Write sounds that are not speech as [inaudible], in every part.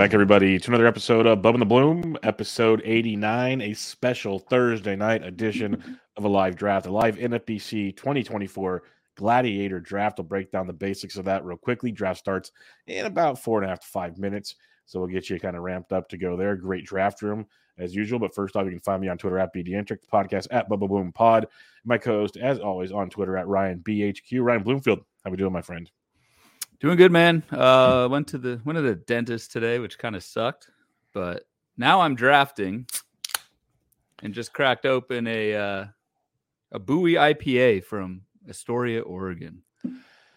Back, everybody, to another episode of Bub and the Bloom, episode 89, a special Thursday night edition of a live draft, a live NFBC 2024 Gladiator draft. I'll break down the basics of that real quickly. Draft starts in about four and a half to five minutes. So we'll get you kind of ramped up to go there. Great draft room as usual. But first off, you can find me on Twitter at BDentrek, the podcast at Bubba Bloom Pod. My co-host, as always, on Twitter at Ryan BHQ. Ryan Bloomfield, how we doing, my friend? Doing good, man. Uh, went to the went to the dentist today, which kind of sucked, but now I'm drafting, and just cracked open a uh, a Buoy IPA from Astoria, Oregon.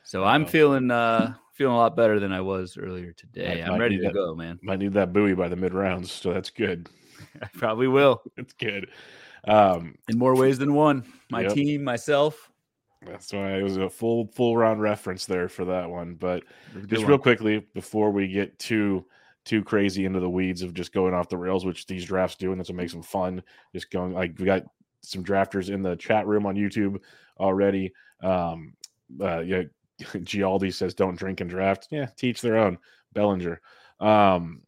So I'm feeling uh, feeling a lot better than I was earlier today. Might- I'm ready to that- go, man. Might need that buoy by the mid rounds, so that's good. [laughs] I probably will It's good. Um, in more ways than one. My Yep. team, myself. That's why it was a full full round reference there for that one. But just one. real quickly before we get too too crazy into the weeds of just going off the rails, which these drafts do, and that's what makes them fun. Just going like we got some drafters in the chat room on YouTube already. Um, uh, yeah, [laughs] Gialdi says don't drink and draft. Yeah, teach their own. Bellinger. Um,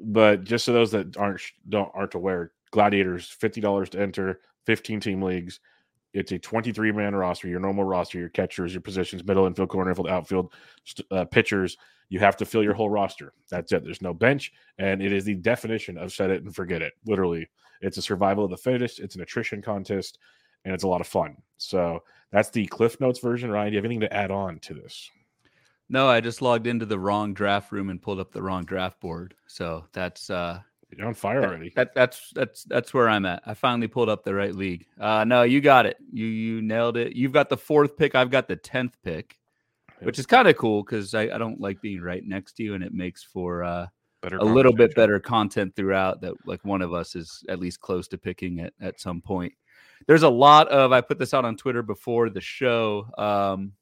but just so those that aren't don't aren't aware, Gladiators fifty dollars to enter, fifteen team leagues. It's a 23 man roster, your normal roster, your catchers, your positions, middle infield, corner infield, outfield, uh, pitchers. You have to fill your whole roster. That's it. There's no bench. And it is the definition of set it and forget it. Literally, it's a survival of the fittest, it's an attrition contest, and it's a lot of fun. So that's the Cliff Notes version. Ryan, do you have anything to add on to this? No, I just logged into the wrong draft room and pulled up the wrong draft board. So that's uh You're on fire already. That, that's that's that's where I'm at. I finally pulled up the right league. Uh, no, you got it. You you nailed it. You've got the fourth pick. I've got the tenth pick, which is kind of cool because I, I don't like being right next to you, and it makes for uh, Better a little bit better content throughout. That like one of us is at least close to picking it at some point. There's a lot of I put this out on Twitter before the show. Um,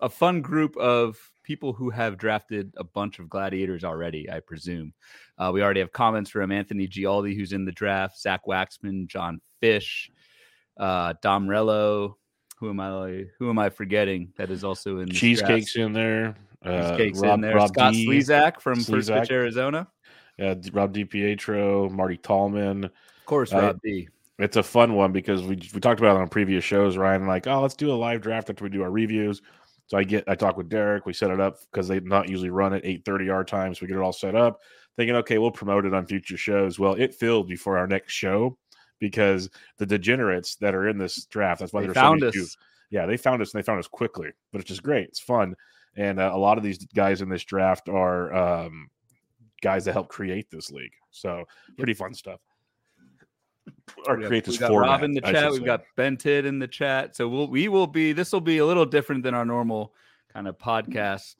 a fun group of people who have drafted a bunch of gladiators already, I presume. Uh, we already have comments from Anthony Gialdi, who's in the draft, Zach Waxman, John Fish, uh, Dom Rello. Who am I? Who am I forgetting? That is also in Cheesecake's draft? in there. Uh, Cheesecake's Rob, in there. Rob Scott D, Slezak from First Pitch Arizona. Yeah, Rob DiPietro, Marty Tallman. Of course, Rob D. It's a fun one because we we talked about it on previous shows, Ryan. Like, oh, let's do a live draft after we do our reviews. So I get I talk with Derek. We set it up because they not usually run at eight thirty our time, so we get it all set up. Thinking, okay, we'll promote it on future shows. Well, it filled before our next show because the degenerates that are in this draft. That's why They there's found so us. Yeah, they found us and they found us quickly, but it's just great. It's fun, and uh, a lot of these guys in this draft are um, guys that help create this league. So pretty fun stuff. Or We got- create this we got format. Rob in the chat. We've say. got Ben Tid in the chat. So we'll we will be this will be a little different than our normal kind of podcast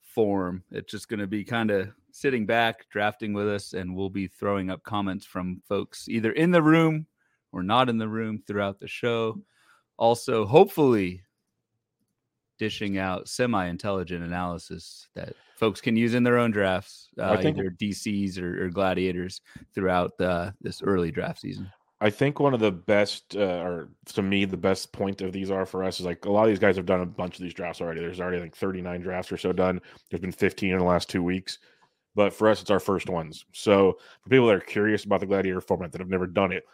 form. It's just going to be kind of sitting back, drafting with us, and we'll be throwing up comments from folks either in the room or not in the room throughout the show. Also, hopefully, dishing out semi-intelligent analysis that folks can use in their own drafts, uh, either DCs or, or gladiators throughout uh, this early draft season. I think one of the best, uh, or to me, the best point of these are for us is like a lot of these guys have done a bunch of these drafts already. There's already like 39 drafts or so done. There's been 15 in the last two weeks. But for us, it's our first ones. So for people that are curious about the Gladiator format that have never done it,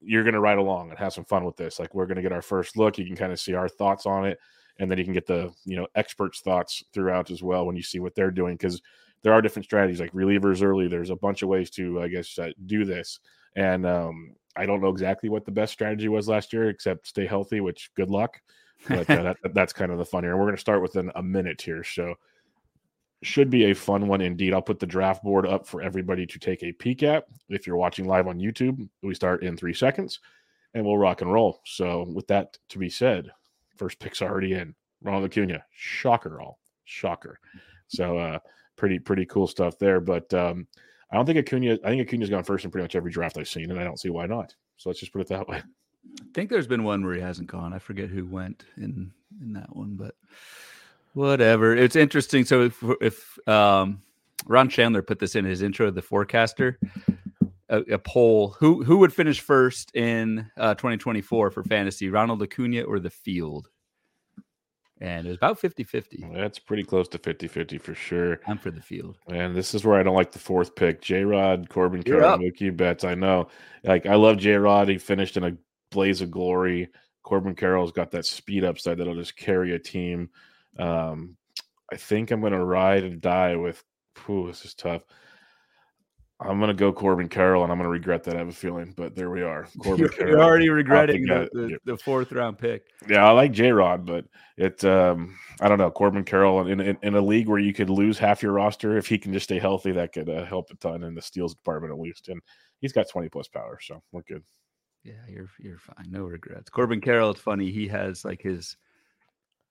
you're going to ride along and have some fun with this. Like we're going to get our first look. You can kind of see our thoughts on it. And then you can get the, you know, experts' thoughts throughout as well when you see what they're doing. Because there are different strategies like relievers early. There's a bunch of ways to, I guess, uh, do this. And um, I don't know exactly what the best strategy was last year, except stay healthy, which good luck. But uh, [laughs] that, that's kind of the fun here. And we're going to start within a minute here. So should be a fun one indeed. I'll put the draft board up for everybody to take a peek at. If you're watching live on YouTube, we start in three seconds and we'll rock and roll. So with that to be said, first pick's already in. Ronald Acuna, shocker all, shocker. So uh pretty pretty cool stuff there. But um I don't think Acuna. I think Acuna's gone first in pretty much every draft I've seen, and I don't see why not. So let's just put it that way. I think there's been one where he hasn't gone. I forget who went in in that one, but whatever. It's interesting. So if if um, Ron Shandler put this in his intro, the forecaster, a, a poll: who who would finish first in uh, 2024 for fantasy, Ronald Acuna or the field? And it was about 50 50. That's pretty close to 50 50 for sure. I'm for the field. And this is where I don't like the fourth pick. J Rod, Corbin Carroll. Mookie Betts. I know. Like, I love J Rod. He finished in a blaze of glory. Corbin Carroll's got that speed upside that'll just carry a team. Um, I think I'm going to ride and die with. Whew, this is tough. I'm going to go Corbin Carroll, and I'm going to regret that. I have a feeling, but there we are. [laughs] Corbin You're, Carroll. you're already regretting the, the, the fourth round pick. Yeah, I like J Rod, but it um I don't know Corbin Carroll in, in in a league where you could lose half your roster if he can just stay healthy, that could uh, help a ton in the steals department at least. And he's got twenty plus power, so we're good. Yeah, you're you're fine. No regrets. Corbin Carroll, it's funny. He has like his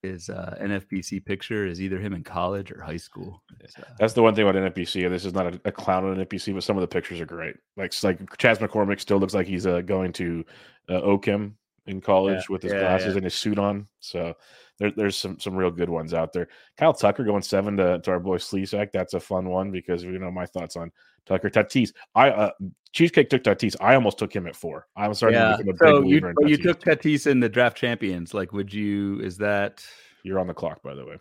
his uh, NFBC picture is either him in college or high school. Uh, That's the one thing about NFBC. This is not a, a clown on NFBC, but some of the pictures are great. Like like Chas McCormick still looks like he's uh, going to uh, Oakham in college with his yeah, glasses yeah. and his suit on. So there, there's some some real good ones out there. Kyle Tucker going seven to, to our boy Slezak. That's a fun one because you know my thoughts on Tucker Tatis. I uh, Cheesecake took Tatis. I almost took him at four. I'm starting yeah. to become a big So you believer in but you took Tatis in the draft champions. Like, would you? Is that? You're on the clock, by the way.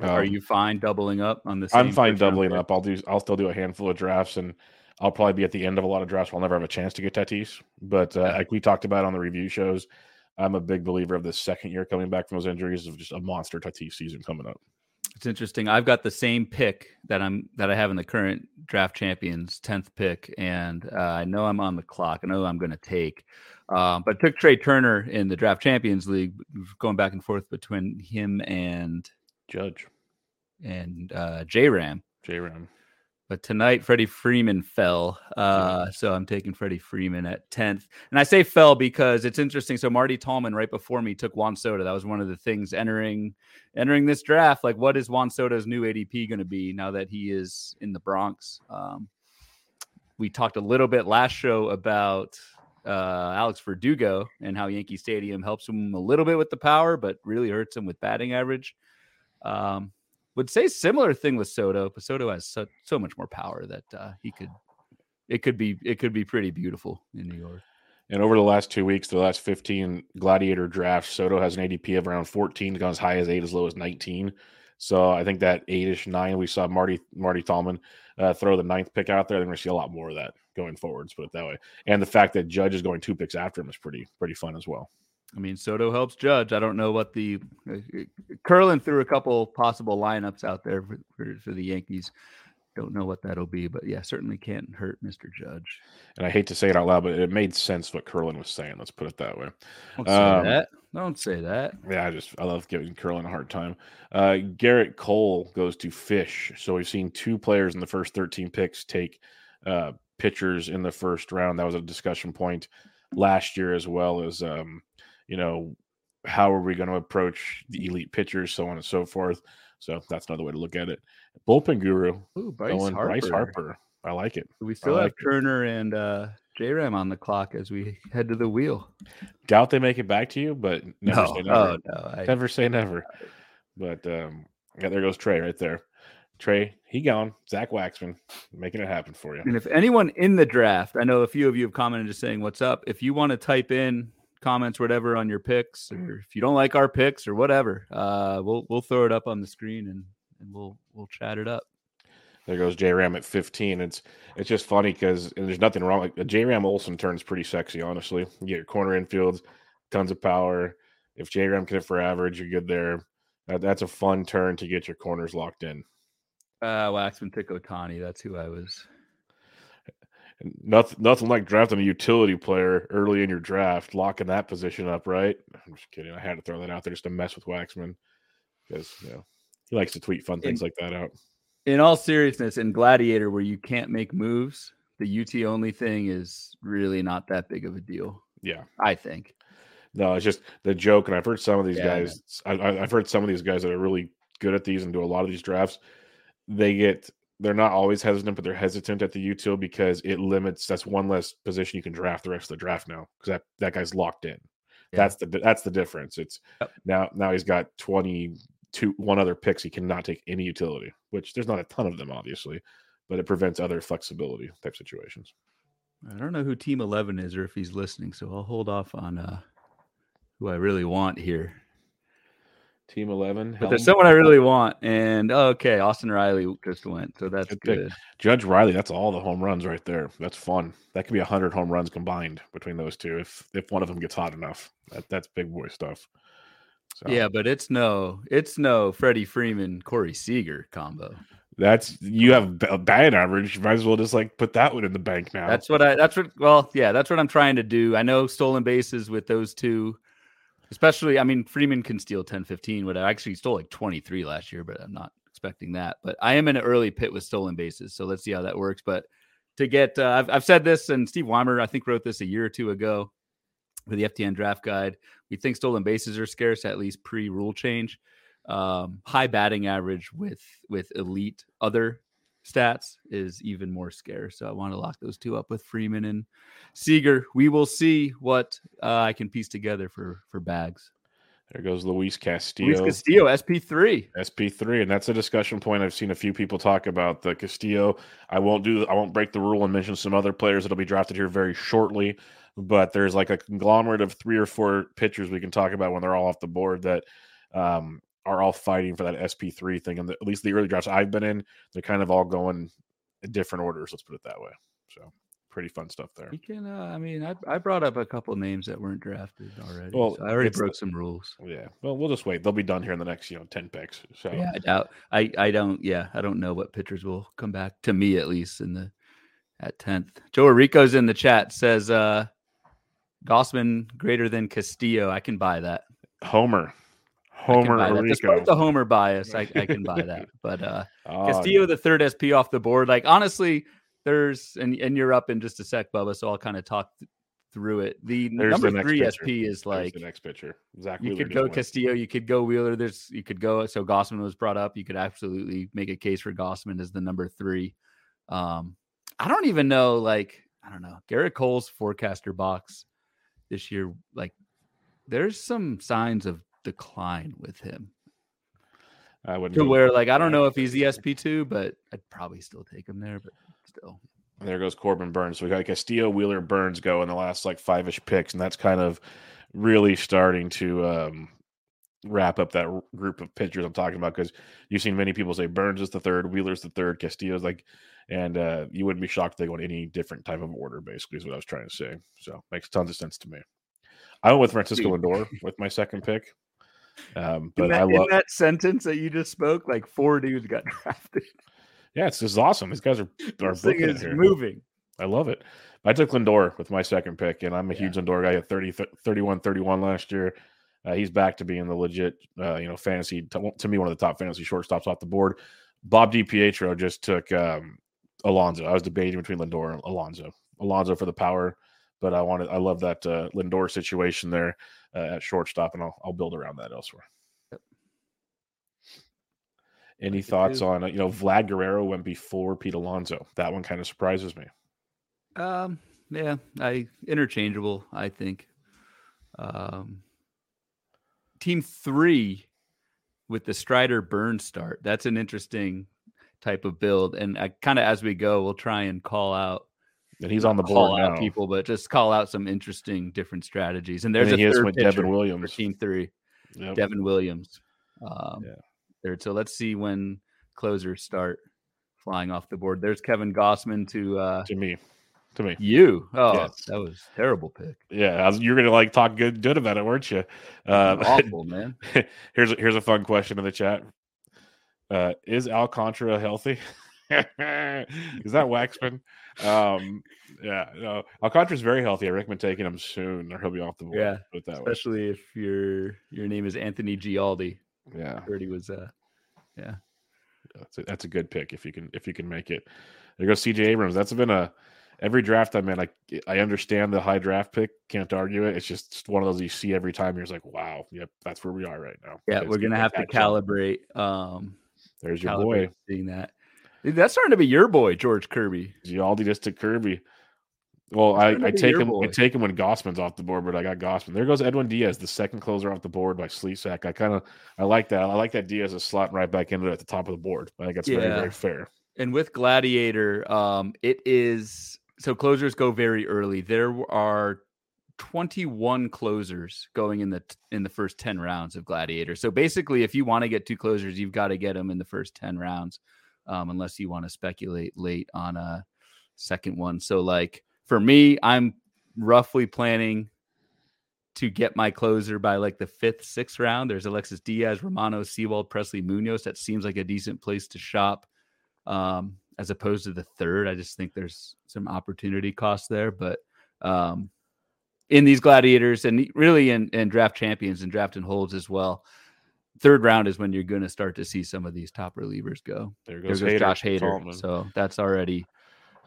are Um, you fine doubling up on this? I'm fine round doubling up. I'll do. I'll still do a handful of drafts, and I'll probably be at the end of a lot of drafts. Where I'll never have a chance to get Tatis. But uh, like we talked about on the review shows, I'm a big believer of the second year coming back from those injuries of just a monster Tatis season coming up. It's interesting. I've got the same pick that I'm that I have in the current draft champions, tenth pick, and uh, I know I'm on the clock. I know I'm going to take, um, but took Trea Turner in the draft champions league, going back and forth between him and Judge and uh, J Ram. J Ram. But tonight, Freddie Freeman fell. Uh, so I'm taking Freddie Freeman at 10th. And I say fell because it's interesting. So Marty Tallman right before me took Juan Soto. That was one of the things entering entering this draft. Like, what is Juan Soto's new ADP going to be now that he is in the Bronx? Um, we talked a little bit last show about uh, Alex Verdugo and how Yankee Stadium helps him a little bit with the power, but really hurts him with batting average. Um, would say similar thing with Soto, but Soto has so, so much more power that uh, he could it could be it could be pretty beautiful in New York. And over the last two weeks, the last 15 Gladiator drafts, Soto has an ADP of around 14, gone as high as eight, as low as 19. So I think that eight-ish nine, we saw Marty Marty Tallman uh, throw the ninth pick out there. Then we're gonna see a lot more of that going forwards, put it that way. And the fact that Judge is going two picks after him is pretty pretty fun as well. I mean, Soto helps Judge. I don't know what the uh, Curlin threw a couple possible lineups out there for, for, for the Yankees. Don't know what that'll be, but yeah, certainly can't hurt Mr. Judge. And I hate to say it out loud, but it made sense what Curlin was saying. Let's put it that way. Don't say Um, that. Don't say that. Yeah, I just I love giving Curlin a hard time. Uh, Gerrit Cole goes to Fish. So we've seen two players in the first 13 picks take uh, pitchers in the first round. That was a discussion point last year as well as um, you know how are we going to approach the elite pitchers, so on and so forth. So that's another way to look at it. Bullpen guru Ooh, Bryce Harper. Bryce Harper. I like it. We still like have it. Turner and uh, J Ram on the clock as we head to the wheel. Doubt they make it back to you, but [laughs] never no, say never. oh no, I, Never say never. But um, yeah, there goes Trea right there. Trea, he gone. Zach Waxman making it happen for you. And if anyone in the draft, I know a few of you have commented just saying what's up. If you want to type in comments, whatever, on your picks, or if you don't like our picks or whatever, uh, we'll we'll throw it up on the screen and, and we'll we'll chat it up. There goes J Ram at 15. It's it's just funny because there's nothing wrong. Like J Ram Olson turns pretty sexy, honestly. You get your corner infields, tons of power. If J Ram can hit for average, you're good there. That, that's a fun turn to get your corners locked in. Uh, Waxman took Ohtani. That's who I was. Nothing nothing like drafting a utility player early in your draft, locking that position up, right? I'm just kidding. I had to throw that out there just to mess with Waxman because you know he likes to tweet fun things like that out. In all seriousness, in Gladiator, where you can't make moves, the UT only thing is really not that big of a deal. Yeah. I think. No, it's just the joke, and I've heard some of these Yeah, guys. I, I- I've heard some of these guys that are really good at these and do a lot of these drafts. They get they're not always hesitant, but they're hesitant at the util because it limits. That's one less position you can draft the rest of the draft now because that that guy's locked in. Yeah. That's the that's the difference. It's Yep. now now he's got twenty two one other picks. He cannot take any utility, which there's not a ton of them, obviously, but it prevents other flexibility type situations. I don't know who Team Eleven is or if he's listening, so I'll hold off on uh, who I really want here. Team eleven. But there's someone I really want, and oh, okay, Austin Riley just went, so that's Good good. Judge Riley. That's all the home runs right there. That's fun. That could be hundred home runs combined between those two if if one of them gets hot enough. That, that's big boy stuff. So Yeah, but it's no, it's no Freddie Freeman, Corey Seager combo. that's you have a bad average. You might as well just like put that one in the bank now. That's what I. That's what. Well, yeah, that's what I'm trying to do. I know stolen bases with those two, especially. I mean, Freeman can steal 10, 15, but I actually stole like 23 last year, but I'm not expecting that. But I am in an early pit with stolen bases, so let's see how that works. But to get, uh, I've, I've said this, and Steve Weimer, I think, wrote this a year or two ago with the FTN draft guide. We think stolen bases are scarce, at least pre rule change. Um, high batting average with with elite other stats is even more scarce. So I want to lock those two up with Freeman and Seager. We will see what uh, I can piece together for for bags. there goes Luis Luis Castillo. Castillo, SP three. SP3, and that's a discussion point I've seen a few people talk about. The Castillo, I won't do, I won't break the rule and mention some other players that'll be drafted here very shortly. But there's like a conglomerate of three or four pitchers we can talk about when they're all off the board that um, are all fighting for that SP3 thing. And the, at least the early drafts I've been in, they're kind of all going in different orders. Let's put it that way. So pretty fun stuff there. You can. Uh, I mean, I, I brought up a couple names that weren't drafted already. Well, so I already broke some rules. Yeah. Well, we'll just wait. They'll be done here in the next, you know, 10 picks. So Yeah, I doubt. I I don't. Yeah, I don't know what pitchers will come back to me at least in the at tenth. Joe Rico's in the chat says uh Gausman greater than Castillo. I can buy that. Homer. Homer that. Rico. The Homer bias, I, I can buy that. [laughs] But uh Oh, Castillo, the third SP off the board. Like honestly, there's and and you're up in just a sec, Bubba. So I'll kind of talk th- through it. The There's number next three pitcher. SP is there's like the next pitcher. Zach you could go. Castillo, you could go Wheeler. There's you could go. So Gausman was brought up. You could absolutely make a case for Gausman as the number three. Um, I don't even know. Like I don't know. Gerrit Cole's forecaster box this year. Like there's some signs of decline with him. I wouldn't To where like I don't know if he's ESP two, but I'd probably still take him there. But still, And there goes Corbin Burnes. So we got Castillo, Wheeler, Burnes go in the last like five ish picks, and that's kind of really starting to um, wrap up that r- group of pitchers I'm talking about because you've seen many people say Burnes is the third, Wheeler's the third, Castillo's like, and uh, you wouldn't be shocked if they go in any different type of order. Basically, is what I was trying to say. So makes tons of sense to me. I went with Francisco Lindor with my second pick, um, in but that, I love. that sentence that you just spoke, like four dudes got [laughs] drafted. Yeah, it's just awesome. These guys are [laughs] are This thing is moving. I love it. I took Lindor with my second pick, and I'm a Yeah. huge Lindor guy at 30, 31, 31 last year. Uh, he's back to being the legit, uh, you know, fantasy to, to me one of the top fantasy shortstops off the board. Bob DiPietro just took um, Alonso. I was debating between Lindor and Alonso. Alonso for the power, but I wanted, I love that uh, Lindor situation there uh, at shortstop, and I'll, I'll build around that elsewhere. Any Like thoughts on, uh, you know, Vlad Guerrero went before Pete Alonso? That one kind of surprises me. Um, yeah, I interchangeable. I think. Um, team three with the Strider burn start. That's an interesting type of build, and I kind of as we go, we'll try and call out And he's on the board out now. people, but just call out some interesting different strategies. And And there's then a he third Devin Williams. team three, Yep. Devin Williams. Um, Yeah. Third. So let's see when closers start flying off the board. There's Kevin Gausman to uh, To me, to me, you. Oh, Yes. that was a terrible pick. yeah. Was, you're gonna like talk good, good about it, weren't you? Uh, awful, [laughs] man. here's a, here's a fun question in the chat. Uh, is Alcantara healthy? [laughs] [laughs] is that Waxman? Um, yeah, no, Alcantara's very healthy. I recommend taking him soon, or he'll be off the board. Yeah, put that way. Especially if your your name is Anthony Gialdi. Yeah, Heard he was uh that's a, that's a good pick if you can if you can make it. There goes C.J. Abrams. That's been a every draft I'm in. I I understand the high draft pick. Can't argue it. It's just one of those you see every time. You're just like, wow, yep, that's where we are right now. yeah, It's we're gonna have to calibrate um There's your boy. seeing that. Dude, That's starting to be your boy, George Kirby. Gialdi just took Kirby. Well, I, I take him. I take him when Gausman's off the board, but I got Gausman. There goes Edwin Diaz, the second closer off the board by Slezak. I kind of I like that. I like that Diaz is slotting right back into it at the top of the board. I think that's very very fair. And with Gladiator, um, it is so closers go very early. There are 21 closers going in the in the first 10 rounds of Gladiator. So basically, if you want to get two closers, you've got to get them in the first 10 rounds, um, unless you want to speculate late on a second one. So like for me, I'm roughly planning to get my closer by like the fifth, sixth round. There's Alexis Diaz, Romano, Sewald, Presley, Munoz. That seems like a decent place to shop. Um, as opposed to the third. I just think there's some opportunity cost there. But um, in these gladiators and really in, in draft champions and draft and holds as well, third round is when you're going to start to see some of these top relievers go. There goes, there goes Hader, Josh Hader. So that's already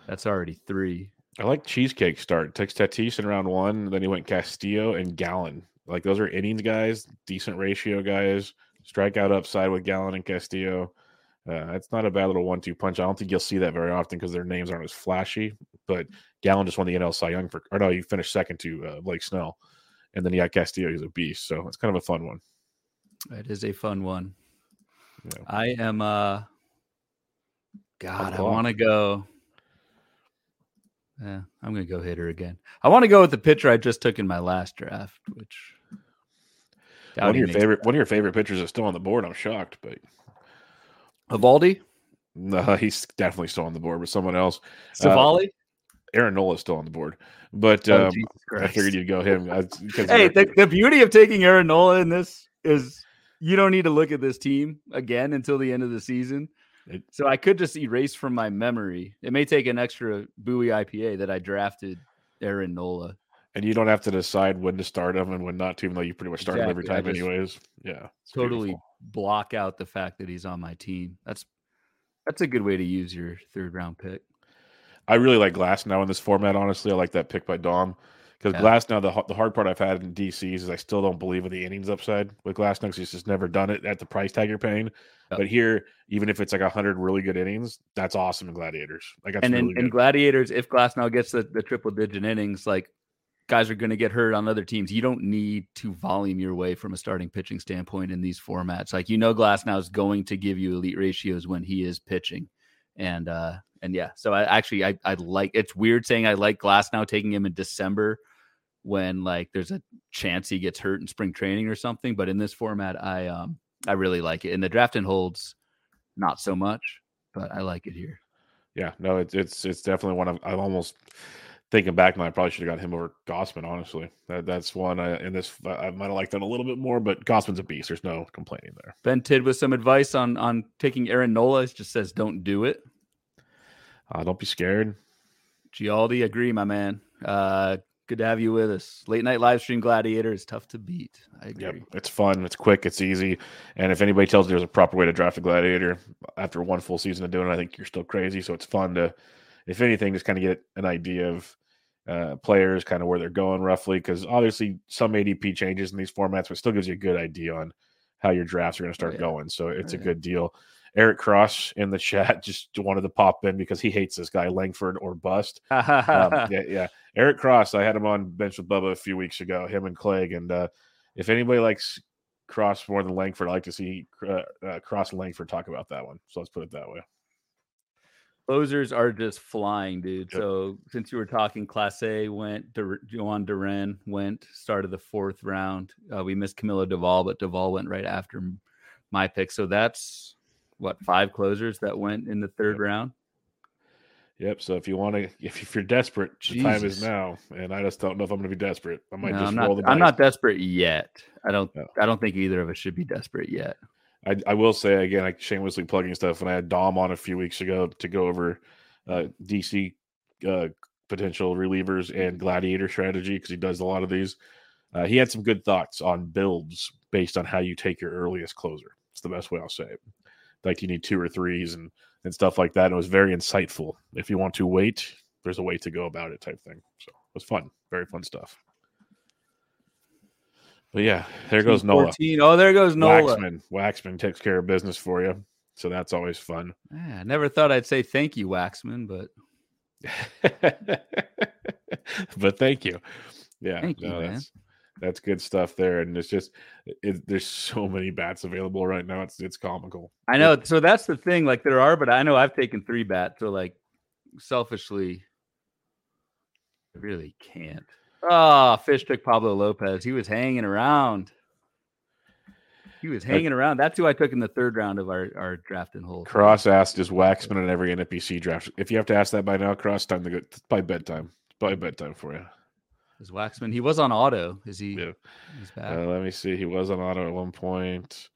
that's already three. I like cheesecake start. Takes Tatis in round one, then he went Castillo and Gallen. Like those are innings guys, decent ratio guys. Strikeout upside with Gallen and Castillo. Uh, it's not a bad little one-two punch. I don't think you'll see that very often because their names aren't as flashy. But Gallen just won the NL Cy Young for, or no, you finished second to uh, Blake Snell, and then he got Castillo. He's a beast, so it's kind of a fun one. It is a fun one. Yeah. I am uh God, I want to go. Yeah, I'm gonna go hitter again. I want to go with the pitcher I just took in my last draft, which One of your favorite, one of your favorite pitchers is still on the board. I'm shocked, but Eovaldi, no, [laughs] he's definitely still on the board. But someone else, Savali. Aaron Nola is still on the board. But Oh, um, I figured you'd go him. I, Hey, the, the beauty of taking Aaron Nola in this is you don't need to look at this team again until the end of the season. It- so I could just erase from my memory. It may take an extra buoy IPA that I drafted Aaron Nola. and you don't have to decide when to start him and when not to, even though you pretty much start him every time, anyways. Yeah, Totally beautiful. block out the fact that he's on my team. That's that's a good way to use your third round pick. I really like Glasnow in this format. Honestly, I like that pick by Dom because Yeah. Glasnow the the hard part I've had in DCs is I still don't believe in the innings upside with Glasnow he's just never done it at the price tag you're paying. Yep. But here, even if it's like hundred really good innings, that's awesome in Gladiators. Like and in, really in gladiators, if Glasnow gets the, the triple digit innings, like guys are going to get hurt on other teams. You don't need to volume your way from a starting pitching standpoint in these formats. Like you know, Glasnow is going to give you elite ratios when he is pitching, and uh and yeah. So I actually I I like. It's weird saying I like Glasnow taking him in December when like there's a chance he gets hurt in spring training or something. But in this format, I um I really like it. In the draft and holds, not so much, but I like it here. Yeah, no, it's it's it's definitely one of I'm almost thinking back now. I probably should have got him over Gausman. Honestly, that, that's one. I, in this, I might have liked that a little bit more, but Gausman's a beast. There's no complaining there. Ben Tid with some advice on on taking Aaron Nola. It just says don't do it. Uh, don't be scared. Gialdi, agree, my man. Uh, good to have you with us. Late night live stream gladiator is tough to beat. I agree. Yep, it's fun, it's quick, it's easy, and if anybody tells you there's a proper way to draft a gladiator after one full season of doing it, I think you're still crazy. So it's fun to, if anything, just kind of get an idea of uh, players, kind of where they're going roughly, because obviously some ADP changes in these formats, but still gives you a good idea on how your drafts are going to start yeah. going. So it's Oh, a yeah. good deal. Eric Cross in the chat [laughs] just wanted to pop in because he hates this guy Langford or bust. [laughs] Um, yeah, yeah. Eric Cross, I had him on bench with Bubba a few weeks ago, him and Clegg. And uh, if anybody likes Cross more than Langford, I like to see uh, uh, Cross and Langford talk about that one. So let's put it that way. Closers are just flying, dude. Yep. So since you were talking, Clase went. Dur- Jhoan Duran went. Started the fourth round. Uh, we missed Camilo Doval, but Doval went right after my pick. So that's what five closers that went in the third Yep. round. Yep. So if you want to, [laughs] if, if you're desperate, the time is now. And I just don't know if I'm going to be desperate. I might No, just I'm roll not. the I'm not desperate yet. I don't. No. I don't think either of us should be desperate yet. I, I will say again, like shamelessly plugging stuff. When I had Dom on a few weeks ago to go over uh, DC uh, potential relievers and gladiator strategy because he does a lot of these. Uh, he had some good thoughts on builds based on how you take your earliest closer. It's the best way I'll say it. Like you need two or threes and and stuff like that. And it was very insightful. If you want to wait, there's a way to go about it, type thing. So it was fun, very fun stuff. But yeah, there goes Nola. 14. Oh, there goes Nola. Waxman. Waxman takes care of business for you. So that's always fun. Yeah, I never thought I'd say thank you, Waxman, but [laughs] but thank you. Yeah, Thank you, man. that's that's good stuff there. And it's just it, there's so many bats available right now. It's it's comical. I know. So that's the thing. Like there are, but I know I've taken three bats. So like selfishly, I really can't. Oh, Fish took Pablo Lopez. He was hanging around. He was hanging around. That's who I took in the third round of our, our draft and hold. Cross asked, "Is Waxman in every NFBC draft?" If you have to ask that by now, Cross, time to go. It's probably bedtime. It's probably bedtime for you. Is Waxman? He was on auto. Is he? Yeah. He's back. Uh, let me see. He was on auto at one point.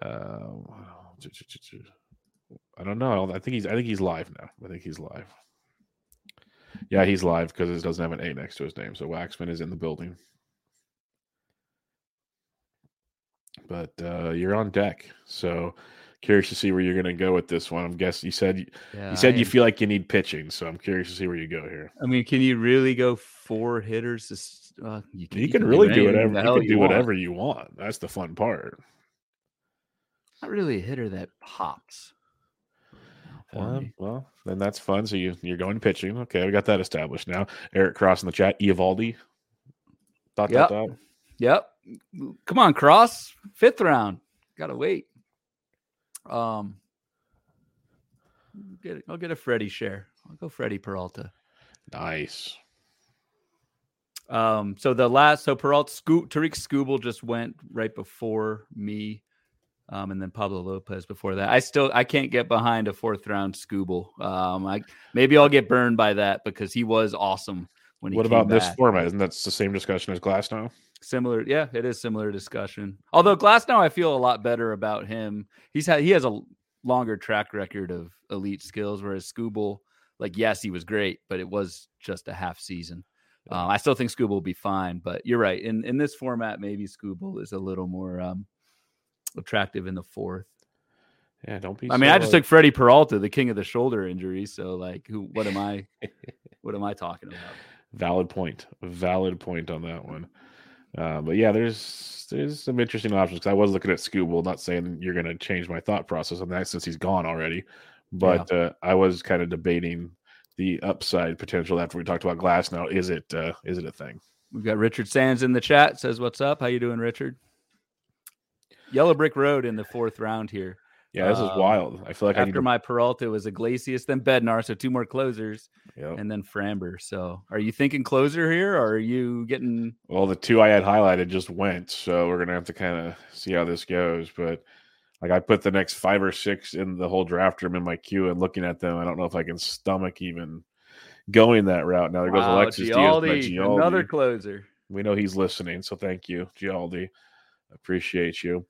Um, I don't know. I think he's. I think he's live now. I think he's live. Yeah, he's live because it doesn't have an A next to his name. So Waxman is in the building. But uh, you're on deck. So curious to see where you're going to go with this one. I'm guessing you said yeah, you said I you am- feel like you need pitching. So I'm curious to see where you go here. I mean, can you really go four hitters? This, uh, you can, You can really do whatever. You can do want. whatever you want. That's the fun part. Not really a hitter that pops. Um, well, then that's fun. So you you're going pitching. Okay, we got that established now. Eric Cross in the chat. Eovaldi. Dot Yep. dot dot. Yep. Come on, Cross. Fifth round. Gotta wait. Um get it. I'll get a Freddie share. I'll go Freddie Peralta. Nice. Um, so the last so Peralta Tarik Skubal just went right before me. Um, and then Pablo Lopez before that. I still I can't get behind a fourth round Skubal. Um, I maybe I'll get burned by that because he was awesome when he What about this format? Isn't that the same discussion as Glasnow? Similar, yeah, it is similar discussion. Although Glasnow I feel a lot better about him. He's had he has a longer track record of elite skills, whereas Skubal, like yes, he was great, but it was just a half season. Um, I still think Skubal will be fine, but you're right. In in this format, maybe Skubal is a little more um, attractive in the fourth. Yeah, don't be. I mean, I just uh, took Freddie Peralta, the king of the shoulder injury. So like, who? What am I? [laughs] what am I talking about? valid point. Valid point on that one. Uh, but yeah, there's there's some interesting options. 'cause I was looking at Skubal, not saying you're going to change my thought process on that since he's gone already, but uh, I was kind of debating the upside potential after we talked about Glass. Now, is it uh, is it a thing? We've got Richard Sands in the chat. Says, "What's up? How you doing, Richard?" Yellow Brick Road in the fourth round here. Yeah, this is Um, wild. I feel like After to. my Peralta was Iglesias, then Bednar, so two more closers, Yep. and then Framber. So, are you thinking closer here, or are you getting? Well, the two I had highlighted just went, so we're gonna have to kind of see how this goes. But like, I put the next five or six in the whole draft room in my queue, and looking at them, I don't know if I can stomach even going that route. Now there goes Wow, Alexis Diaz, Gialdi, Gialdi. another closer. We know he's listening, so thank you, Gialdi. Appreciate you.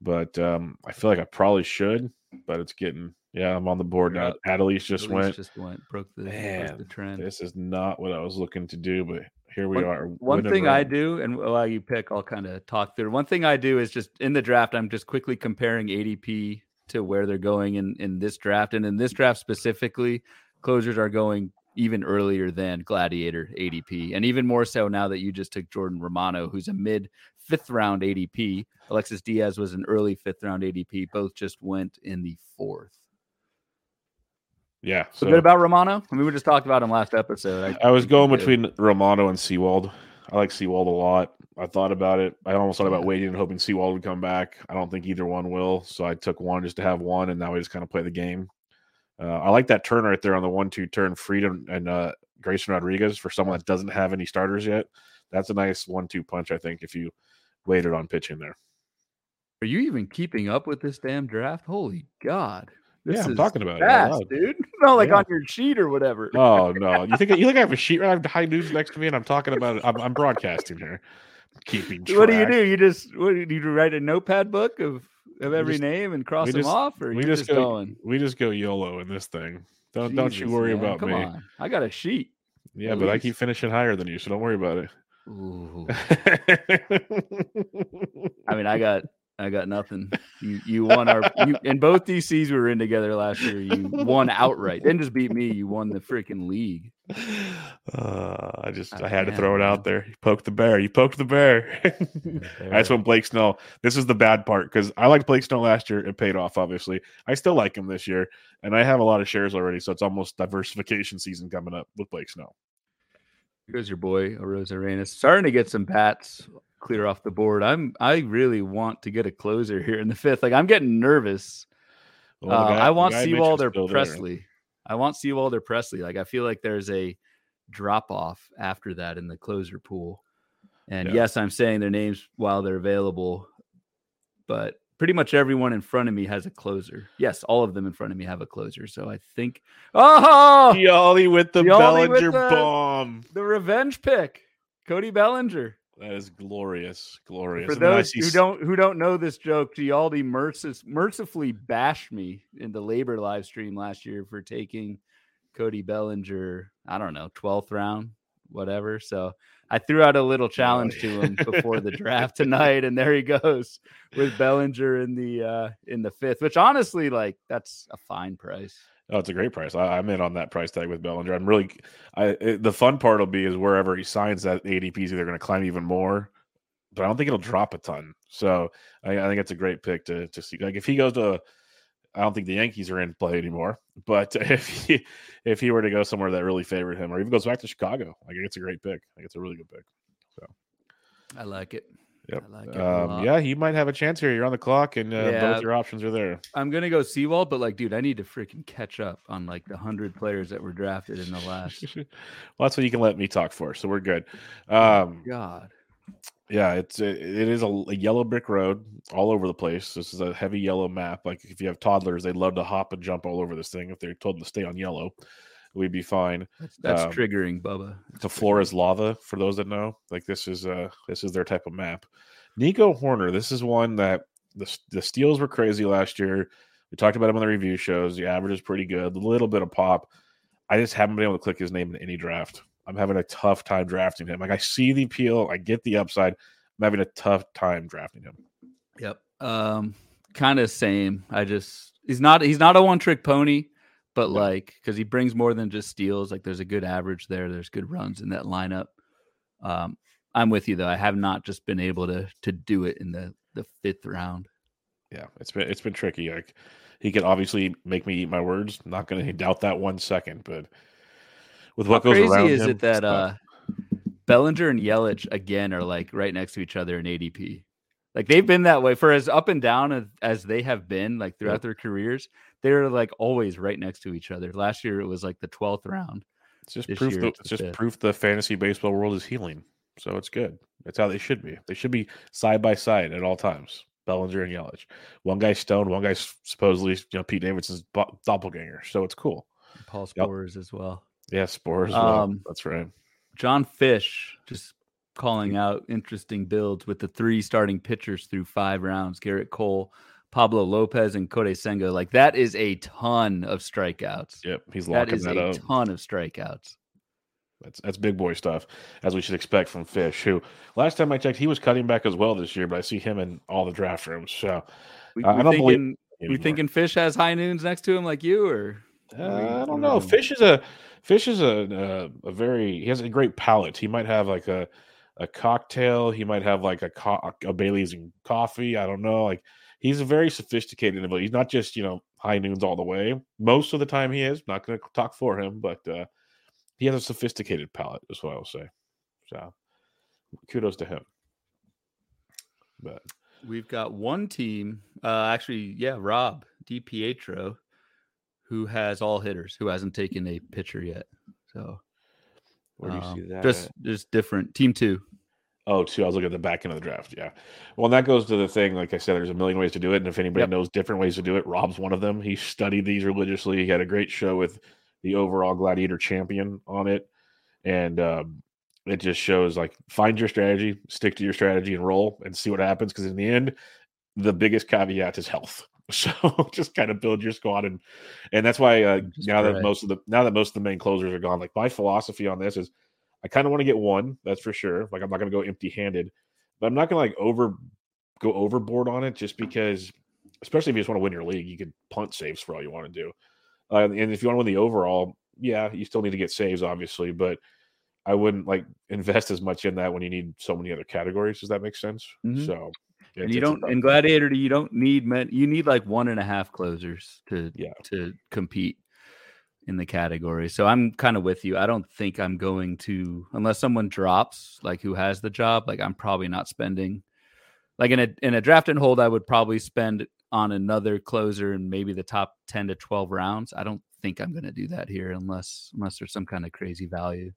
But um, I feel like I probably should, but it's getting yeah. I'm on the board now. Adolis just Elise went. just went, broke the, broke the trend. This is not what I was looking to do, but here we One- are. One thing I do, and while you pick, I'll kind of talk through. One thing I do is just in the draft, I'm just quickly comparing ADP to where they're going in in this draft, and in this draft specifically, closers are going even earlier than Gladiator ADP, and even more so now that you just took Jordan Romano, who's a mid fifth round ADP. Alexis Diaz was an early fifth round ADP. Both just went in the fourth. Yeah. So good about Romano. I mean, we just talked about him last episode. I was going between Romano and Sewald. I like Sewald a lot. I thought about it. I almost thought about waiting and hoping Sewald would come back. I don't think either one will. So I took one just to have one, and now we just kind of play the game. Uh, I like that turn right there on the one-two turn, Freedom and uh, Grayson Rodriguez for someone that doesn't have any starters yet. That's a nice one-two punch, I think, if you waited on pitching there. Are you even keeping up with this damn draft? Holy God. This yeah, I'm is talking about it. fast, loud. dude. [laughs] No, like Yeah. on your sheet or whatever. Oh [laughs] no! You think you think I have a sheet? I have high noons next to me, and I'm talking about it. I'm, I'm broadcasting here, keeping. what do you do? You just what do you write a notepad book of of every just- name and cross them just- off, or we you just just go going? we just go YOLO in this thing. Don't don't you worry man, about Come me. on, I got a sheet. Yeah, but I keep finishing higher than you, so don't worry about it. Ooh. I mean, I got I got nothing. You you won our you, in both DCs we were in together last year. You won outright. Didn't just beat me. You won the freaking league. uh, I just Oh, I had to throw it out there. You poked the bear. You poked the bear. I just want Blake Snell. This is the bad part because I liked Blake Snell last year. It paid off, obviously. I still like him this year, and I have a lot of shares already, so it's almost diversification season coming up with Blake Snell. Here's your boy Arozarena starting to get some bats clear off the board. I'm I really want to get a closer here in the fifth. Like I'm getting nervous. Well, Uh, guy- I want the guy I mentioned Sewald or still there. Presley. I want Sewald or Presley. Like I feel like there's a drop off after that in the closer pool. And Yeah. yes, I'm saying their names while they're available, but pretty much everyone in front of me has a closer. Yes, all of them in front of me have a closer. So I think, oh, Yali with the Yali with Bellinger the- bomb. the revenge pick, Cody Bellinger. That is glorious, glorious. For And then I those who don't who don't know this joke, Gialdi mercis- mercifully bashed me in the Labor live stream last year for taking Cody Bellinger. I don't know, twelfth round, whatever. So I threw out a little [laughs] challenge to him before the draft [laughs] tonight, and there he goes with Bellinger in the uh in the fifth. Which honestly, like that's a fine price. Oh, it's a great price. I, I'm in on that price tag with Bellinger. I'm really, I it, the fun part will be is wherever he signs that ADP is either going to climb even more, but I don't think it'll drop a ton. So I, I think it's a great pick to to see. Like if he goes to, I don't think the Yankees are in play anymore. But [laughs] if he if he were to go somewhere that really favored him, or even goes back to Chicago, I think it's a great pick. I think it's a really good pick. So I like it. Yep. I like Um, yeah, he might have a chance here. You're on the clock, and uh, Yeah. both your options are there. I'm gonna go Sewald, but like, dude, I need to freaking catch up on like the hundred players that were drafted in the last. [laughs] well, that's what you can let me talk for. So we're good. Um, God. Yeah, it's it, it is a, a yellow brick road all over the place. This is a heavy yellow map. Like if you have toddlers, they'd love to hop and jump all over this thing. If they're told to stay on yellow, we'd be fine. That's, that's Um, triggering, Bubba. The floor is lava for those that know. Like this is uh this is their type of map. Nico Hoerner, this is one that the the steals were crazy last year. We talked about him on the review shows. The average is pretty good, a little bit of pop. I just haven't been able to click his name in any draft. I'm having a tough time drafting him. Like I see the appeal, I get the upside. I'm having a tough time drafting him. Yep. Um, kind of same. I just he's not he's not a one trick pony, but like because he brings more than just steals. Like there's a good average there. There's good runs in that lineup. Um, I'm with you though. I have not just been able to to do it in the the fifth round. Yeah, it's been it's been tricky. Like he could obviously make me eat my words. Not going to doubt that one second, but with what How goes crazy around is him, it that uh Bellinger and Yelich again are like right next to each other in ADP? Like they've been that way for as up and down as, as they have been like throughout Yep. their careers. They're like always right next to each other. Last year it was like the 12th round. It's just proof. The, it's just fifth. proof the fantasy baseball world is healing. So it's good. That's how they should be. They should be side by side at all times. Bellinger and Yelich. One guy's stoned. One guy's supposedly, you know, Pete Davidson's doppelganger. So it's cool. Paul Yep. Spores as well. Yeah, spores. well. Um, That's right. John Fish just calling out interesting builds with the three starting pitchers through five rounds Gerrit Cole, Pablo Lopez, and Kodai Senga. Like that is a ton of strikeouts. Yep, he's That locking is that, a up. ton of strikeouts. That's that's big boy stuff, as we should expect from Fish. Who last time I checked, he was cutting back as well this year, but I see him in all the draft rooms. So We, I- I don't thinking, we anymore. thinking Fish has high noons next to him like you, or Uh, you- I don't know. Fish is a Fish is a, a a very he has a great palate. He might have like a a cocktail. He might have like a co- a Bailey's and coffee. I don't know. Like he's a very sophisticated individual. He's not just you know high noons all the way. Most of the time he is. Not going to talk for him, but uh, he has a sophisticated palate. Is what I will say. So kudos to him. But we've got one team. Uh, actually, yeah, Rob DiPietro, who has all hitters, who hasn't taken a pitcher yet. So where do you um, see that? just just different team two. Oh, two. I was looking at the back end of the draft. Yeah. Well, and that goes to the thing. Like I said, there's a million ways to do it. And if anybody Yep. knows different ways to do it, Rob's one of them. He studied these religiously. He had a great show with the overall Gladiator champion on it. And um, it just shows like find your strategy, stick to your strategy, and roll and see what happens. Because in the end, the biggest caveat is health. [laughs] So just kind of build your squad and and that's why uh, now that most of the now that most of the main closers are gone, like my philosophy on this is I kind of want to get one, that's for sure. Like I'm not going to go empty-handed, but I'm not going to like over go overboard on it just because, especially if you just want to win your league, you can punt saves for all you want to do. Uh, and if you want to win the overall, yeah, you still need to get saves, obviously, but I wouldn't like invest as much in that when you need so many other categories. Does that make sense? Mhm. So, And you don't in Gladiator, you don't need men. You need like one and a half closers to Yeah. to compete in the category. So I'm kind of with you. I don't think I'm going to unless someone drops like who has the job. Like I'm probably not spending like in a in a draft and hold. I would probably spend on another closer and maybe the top ten to twelve rounds. I don't think I'm going to do that here unless unless there's some kind of crazy value.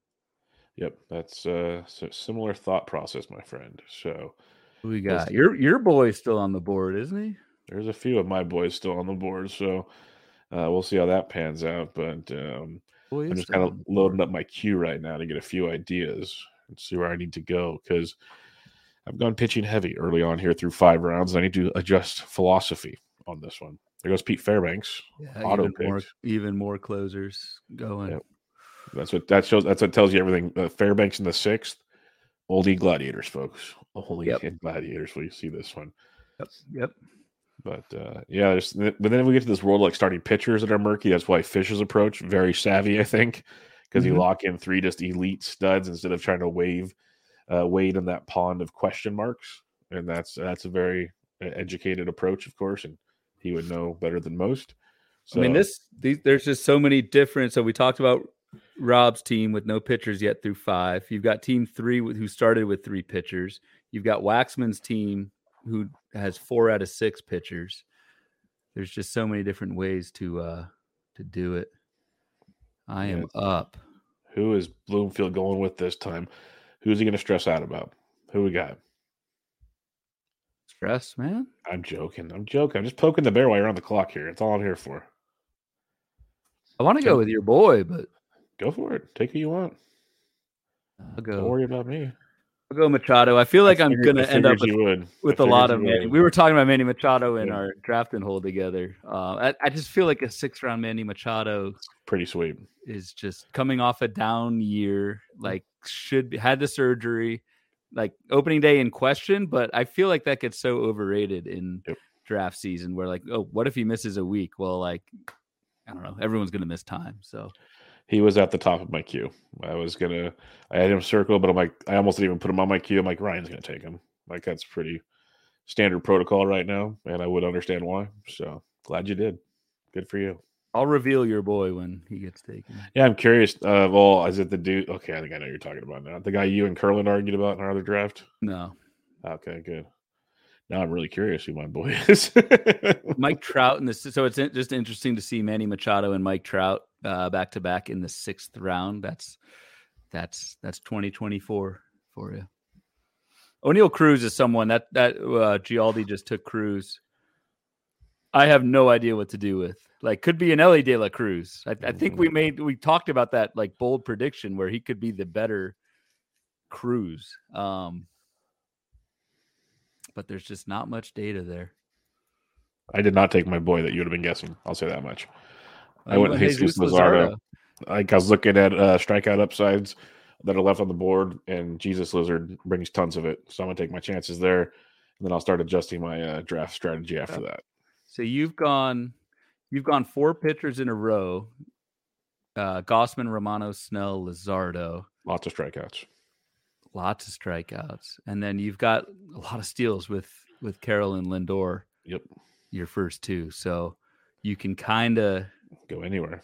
Yep, that's uh, so similar thought process, my friend. So Who we got? Your your boy's still on the board, isn't he? there's a few of my boys still on the board, so uh, we'll see how that pans out. But um, Boy I'm just kind of loading up my queue right now to get a few ideas and see where I need to go because I've gone pitching heavy early on here through five rounds. I need to adjust philosophy on this one. There goes Pete Fairbanks. Yeah, auto even more, even more closers going. That's what that shows. That's what tells you everything. Uh, Fairbanks in the sixth. Oldie Gladiators, folks. Oldie Yep. Gladiators. Will you see this one? Yep. Yep. But uh, yeah, there's, but then we get to this world like starting pitchers that are murky. That's why Fish's approach very savvy, I think, because Mhm. you lock in three just elite studs instead of trying to wave, uh, wade in that pond of question marks. And that's that's a very uh, educated approach, of course, and he would know better than most. So, I mean, this these, there's just so many different. So we talked about Rob's team with no pitchers yet through five. You've got team three with- who started with three pitchers. You've got Waxman's team who has four out of six pitchers. There's just so many different ways to uh to do it. I am Yeah. up. who is Bloomfield going with this time? Who's he going to stress out about? Who we got? Stress, man. I'm joking. I'm joking. I'm just poking the bear while you're on the clock here. It's all I'm here for. I want to go with your boy, but Go for it. Take who you want. I'll go. Don't worry about me. I'll go Machado. I feel like I I'm gonna end up with. With a lot of Manny. would. We were talking about Manny Machado in Yeah. our draft and hold together. Uh, I, I just feel like a six round Manny Machado Pretty sweet. is just coming off a down year. Like should be, had the surgery, like opening day in question. But I feel like that gets so overrated in Yep. draft season. Where like, oh, what if he misses a week? Well, like I don't know. Everyone's gonna miss time. So He was at the top of my queue. I was gonna. I had him circled, but I'm like, I almost didn't even put him on my queue. I'm like, Ryan's gonna take him. Like that's pretty standard protocol right now, and I would understand why. So glad you did. Good for you. I'll reveal your boy when he gets taken. Yeah, I'm curious. Uh, well, is it the dude? Okay, I think I know who you're talking about now. The guy you and Curlin argued about in our other draft. No, Okay, good. Now I'm really curious who my boy [laughs] is. Mike Trout and this. So it's just interesting to see Manny Machado and Mike Trout back to back in the sixth round. That's that's that's 2024 for you. Oneil Cruz is someone that that uh, Gialdi just took Cruz. I have no idea what to do with. Like, could be an Elly De La Cruz. I, I think we made we talked about that like bold prediction where he could be the better Cruz. Um, but there's just not much data there. I did not take my boy that you would have been guessing. I'll say that much. I went Jesus Luzardo. Like I was looking at uh, strikeout upsides that are left on the board, and Jesus Luzardo brings tons of it. So I'm gonna take my chances there, and then I'll start adjusting my uh, draft strategy after that. So you've gone, you've gone four pitchers in a row. Uh, Gausman, Romano, Snell, Luzardo. Lots of strikeouts. Lots of strikeouts, and then you've got a lot of steals with with Carroll and Lindor. Yep, Your first two, so you can kind of go anywhere.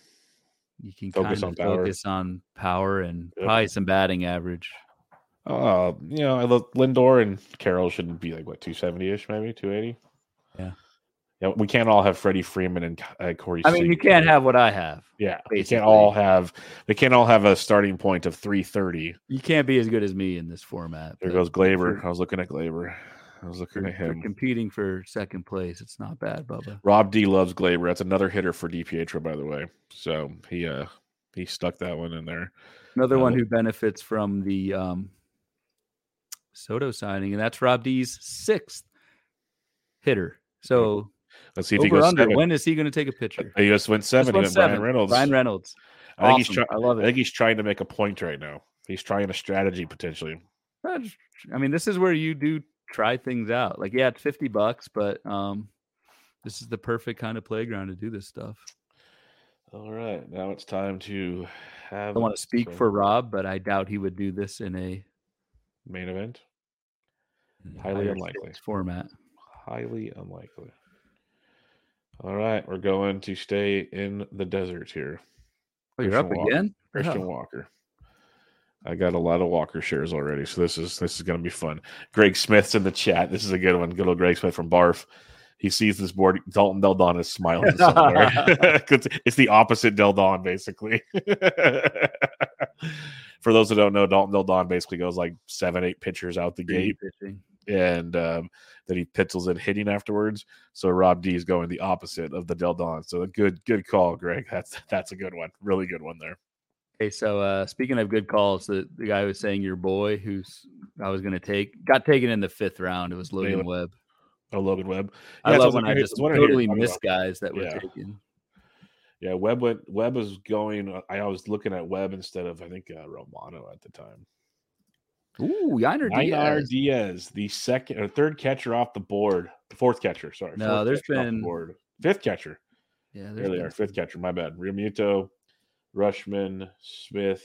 you can Focus on power. focus on power and Yep. probably some batting average. Uh, you know, I look Lindor and Carroll should be like what 270 ish, maybe 280. Yeah. Yeah, we can't all have Freddie Freeman and uh, Corey. I mean, you can't have what I have. Yeah, we basically. can't all have. They can't all have a starting point of 330. You can't be as good as me in this format. There goes Gleyber. I was looking at Gleyber. I was looking for, at him. competing for second place. It's not bad, Bubba. Rob D loves Gleyber. That's another hitter for DiPietro, by the way. So he uh he stuck that one in there. Another one Uh, who benefits from the um, Soto signing, and that's Rob D's sixth hitter. So Let's see if he goes under. seven. When is he going to take a pitcher? He just went seven. One's went Bryan. Reynolds. Bryan Reynolds. I think he's Awesome. I love it. I think he's trying to make a point right now. He's trying a strategy potentially. I mean, this is where you do try things out. Like, yeah, it's fifty bucks, but um, this is the perfect kind of playground to do this stuff. All right, now it's time to I have. don't want to speak for Rob, but I doubt he would do this in a main event. Highly unlikely. format. Highly unlikely. All right, we're going to stay in the desert here. Oh, you're up Walker. again? Christian Oh. Walker. I got a lot of Walker shares already, so this is this is going to be fun. Greg Smith's in the chat. This is a good one. Good old Greg Smith from Barf. He sees this board. Dalton Del Don is smiling [laughs] somewhere. [laughs] it's the opposite Del Don, basically. [laughs] for those that don't know, Dalton Del Don basically goes like seven, eight pitchers out the gate, pitching. and um, then he pitzels it hitting afterwards. So Rob D is going the opposite of the Del Don. So a good, good call, Greg. That's that's a good one, really good one there. Okay, so uh, speaking of good calls, the, the guy was saying your boy, who's I was going to take, got taken in the fifth round. It was Logan. Webb. Oh, Logan Webb. I Yeah, so love when I I- just I totally miss guys that were Yeah. taken. Yeah, Webb went. Webb was going. I was looking at Webb instead of I think uh, Romano at the time. Ooh, Yainer Diaz. Diaz, the second or third catcher off the board, the fourth catcher. Sorry, No, there's the been- board. fifth catcher. Yeah, There they are, fifth catcher. My bad. Realmuto, Rutschman, Smith,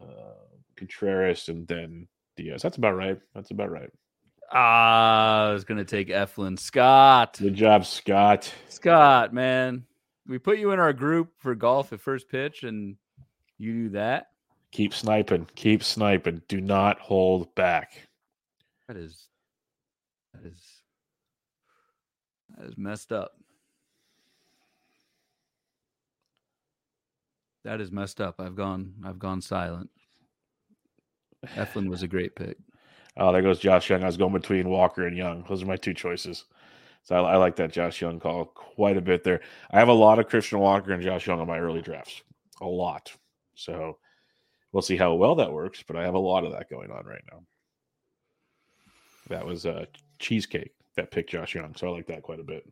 uh, Contreras, and then Diaz. That's about right. That's about right. Ah, I was gonna take Eflin. Scott. Good job, Scott. Scott, man. We put you in our group for golf at first pitch and you do that. Keep sniping. Keep sniping. Do not hold back. That is that is that is messed up. That is messed up. I've gone I've gone silent. Eflin was a great pick. Oh, there goes Josh Jung. I was going between Walker and Jung. Those are my two choices. So I, I like that Josh Jung call quite a bit there. I have a lot of Christian Walker and Josh Jung on my early drafts. A lot. So we'll see how well that works, but I have a lot of that going on right now. That was uh, Cheesecake that picked Josh Jung. So I like that quite a bit.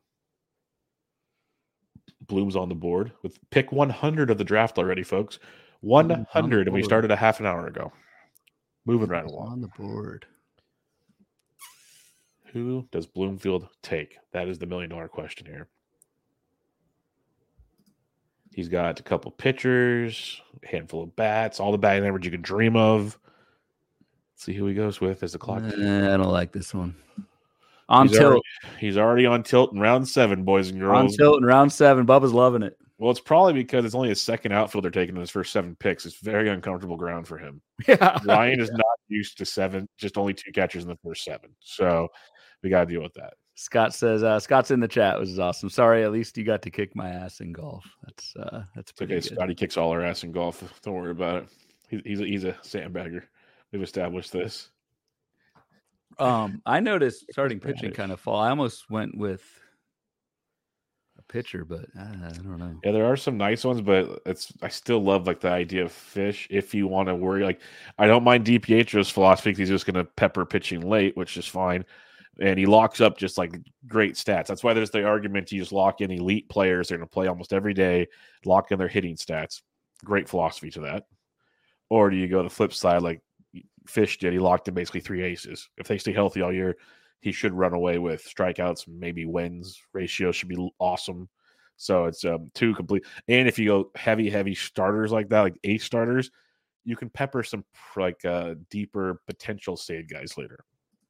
Bloom's on the board with pick 100 of the draft already, folks. 100. And we started a half an hour ago. Moving right along. on the board. Who does Bloomfield take? That is the million dollar question here. He's got a couple pitchers, a handful of bats, all the batting average you can dream of. Let's see who he goes with as the clock. I don't like this one. On he's, tilt. already, he's already on tilt in round seven, boys and girls. On tilt in round seven. Bubba's loving it. Well, it's probably because it's only his second outfielder taken in his first seven picks. It's very uncomfortable ground for him. [laughs] Yeah. Ryan is not used to seven, just only two catchers in the first seven. So we got to deal with that. Scott says uh, Scott's in the chat, which is awesome. Sorry, at least you got to kick my ass in golf. That's uh that's It's pretty okay. good. Scotty kicks all our ass in golf. Don't worry about it. He's he's a, he's a sandbagger. We've established this. Um, I noticed starting pitching kind of fall. I almost went with a pitcher, but uh, I don't know. Yeah, there are some nice ones, but it's I still love like the idea of fish. If you want to worry, like I don't mind DiPietro's philosophy. He's just going to pepper pitching late, which is fine, and he locks up just like great stats. That's why there's the argument you just lock in elite players. They're going to play almost every day, lock in their hitting stats. Great philosophy to that. Or do you go the flip side like Fish did? He locked in basically three aces. If they stay healthy all year, he should run away with strikeouts, maybe wins. Ratio should be awesome. So it's um, two complete. And if you go heavy, heavy starters like that, like eight starters, you can pepper some like uh, deeper potential save guys later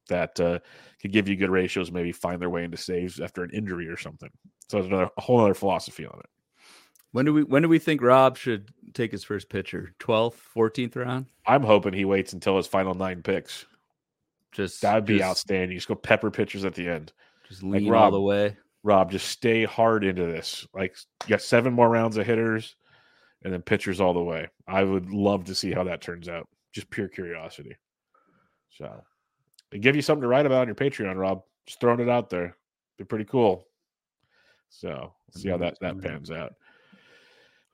that uh, could give you good ratios. Maybe find their way into saves after an injury or something. So it's another a whole other philosophy on it. When do we when do we think Rob should take his first pitcher? Twelfth, fourteenth round? I'm hoping he waits until his final nine picks. Just That'd be just, outstanding. Just go pepper pitchers at the end. Just Like lean all the way. Rob, just stay hard into this. Like you got seven more rounds of hitters and then pitchers all the way. I would love to see how that turns out. Just pure curiosity. So they give you something to write about on your Patreon, Rob. Just throwing it out there. Be pretty cool. So see how that, that pans out.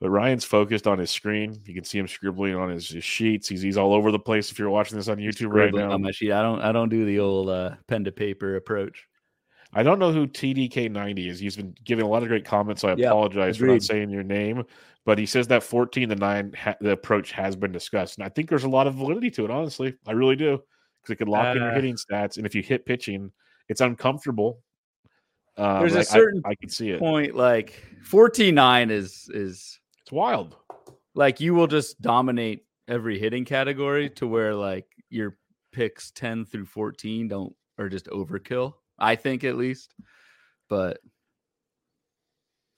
But Ryan's focused on his screen. You can see him scribbling on his, his sheets. He's he's all over the place. If you're watching this on YouTube right now, on my sheet. I don't I don't do the old uh, pen to paper approach. I don't know who TDK90 is. He's been giving a lot of great comments, so I Yeah, apologize for not saying your name. But he says that 14 to 9, ha- the approach has been discussed. And I think there's a lot of validity to it, honestly. I really do. Because it could lock in your Uh, hitting stats. And if you hit pitching, it's uncomfortable. Um, There's a I- I- certain I, can see it. Point like 14-9 is is It's wild. like you will just dominate every hitting category to where like your picks 10 through 14 don't are just overkill i think at least but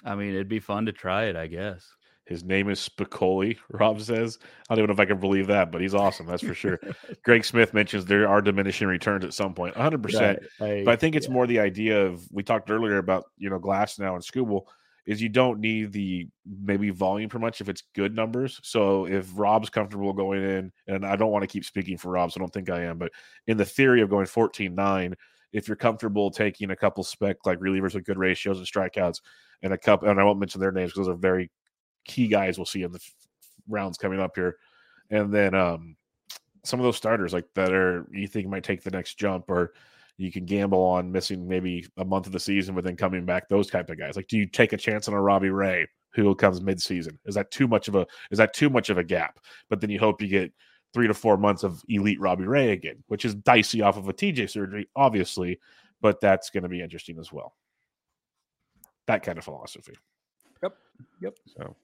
i mean it'd be fun to try it i guess His name is Spicoli, [laughs] Rob says. I don't even know if I can believe that, but he's awesome. That's for sure. [laughs] Greg Smith mentions there are diminishing returns at some point. 100%. Right, But I think it's more the idea of we talked earlier about you know Glasnow and Skubal. Is you don't need the maybe volume for much if it's good numbers. So if Rob's comfortable going in, and I don't want to keep speaking for Rob, so I don't think I am, but in the theory of going 14 9, if you're comfortable taking a couple spec like relievers with good ratios and strikeouts and a couple, and I won't mention their names because those are very key guys we'll see in the f- rounds coming up here. And then um, some of those starters like that are you think might take the next jump or you can gamble on missing maybe a month of the season but then coming back those type of guys like do you take a chance on a robbie ray who comes mid-season is that too much of a is that too much of a gap but then you hope you get three to four months of elite robbie ray again which is dicey off of a tj surgery obviously but that's going to be interesting as well that kind of philosophy Yep. Yep. so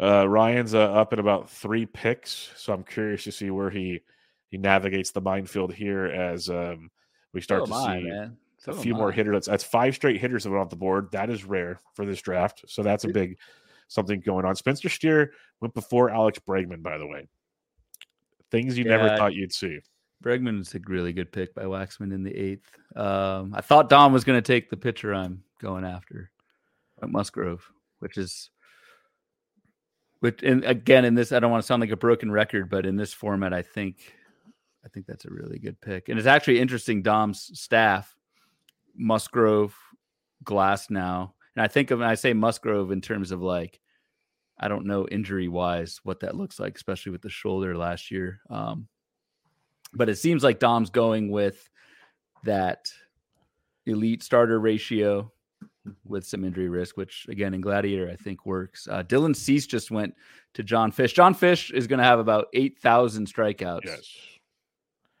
uh, Ryan's uh, up at about three picks, so I'm curious to see where he he navigates the minefield here as um, we start So to I, see man. So a few more hitters. That's, that's five straight hitters that went off the board. That is rare for this draft, so that's a big something going on. Spencer Steer went before Alex Bregman, by the way. Things you never thought you'd see. Bregman's a really good pick by Waxman in the eighth. Um, I thought Dom was going to take the pitcher I'm going after, at Musgrove, which is, which and again in this I don't want to sound like a broken record, but in this format I think, I think that's a really good pick, and it's actually interesting. Dom's staff, Musgrove, Glasnow, and I think of when I say Musgrove in terms of like, I don't know injury wise what that looks like, especially with the shoulder last year. Um, but it seems like Dom's going with that elite starter ratio with some injury risk, which again in Gladiator I think works. Uh, Dylan Cease just went to John Fish. John Fish is going to have about eight thousand strikeouts Yes,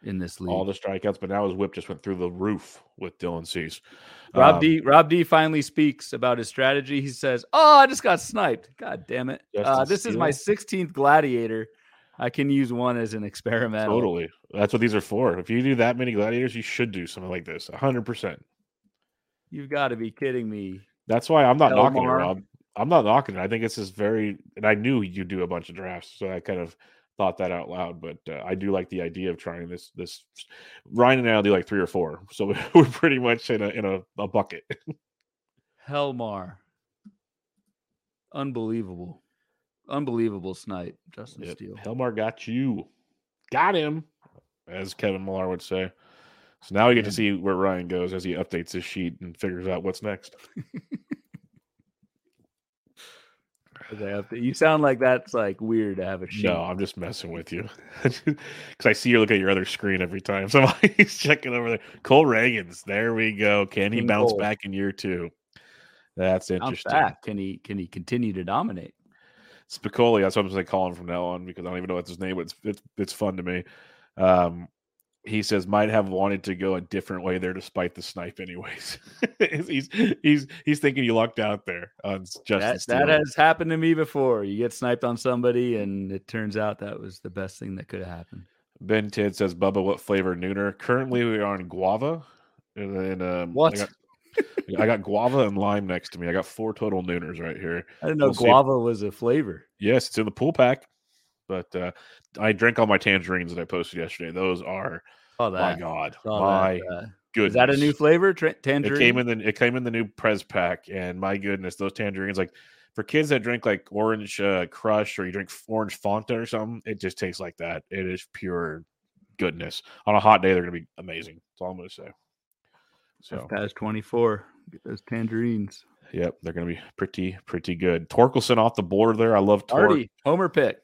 in this league. all the strikeouts, but now his whip just went through the roof with Dylan Cease. Rob Um, D. Rob D. finally speaks about his strategy. He says, "Oh, I just got sniped. God damn it! Uh, this is my 16th Gladiator. I can use one as an experiment. Totally. That's what these are for. If you do that many gladiators, you should do something like this. 100%. You've got to be kidding me. That's why I'm not knocking it, Rob. I'm not knocking it. I think it's just very, and I knew you do a bunch of drafts, so I kind of thought that out loud. But uh, I do like the idea of trying this. This Ryan and I'll do like three or four, [laughs] so [laughs] we're pretty much in a in a, a bucket. [laughs] Helmar. Unbelievable. Unbelievable snipe, Justin Yep. Steele. Helmar got you, got him, as Kevin Millar would say. So now we get to see where Ryan goes as he updates his sheet and figures out what's next. You sound like that's like weird to have a sheet. No, I'm just messing with you [laughs] because I see you look at your other screen every time. [laughs] Somebody's checking over there. Cole Ragans there. We go. Can he King bounce Cole. back in year two? That's interesting. Can he can he continue to dominate? Spicoli. That's what I'm going to call him from now on because I don't even know what's his name. But it's it's it's fun to me. Um, he says might have wanted to go a different way there despite the snipe. Anyways, [laughs] he's he's he's thinking you lucked out there on Justin. That, Steele. that has happened to me before. You get sniped on somebody, and it turns out that was the best thing that could have happened. Ben Tid says, Bubba, what flavor nooner? Currently, we are in guava. And then um, What? I got, I got guava and lime next to me. I got four total nooners right here. I didn't know We'll guava was a flavor. Yes, it's in the pool pack. But uh, I drank all my tangerines that I posted yesterday. Those are Oh, my god, my that, uh, goodness. is that a new flavor? Tra- tangerine. It came in the it came in the new Prez pack, and my goodness, those tangerines like for kids that drink like orange uh, crush or you drink orange Fanta or something, it just tastes like that. It is pure goodness. On a hot day, they're gonna be amazing. That's all I'm gonna say. So past twenty four. Get those tangerines. yep, they're gonna be pretty pretty good. Torkelson off the board there. I love Torque. Artie, Homer pick.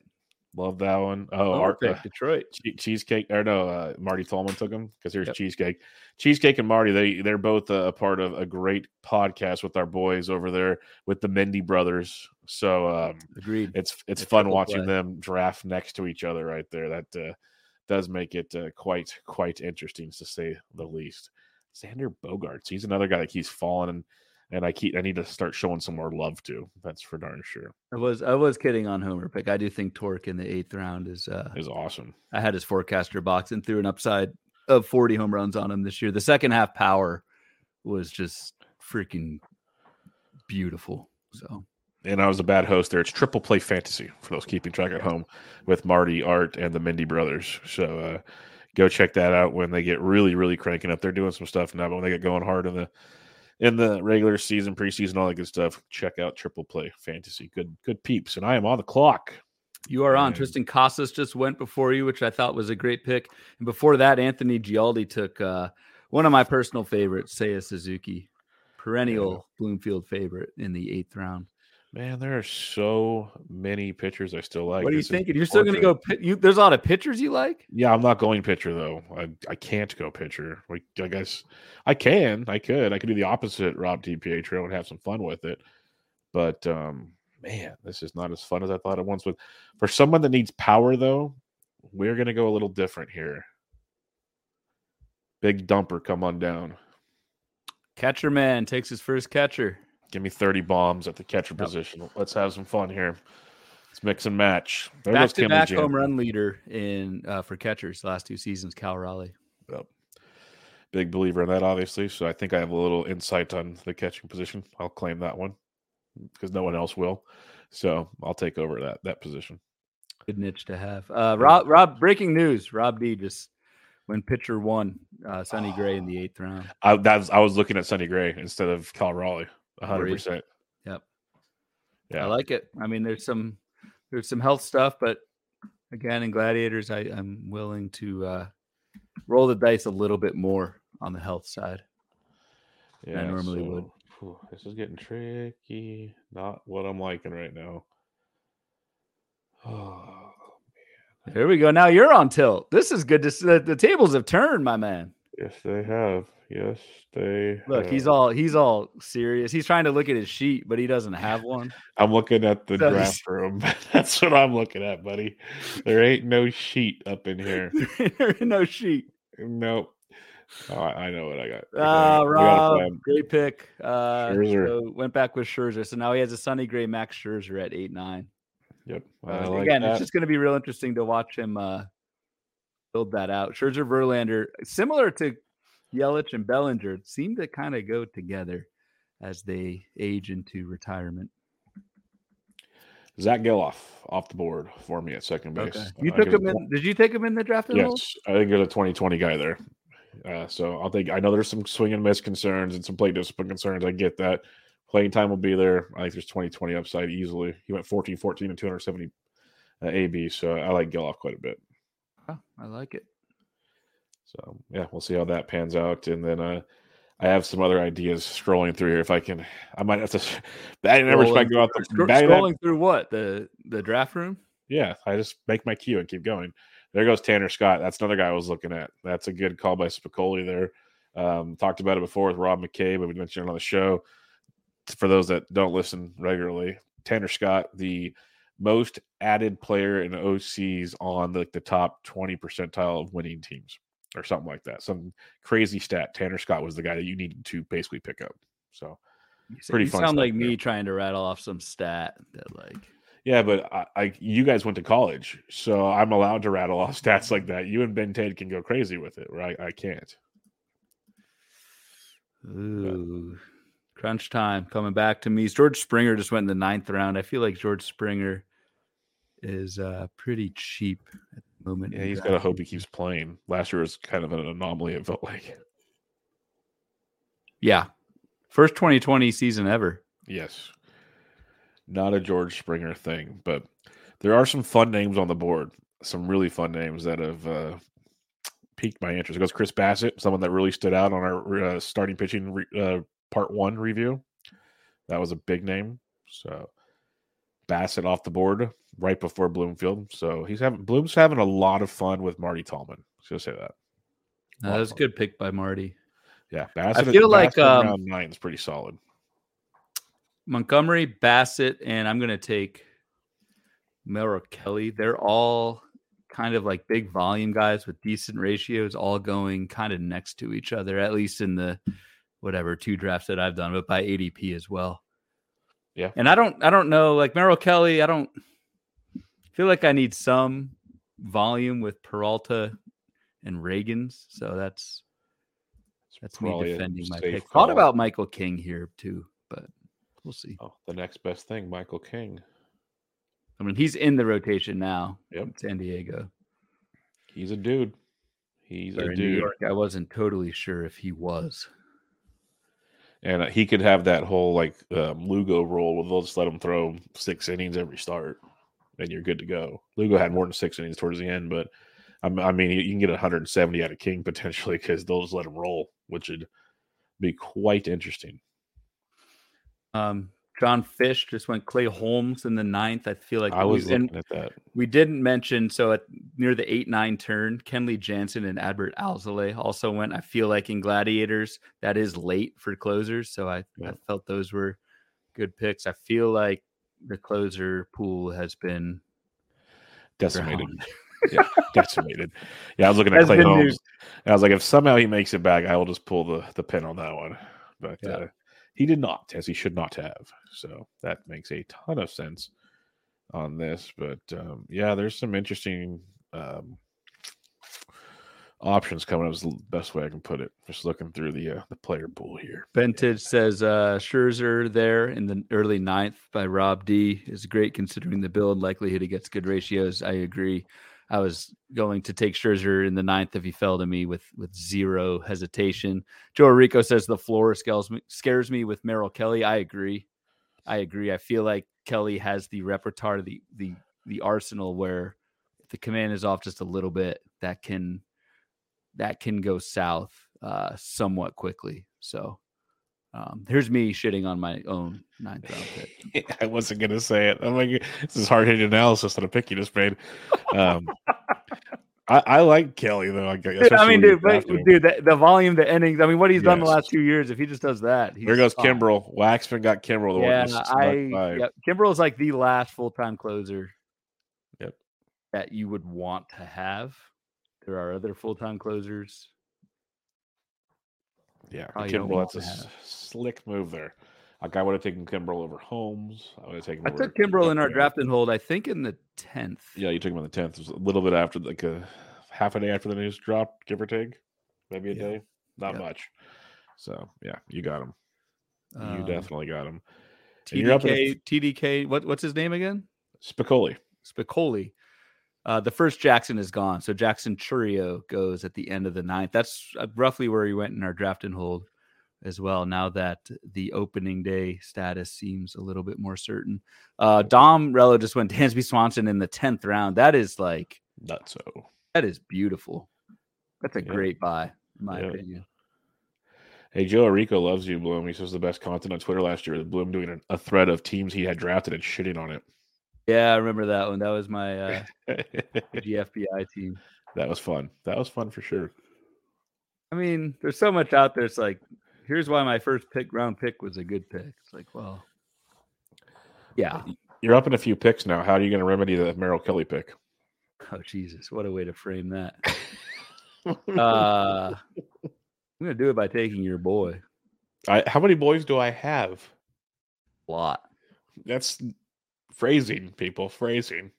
Love that one. Oh, Homer Art, uh, Detroit. che- cheesecake or no uh, marty tolman took him because here's Yep. cheesecake cheesecake and marty they they're both a, a part of a great podcast with our boys over there with the mendy brothers so um Agreed. it's it's fun watching play. them draft next to each other right there that uh, does make it uh, quite quite interesting to say the least xander bogaerts he's another guy that keeps falling and i keep i need to start showing some more love to that's for darn sure I was I was kidding on Homer pick. I do think Torque in the eighth round is. uh is awesome I had his forecaster box and threw an upside of forty home runs on him this year. The second half power was just freaking beautiful. So and I was a bad host there. It's triple play fantasy for those keeping track at home with Marty, Art, and the Mindy brothers. So uh, go check that out when they get really, really cranking up. They're doing some stuff now, but when they get going hard in the in the regular season, preseason, all that good stuff, check out Triple Play Fantasy. Good, good peeps. And I am on the clock. You are on. And- Triston Casas just went before you, which I thought was a great pick. And before that, Anthony Gialdi took uh, one of my personal favorites, Seiya Suzuki, perennial Bloomfield favorite in the eighth round. Man, there are so many pitchers I still like. what are you This thinking? You're still going to go? Pit, you, there's a lot of pitchers you like. Yeah, I'm not going pitcher though. I, I can't go pitcher. Like I guess I can. I could. I could do the opposite Rob DiPietro and have some fun with it. But um man, this is not as fun as I thought it once was. For someone that needs power though, we're gonna go a little different here. Big dumper, come on down. Catcher man takes his first catcher. Give me 30 bombs at the catcher Yep. position. Let's have some fun here. Let's mix and match. There Back to back home run leader in uh, for catchers the last two seasons. Cal Raleigh. Yep. Big believer in that, obviously. So I think I have a little insight on the catching position. I'll claim that one because no one else will. So I'll take over that that position. Good niche to have. Uh, Rob, Rob, breaking news. Rob D just went pitcher one, uh, Sonny Gray in the eighth round. I that's I was looking at Sonny Gray instead of Cal Raleigh. Hundred Agreed. percent. Yep. Yeah. I like it. I mean, there's some there's some health stuff, but again, in gladiators, I, I'm willing to uh, roll the dice a little bit more on the health side. yeah, normally would. whew, this is getting tricky. Not what I'm liking right now. [sighs] Oh, man. Here we go. Now you're on tilt. This is good to see. The, the tables have turned, my man. yes, they have. Yes, they Look, he's all he's all serious. He's trying to look at his sheet, but he doesn't have one. I'm looking at the So draft [laughs] room. [laughs] That's what I'm looking at, buddy. There ain't no sheet up in here. no sheet. Nope. Oh, I know what I got. Okay, Uh, we got a Rob, great pick. Uh, so went back with Scherzer. So now he has a Sonny Gray Max Scherzer at eight nine. Yep. Uh, like again, that. it's just going to be real interesting to watch him uh, build that out. Scherzer Verlander, similar to Yelich and Bellinger, seem to kind of go together as they age into retirement. Zack Gelof off the board for me at second base. Okay, you took him in. Did you take him in the draft? Yes, I think there's a 2020 guy there. Uh, so I'll think I know there's some swing and miss concerns and some play discipline concerns. I get that. Playing time will be there. I think there's 2020 upside easily. He went 14 14 and 270 uh, AB. So I like Geloff quite a bit. Oh, I like it. So yeah, we'll see how that pans out. And then uh, I have some other ideas scrolling through here. If I can, I might have to. I [laughs] never Scrolling expect to go out the Scro- of that- scrolling through what the the draft room. Yeah, I just make my cue and keep going. There goes Tanner Scott. That's another guy I was looking at. That's a good call by Spicoli there. Um, talked about it before with Rob McKay, but we mentioned it on the show. For those that don't listen regularly, Tanner Scott, the most added player in OCs on the, the top 20 percentile of winning teams or something like that. Some crazy stat. Tanner Scott was the guy that you needed to basically pick up. So Pretty you fun sound like there. me trying to rattle off some stat that like Yeah, but I, I you guys went to college, so I'm allowed to rattle off [laughs] stats like that. You and Ben Tate can go crazy with it, right? I can't. Ooh, crunch time coming back to me. George Springer just went in the ninth round. I feel like George Springer is uh, pretty cheap at moment. Yeah, he's got to hope he keeps playing. Last year was kind of an anomaly. It felt like. Yeah, first 2020 season ever. Yes, not a George Springer thing, but there are some fun names on the board. Some really fun names that have uh, piqued my interest. It goes Chris Bassitt, someone that really stood out on our uh, starting pitching re- uh, part one review. That was a big name. So Bassitt off the board right before Bloomfield. So he's having Bloom's having a lot of fun with Marty Tallman. Just say that. Uh, that was a good pick by Marty. Yeah, Bassitt. feel like, Bassitt in um, round nine is pretty solid. Montgomery, Bassitt, and I'm going to take Merrill Kelly. They're all kind of like big volume guys with decent ratios, all going kind of next to each other, at least in the whatever two drafts that I've done, but by ADP as well. Yeah. And I don't, I don't know, like Merrill Kelly, I don't feel like I need some volume with Peralta and Ragans. So that's that's me probably a defending my pick. Thought about Michael King here too, but we'll see. Oh, the next best thing, Michael King. I mean, he's in the rotation now. Yep. San Diego. He's a dude. He's Or a dude. York, I wasn't totally sure if he was. And uh, he could have that whole like um, Lugo role where they'll just let him throw six innings every start, and you're good to go. Lugo had more than six innings towards the end, but I mean, you can get 170 out of King [laughs] potentially because they'll just let him roll, which would be quite interesting. Um, John Fish just went Clay Holmes in the ninth. I feel like I was we, looking at that. We didn't mention so at near the eight nine turn, Kenley Jansen and Adbert Alzolay also went. I feel like in Gladiators that is late for closers, so I, yeah. I felt those were good picks. I feel like the closer pool has been decimated. [laughs] yeah, decimated. Yeah, I was looking at Clay Holmes. I was like, if somehow he makes it back, I will just pull the the pin on that one. But yeah. uh, he did not, as he should not have. So that makes a ton of sense on this. But um, yeah, there's some interesting um, options coming up. Is the best way I can put it. Just looking through the uh, the player pool here. Vintage says uh, Scherzer there in the early ninth by Rob D is great considering the build likelihood he gets good ratios. I agree. I was going to take Scherzer in the ninth if he fell to me with with zero hesitation. Joe Rico says the floor scares me, scares me with Merrill Kelly. I agree. I agree. I feel like Kelly has the repertoire, the the the arsenal where if the command is off just a little bit, that can that can go south uh, somewhat quickly. So um, here's me shitting on my own ninth round pick. [laughs] I wasn't gonna say it. I'm like, this is hard hitting analysis on a pick you just made. Um, [laughs] I, I, like Kelly though. I, dude, I mean, dude, but, dude, the, the, volume, the innings. I mean, what he's yes. done the last two years. If he just does that, there goes fine. Kimbrel. Waxman got Kimbrel. yeah, I. Yeah, Kimbrel is like the last full time closer. Yep. That you would want to have. There are other full time closers yeah, Kimbrel. That's a slick move there. Like I would have taken Kimbrel over Holmes. I would have taken. I took Kimbrel in our draft and hold. I think in the tenth. Yeah, you took him in the tenth. It was a little bit after, like a half a day after the news dropped, give or take, maybe a yeah. day. Not yeah. much. So yeah, you got him. You um, definitely got him. TDK. TDK. What what's his name again? Spicoli. Spicoli. Uh, the first Jackson is gone, so Jackson Chourio goes at the end of the ninth. That's uh, roughly where he went in our draft and hold as well. Now that the opening day status seems a little bit more certain, uh, Dom Rello just went Dansby Swanson in the tenth round. That is like not so. That is beautiful. That's a yeah. great buy, in my yeah. opinion. Hey, Joe Rico loves you, Bloom. He says the best content on Twitter last year was Bloom doing a, a thread of teams he had drafted and shitting on it. Yeah, I remember that one. That was my uh, [laughs] GFBI team. That was fun. That was fun for sure. I mean, there's so much out there. It's like, here's why my first pick round pick was a good pick. It's like, well, yeah. You're up in a few picks now. How are you going to remedy the Merrill Kelly pick? Oh Jesus, what a way to frame that. [laughs] uh, I'm going to do it by taking your boy. I, how many boys do I have? A lot. That's Phrasing, people, phrasing.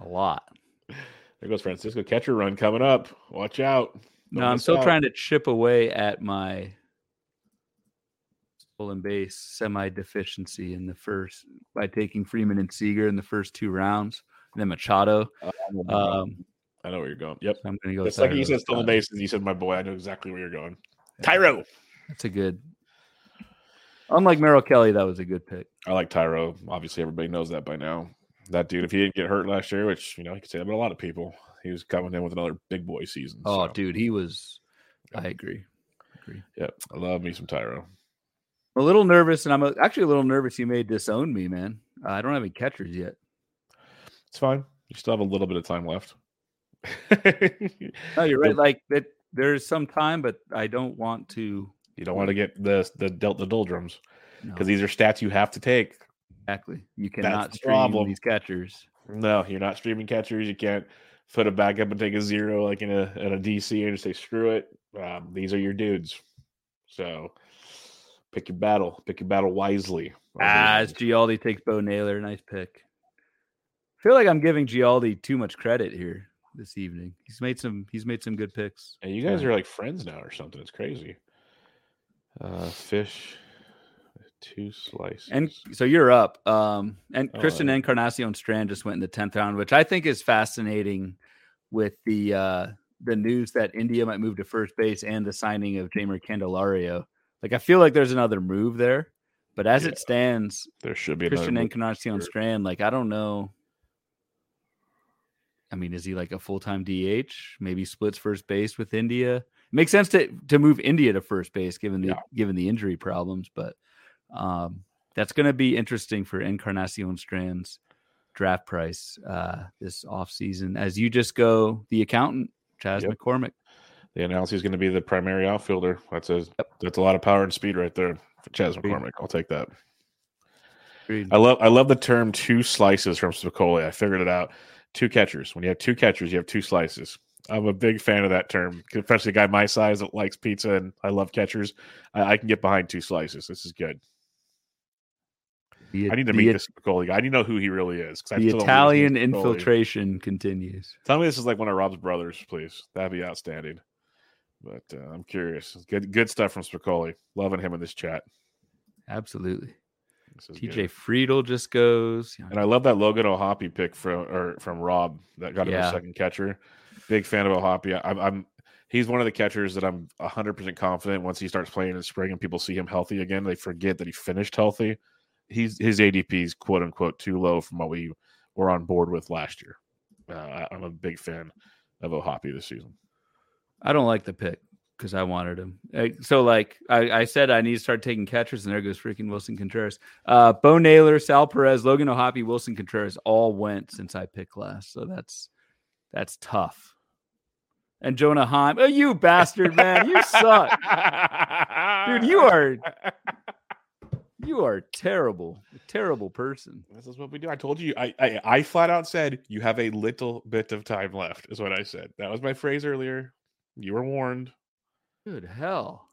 A lot. There goes Francisco catcher run coming up. Watch out. Don't no, I'm still out. trying to chip away at my stolen base semi deficiency in the first by taking Freeman and Seager in the first two rounds, and then Machado. Uh, um, I know where you're going. Yep. I'm going to go. It's like you said stolen bases. You said my boy. I know exactly where you're going. Thairo, That's a good Unlike Merrill Kelly, that was a good pick. I like Thairo. Obviously, everybody knows that by now. That dude, if he didn't get hurt last year, which you know he could say that about a lot of people, he was coming in with another big boy season. Oh, so. dude, he was. I agree. agree. Yep, I love me some Thairo. A little nervous, and I'm actually a little nervous. You may disown me, man. Uh, I don't have any catchers yet. It's fine. You still have a little bit of time left. no, you're [laughs] right. Like that, there's some time, but I don't want to you don't want to get the the dealt the doldrums because no. these are stats you have to take. Exactly. You cannot the stream problem. these catchers. No, you're not streaming catchers. You can't put a back up and take a zero like in a in a DC and just say screw it. Um, these are your dudes. So pick your battle. Pick your battle wisely. Ah, as Gialdi takes Bo Naylor, nice pick. I feel like I'm giving Gialdi too much credit here this evening. He's made some. He's made some good picks. And you guys are like friends now or something. It's crazy. Uh, fish, two slices. And so you're up. Um, and Christian oh, Encarnacion Strand just went in the tenth round, which I think is fascinating with the uh, the news that India might move to first base and the signing of Jeimer Candelario. Like I feel like there's another move there, but as Yeah. it stands, There should be Christian. Encarnacion Strand, like I don't know. I mean, is he like a full time DH? Maybe splits first base with India. Makes sense to to move India to first base given the Yeah. given the injury problems, but um, that's going to be interesting for Encarnacion Strand's draft price uh, this offseason as you just go the accountant Chas Yep. McCormick. They announced he's going to be the primary outfielder. That's a that's a lot of power and speed right there for Chas Agreed. McCormick. I'll take that. Agreed. I love I love the term two slices from Spicoli. I figured it out. Two catchers. When you have two catchers, you have two slices. I'm a big fan of that term, especially a guy my size that likes pizza and I love catchers. I, I can get behind two slices. This is good. The- I need to the- meet this Spicoli guy. I need to know who he really is. The Italian believe he's Spicoli. infiltration continues. Tell me this is like one of Rob's brothers, please. That'd be outstanding. But uh, I'm curious. Good good stuff from Spicoli. Loving him in this chat. Absolutely. This TJ good. Friedl just goes. And I love that Logan O'Hoppe pick from or from Rob that got him Yeah. a second catcher. Big fan of O'Hoppe. I'm, I'm he's one of the catchers that I'm 100 percent confident once he starts playing in spring and people see him healthy again, they forget that he finished healthy. He's his ADP is quote unquote too low from what we were on board with last year. Uh, I- I'm a big fan of O'Hoppe this season. I don't like the pick because I wanted him. So, like I, I said, I need to start taking catchers, and there goes freaking Willson Contreras. Uh, Bo Naylor, Sal Perez, Logan O'Hoppe, Willson Contreras all went since I picked last. So that's that's tough. And Jonah Heim, oh you bastard, man, you suck, dude. You are [laughs] you are terrible, a terrible person. This is what we do. I told you. I, I I flat out said you have a little bit of time left. Is what I said. That was my phrase earlier. You were warned. Good hell.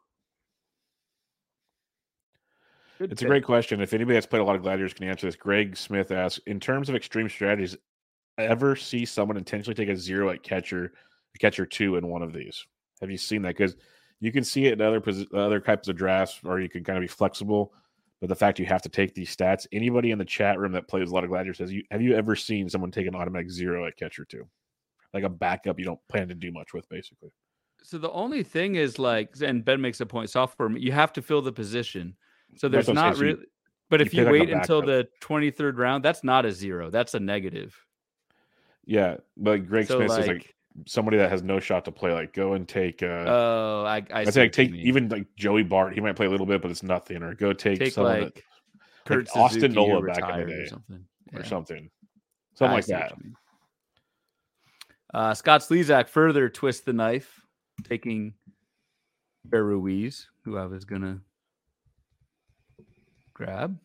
Good It's a great question. If anybody that's played a lot of gladiators can answer this, Greg Smith asks: In terms of extreme strategies, ever see someone intentionally take a zero at catcher, catcher two in one of these? Have you seen that? Because you can see it in other other types of drafts, or you can kind of be flexible. But the fact you have to take these stats, anybody in the chat room that plays a lot of gladiators says, you, "Have you ever seen someone take an automatic zero at catcher two, like a backup you don't plan to do much with, basically?" So the only thing is like, and Ben makes a point. Software, you have to fill the position. So there's not you- really. But if you like wait until the 23rd round, that's not a zero. That's a negative. Yeah, but Greg so Smith like, is like somebody that has no shot to play. Like, go and take. uh oh, I, I I what take even like Joey Bart. He might play a little bit, but it's nothing. Or go take, take someone like that, Kurt Austin Nola back in the day, or something. or something, something I like that. Uh, Scott Slezak further twists the knife, taking Bear Ruiz, who I was gonna grab.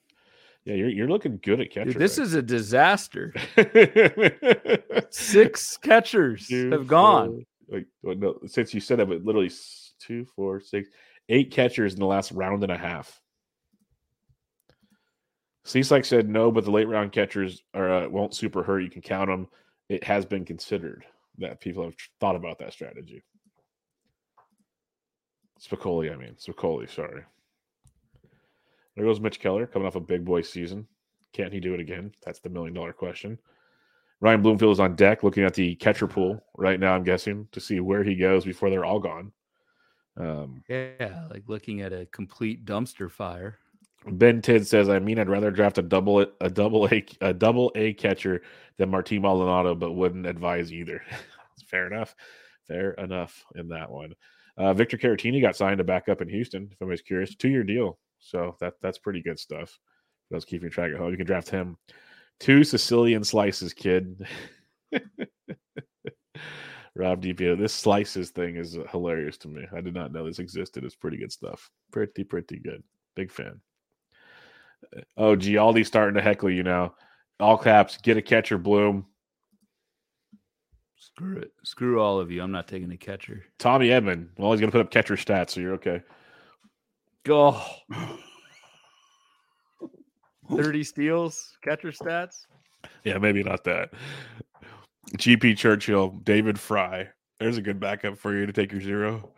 Yeah, you're you're looking good at catcher. Dude, this is a disaster. [laughs] Six catchers have gone. Like well, no, since you said that, but literally two, four, six, eight catchers in the last round and a half. Ceaslike said no, but the late round catchers are uh, won't super hurt. You can count them. It has been considered that people have thought about that strategy. Spicoli, I mean Spicoli. Sorry. There goes Mitch Keller coming off a big boy season. Can he do it again? That's the million dollar question. Ryan Bloomfield is on deck looking at the catcher pool right now, I'm guessing, to see where he goes before they're all gone. Um, Yeah, like looking at a complete dumpster fire. ben Tidd says, I mean, I'd rather draft a double a double A a double A catcher than Martin Maldonado, but wouldn't advise either. [laughs] Fair enough. Fair enough in that one. Uh, Victor Caratini got signed to back up in Houston. If anybody's curious, two year deal. So that that's pretty good stuff. I was keeping track at home. You can draft him. Two Sicilian slices, kid. [laughs] Rob DPO. This slices thing is uh, hilarious to me. I did not know this existed. It's pretty good stuff. Pretty, pretty good. Big fan. Uh, Oh, Gialdi's starting to heckle you now. All caps. Get a catcher, Bloom. Screw it. Screw all of you. I'm not taking a catcher. Tommy Edman. Well, he's going to put up catcher stats, so you're okay. Go. [laughs] 30 steals, catcher stats. Yeah, maybe not that. GP Churchill, David Fry. There's a good backup for you to take your zero.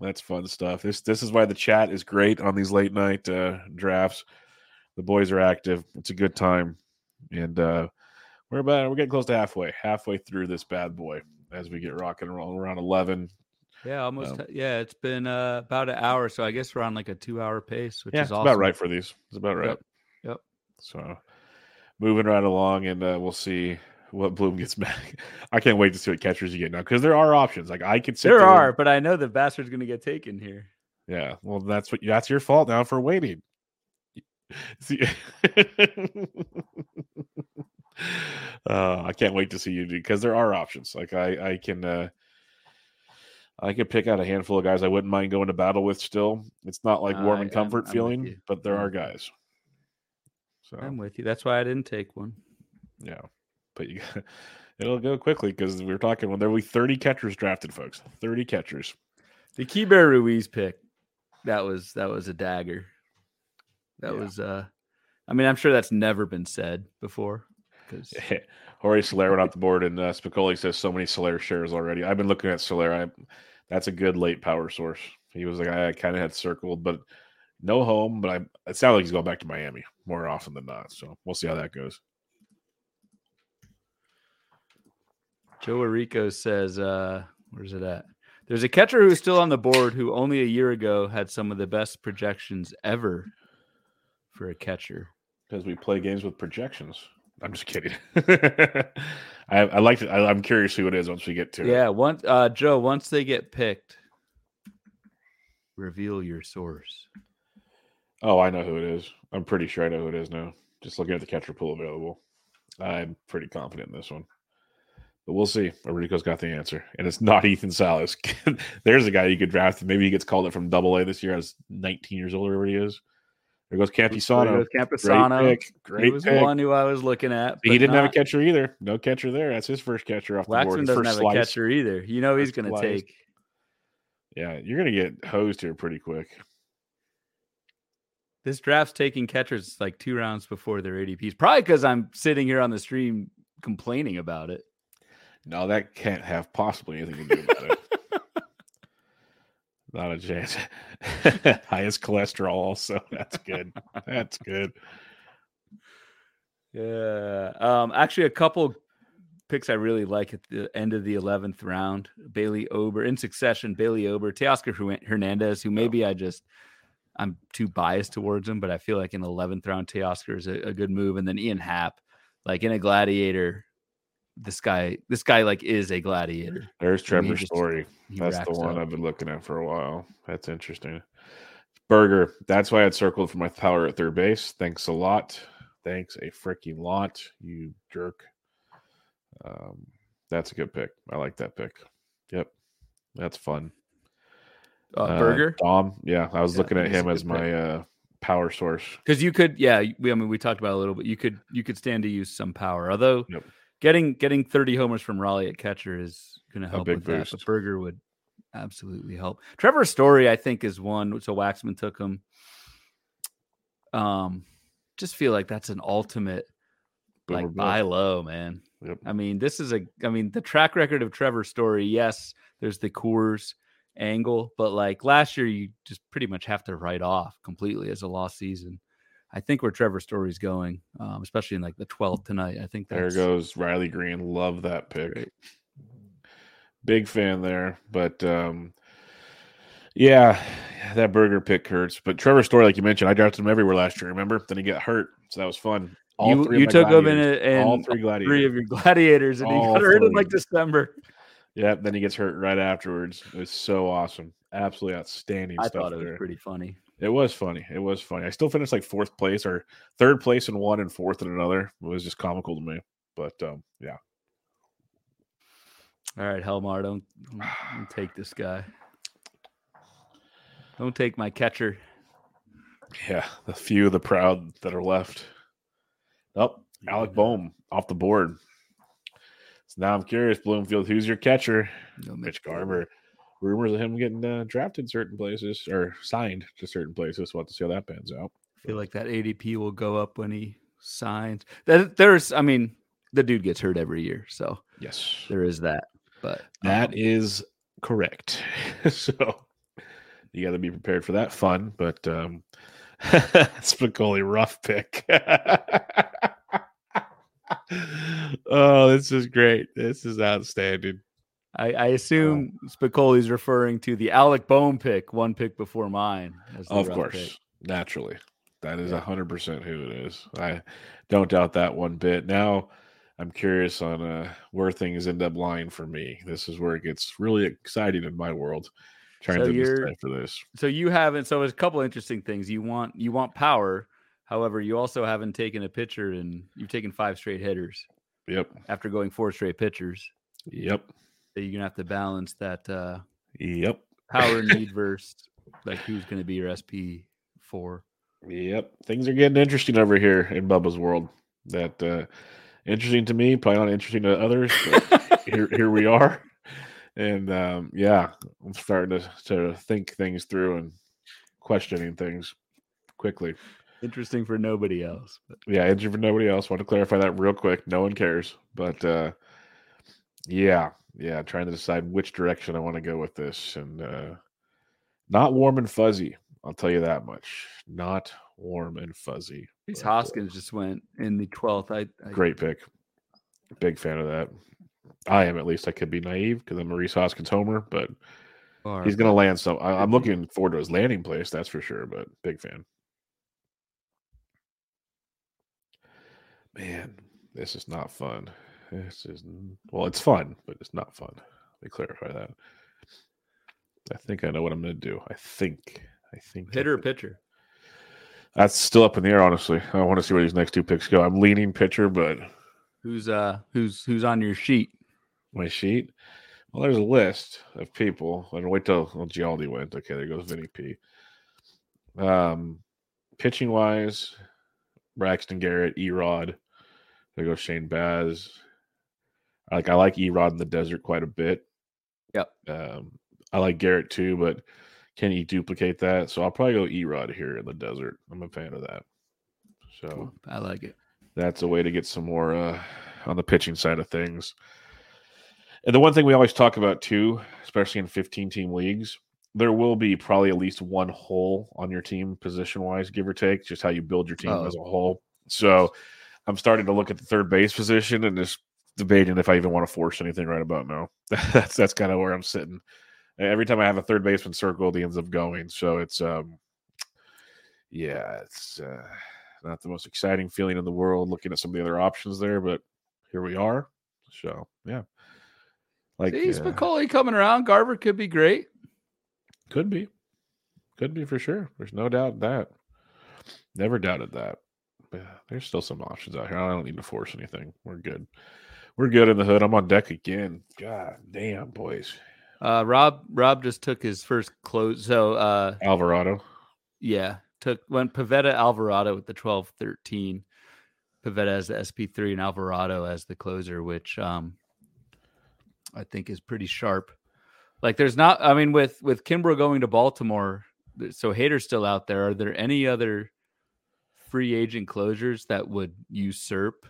That's fun stuff. This this is why the chat is great on these late night uh, drafts. The boys are active. It's a good time, and uh, we're about we're getting close to halfway halfway through this bad boy as we get rocking and rolling. Around eleven, Yeah, almost. Um, yeah, it's been uh, about an hour, so I guess we're on like a two-hour pace, which yeah, is awesome. about right for these. It's about right. Yep. Yep. So moving right along, and uh, we'll see what Bloom gets [laughs] back. I can't wait to see what catchers you get now because there are options. Like I could sit There there are, and- but I know the bastard's going to get taken here. yeah. Well, that's what that's your fault now for waiting. See, [laughs] uh, I can't wait to see you do because there are options. Like I, I can, uh, I could pick out a handful of guys I wouldn't mind going to battle with. Still, it's not like warm I and comfort I'm with feeling, but there are guys. So I'm with you. That's why I didn't take one. yeah, but you, [laughs] it'll go quickly because we are talking when there will be 30 catchers drafted, folks. 30 catchers. The Keibert Ruiz pick, that was that was a dagger. That Yeah. was uh I mean, I'm sure that's never been said before. Because [laughs] Jorge Soler went off the board, and uh, Spicoli says so many Soler shares already. I've been looking at Soler. I, that's a good late power source. He was like I kind of had circled, but no home. But I, it sounds like he's going back to Miami more often than not. So we'll see how that goes. Joe Arico says, uh, where's it at? There's a catcher who's still on the board who only a year ago had some of the best projections ever for a catcher. Because we play games with projections. I'm just kidding. [laughs] I, I like to. I, I'm curious who it is once we get to it. Yeah, once uh Joe, once they get picked, reveal your source. Oh, I know who it is. I'm pretty sure I know who it is now. Just looking at the catcher pool available. I'm pretty confident in this one. But we'll see. Rico's got the answer. And it's not [laughs] Ethan Salas. [laughs] There's a guy you could draft. Maybe he gets called up from double A this year as 19 years old or whatever he is. There goes Campisano. There goes Great Campisano. pick. He Great was pick. one who I was looking at. he didn't have a catcher either. No catcher there. That's his first catcher off the board. Waxman His doesn't first have slice. a catcher either. You know he's going to take. Yeah, you're gonna get hosed here pretty quick. This draft's taking catchers like two rounds before their ADPs. Probably because I'm sitting here on the stream complaining about it. No, that can't have possibly anything to do about it. Not a chance. [laughs] Highest cholesterol, also. [laughs] That's good. That's good. Yeah. Um, actually, a couple picks I really like at the end of the 11th round Bailey Ober in succession, Bailey Ober, Teoscar Hernandez, who maybe I just, I'm too biased towards him, but I feel like in the 11th round, Teoscar is a, a good move. And then Ian Happ, like in a gladiator, this guy, this guy like is a gladiator. There's I mean, Trevor's just- story. That's the one up. I've been looking at for a while. That's interesting. Burger. That's why I had circled for my power at third base. Thanks a lot. Thanks a freaking lot, you jerk. Um, that's a good pick. I like that pick. Yep. That's fun. Uh, Uh, Burger. Dom. Yeah, I was Yeah, looking at him as pick. my uh, power source. because you could yeah we, i mean we talked about it a little bit you could you could stand to use some power although Yep. Getting getting 30 homers from raleigh at catcher is going to help big with that but boost. burger would absolutely help. Trevor story i think is one so waxman took him. Um just feel like that's an ultimate Boomer like buy low man. Yep. i mean this is a i mean the track record of trevor story yes there's the coors angle but like last year you just pretty much have to write off completely as a lost season i think where trevor story's going um, especially in like the 12th tonight i think There goes Riley Greene. Love that pick. great. Big fan there. But um yeah, that burger pick hurts. But Trevor Story, like you mentioned, I drafted him everywhere last year, remember? Then he got hurt. So that was fun. you, three you took him in, in all three gladiators. three of your gladiators and he All got hurt in like december Yeah, then he gets hurt right afterwards. It was so awesome. Absolutely outstanding i stuff thought it was there. pretty funny It was funny. It was funny. I still finished like fourth place or third place in one and fourth in another. It was just comical to me. But um, yeah. all right helmar don't, don't, take this guy don't take my catcher Yeah. The few of the proud that are left. Oh, Alec Bohm off the board. So now I'm curious, Bloomfield, who's your catcher? No, Mitch Garver. Rumors of him getting uh, drafted certain places or signed to certain places. We'll have to see how that pans out. I feel like that ADP will go up when he signs. That there's, I mean, the dude gets hurt every year, so Yes. there is that. But That um, is correct. [laughs] so you got to be prepared for that fun. But um, [laughs] Spicoli, rough pick. [laughs] oh, this is great. This is outstanding. I, I assume Spicoli's referring to the Alec Bohm pick, one pick before mine. as Of course, pick. naturally, that is Yeah. a hundred percent who it is. I don't doubt that one bit. Now, I'm curious on uh, where things end up lying for me. This is where it gets really exciting in my world. Trying So to for this. So you haven't. So there's a couple interesting things. You want you want power. However, you also haven't taken a pitcher, and you've taken five straight hitters Yep. after going four straight pitchers. Yep. So you're gonna have to balance that uh, Yep. power [laughs] need versus like who's gonna be your SP four. Yep. Things are getting interesting over here in Bubba's world. That uh interesting to me, probably not interesting to others, but here [laughs] here we are. And um yeah, I'm starting to to think things through and questioning things quickly. Interesting for nobody else. But Yeah, interesting for nobody else. Want to clarify that real quick. No one cares. But uh yeah, yeah, trying to decide which direction I want to go with this. And uh not warm and fuzzy. I'll tell you that much. Not warm and fuzzy. Rhys but, uh, Hoskins just went in the twelfth. I, I Great pick. Big fan of that. I am at least. I could be naive because I'm a Rhys Hoskins homer, but he's going to land some. I, I'm looking forward to his landing place, that's for sure. But big fan. Man, this is not fun. This is well, it's fun, but it's not fun. Let me clarify that. I think I know what I'm going to do. I think. I think. Hitter or pitcher. That's still up in the air, honestly. I want to see where these next two picks go. I'm leaning pitcher, but Who's uh who's who's on your sheet? my sheet. Well, there's a list of people. I don't wait till well, Gialdi went. Okay, there goes Vinny P. Um, pitching wise, Braxton Garrett, Erod. There goes Shane Baz. Like I like Erod in the desert quite a bit. Yep. Um, I like Garrett too, but can he duplicate that? So I'll probably go Erod here in the desert. I'm a fan of that. So I like it. that's a way to get some more uh, on the pitching side of things. And the one thing we always talk about too, especially in 15 team leagues, there will be probably at least one hole on your team position wise, give or take, just how you build your team Oh. as a whole. So I'm starting to look at the third base position and just debating if I even want to force anything right about now. [laughs] that's that's kind of where I'm sitting. Every time I have a third baseman circled, he ends up going. So it's um yeah, it's uh not the most exciting feeling in the world looking at some of the other options there, but here we are. So yeah. Like See, uh, coming around. Garver could be great. could be. Could be for sure. There's no doubt that. Never doubted that. But yeah, there's still some options out here. I don't need to force anything. We're good. We're good in the hood. I'm on deck again. God damn, boys. Uh, Rob Rob just took his first close. So uh, Alvarado. yeah, took went Pivetta Alvarado with the 12-13. Pivetta as the SP3 and Alvarado as the closer, which um I think is pretty sharp. Like there's not I mean with with Kimbrel going to Baltimore, so Hader's still out there. Are there any other free agent closures that would usurp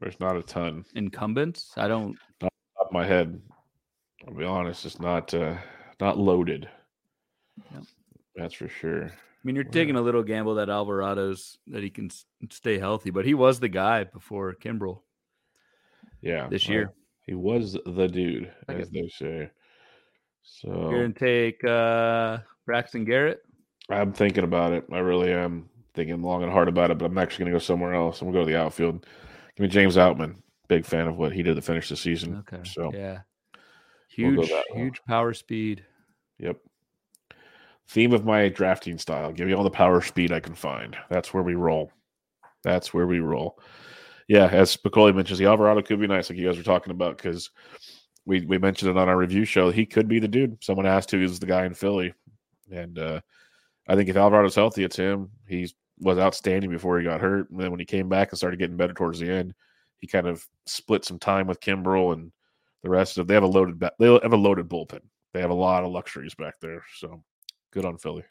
There's not a ton. incumbents? I don't Top of my head. I'll be honest, it's not uh not loaded. That's for sure. I mean, you're Wow. taking a little gamble that Alvarado's that he can stay healthy, but he was the guy before Kimbrel Yeah. this well, year. He was the dude, Okay. as they say. So you're gonna take uh, Braxton Garrett. I'm thinking about it. I really am thinking long and hard about it, but I'm actually to go somewhere else. I'm to go to the outfield. Give me James Outman. Big fan of what he did to finish the season. Okay, So, yeah, we'll huge, huge power speed. yep. Theme of my drafting style. Give me all the power speed I can find. That's where we roll. That's where we roll. Yeah, as Spicoli mentions, the Alvarado could be nice, like you guys were talking about, because we we mentioned it on our review show. He could be the dude. Someone asked who is the guy in Philly, and uh, I think if Alvarado's healthy, it's him. He was outstanding before he got hurt, and then when he came back and started getting better towards the end, he kind of split some time with Kimbrel and the rest of. They have a loaded. They have a loaded bullpen. They have a lot of luxuries back there. So good on Philly.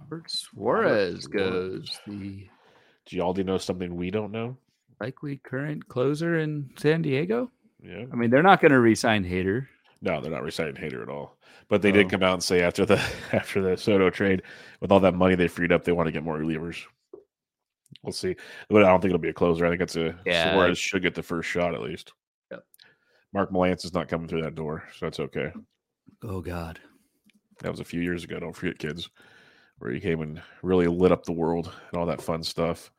Robert Suarez Suarez. goes the Gialdi knows something we don't know. likely current closer in San Diego. Yeah. I mean, they're not going to re-sign Hader. No, they're not reciting Hader at all. But they did Oh. come out and say after the [laughs] after the Soto trade, with all that money they freed up, they want to get more relievers. We'll see. But I don't think it'll be a closer. I think it's a Yeah. Suarez should get the first shot at least. Yep. Mark Melancon is not coming through that door, so that's okay. Oh God. That was a few years ago. Don't forget, kids, where he came and really lit up the world and all that fun stuff.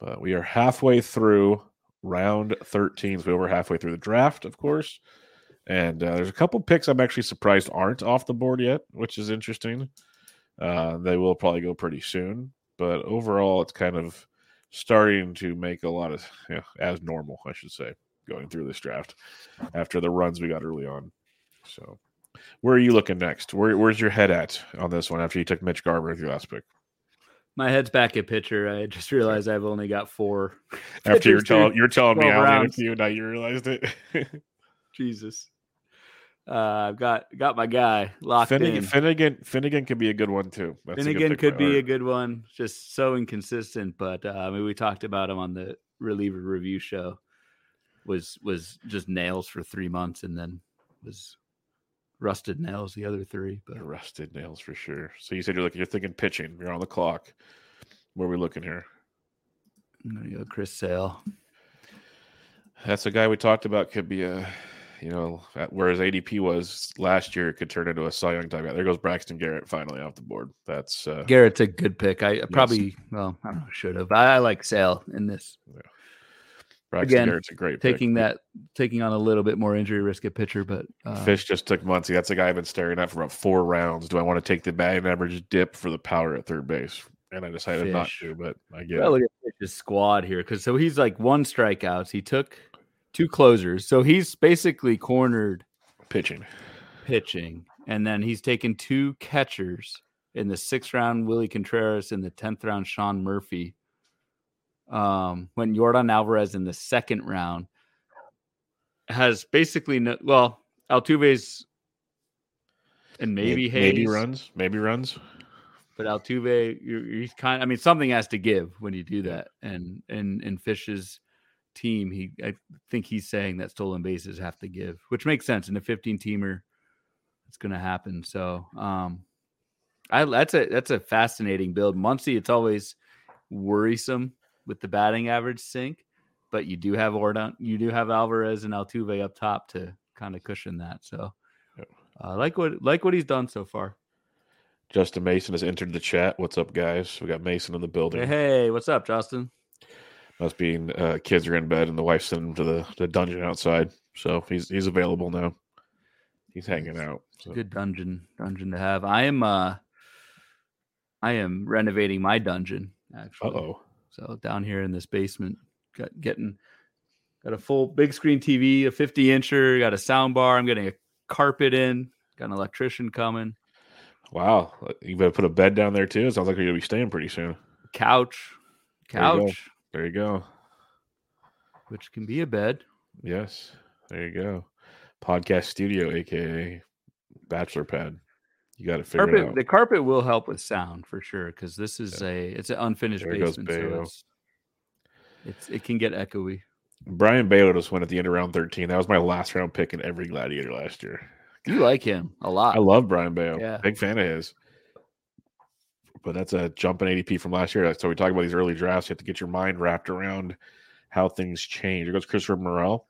But we are halfway through round 13. So we're over halfway through the draft, of course. And uh, there's a couple picks I'm actually surprised aren't off the board yet, which is interesting. Uh, they will probably go pretty soon. But overall, it's kind of starting to make a lot of, [laughs] you know, as normal, I should say, going through this draft after the runs we got early on. So, where are you looking next? Where, where's your head at on this one after you took Mitch Garver with your last pick? My head's back at pitcher. I just realized I've only got four. After you're telling you're telling me 12 I only had a now you realized it. [laughs] Jesus. Uh, I've got got my guy locked Finnegan, in. Finnegan, Finnegan could be a good one too. That's Finnegan could be a good one. Just so inconsistent, but uh, I mean, we talked about him on the reliever review show. Was was just nails for three months, and then was rusted nails the other three. But rusted nails for sure. So you said you're looking, you're thinking pitching. You're on the clock. Where are we looking here? I'm gonna go Chris Sale. That's a guy we talked about. Could be a, you know, at- where ADP was last year, it could turn into a Cy Young type guy. There goes Braxton Garrett finally off the board. That's uh, Garrett's a good pick. I probably well, I don't know, should have. I, I like Sale in this. Braxton again, Garrett's a great pick. Taking that, taking on a little bit more injury risk at pitcher, but uh, Fish just took Muncy. That's a guy I've been staring at for about four rounds. Do I want to take the batting average dip for the power at third base? And I decided not to, but I get Well, look at his squad here, because so he's like one strikeouts. He took two closers, so he's basically cornered pitching. pitching, and then he's taken two catchers in the sixth round, Willie Contreras, in the tenth round, Sean Murphy. Um, when Yordan Alvarez in the second round has basically no well, Altuve's and maybe May- maybe Hayes, runs, maybe runs. but Altuve, you're, you're kind. I mean, something has to give when you do that. And and in Fish's team, he I think he's saying that stolen bases have to give, which makes sense in a 15 teamer. It's going to happen. So, um, I that's a that's a fascinating build. Muncy, it's always worrisome with the batting average sink, but you do have Yordan, you do have Alvarez and Altuve up top to kind of cushion that. So, uh, like what like what he's done so far. Justin Mason has entered the chat. What's up, guys? We got Mason in the building. Hey, hey, what's up, Justin? Must being uh, kids are in bed and the wife sent him to the, the dungeon outside. So he's he's available now. He's hanging out. So. Good dungeon dungeon to have. I am uh I am renovating my dungeon Uh actually. oh. So down here in this basement, got getting got a full big screen TV, a 50 incher, got a sound bar. I'm getting a carpet in, got an electrician coming, Wow. You better put a bed down there too. It sounds like you're gonna be staying pretty soon. couch, There you go. couch, There you go. which can be a bed. Yes. There you go. Podcast studio, aka bachelor pad. You got to figure it out. the carpet will help with sound for sure because this is a it's an unfinished There goes basement, so Bello. it's, it's it can get echoey. Brayan Bello just went at the end of round 13. That was my last round pick in every gladiator last year. You like him a lot. I love Brayan Bello. Yeah. Big fan of his. But that's a jump in ADP from last year. So we talk about these early drafts. You have to get your mind wrapped around how things change. Here goes Christopher Morel.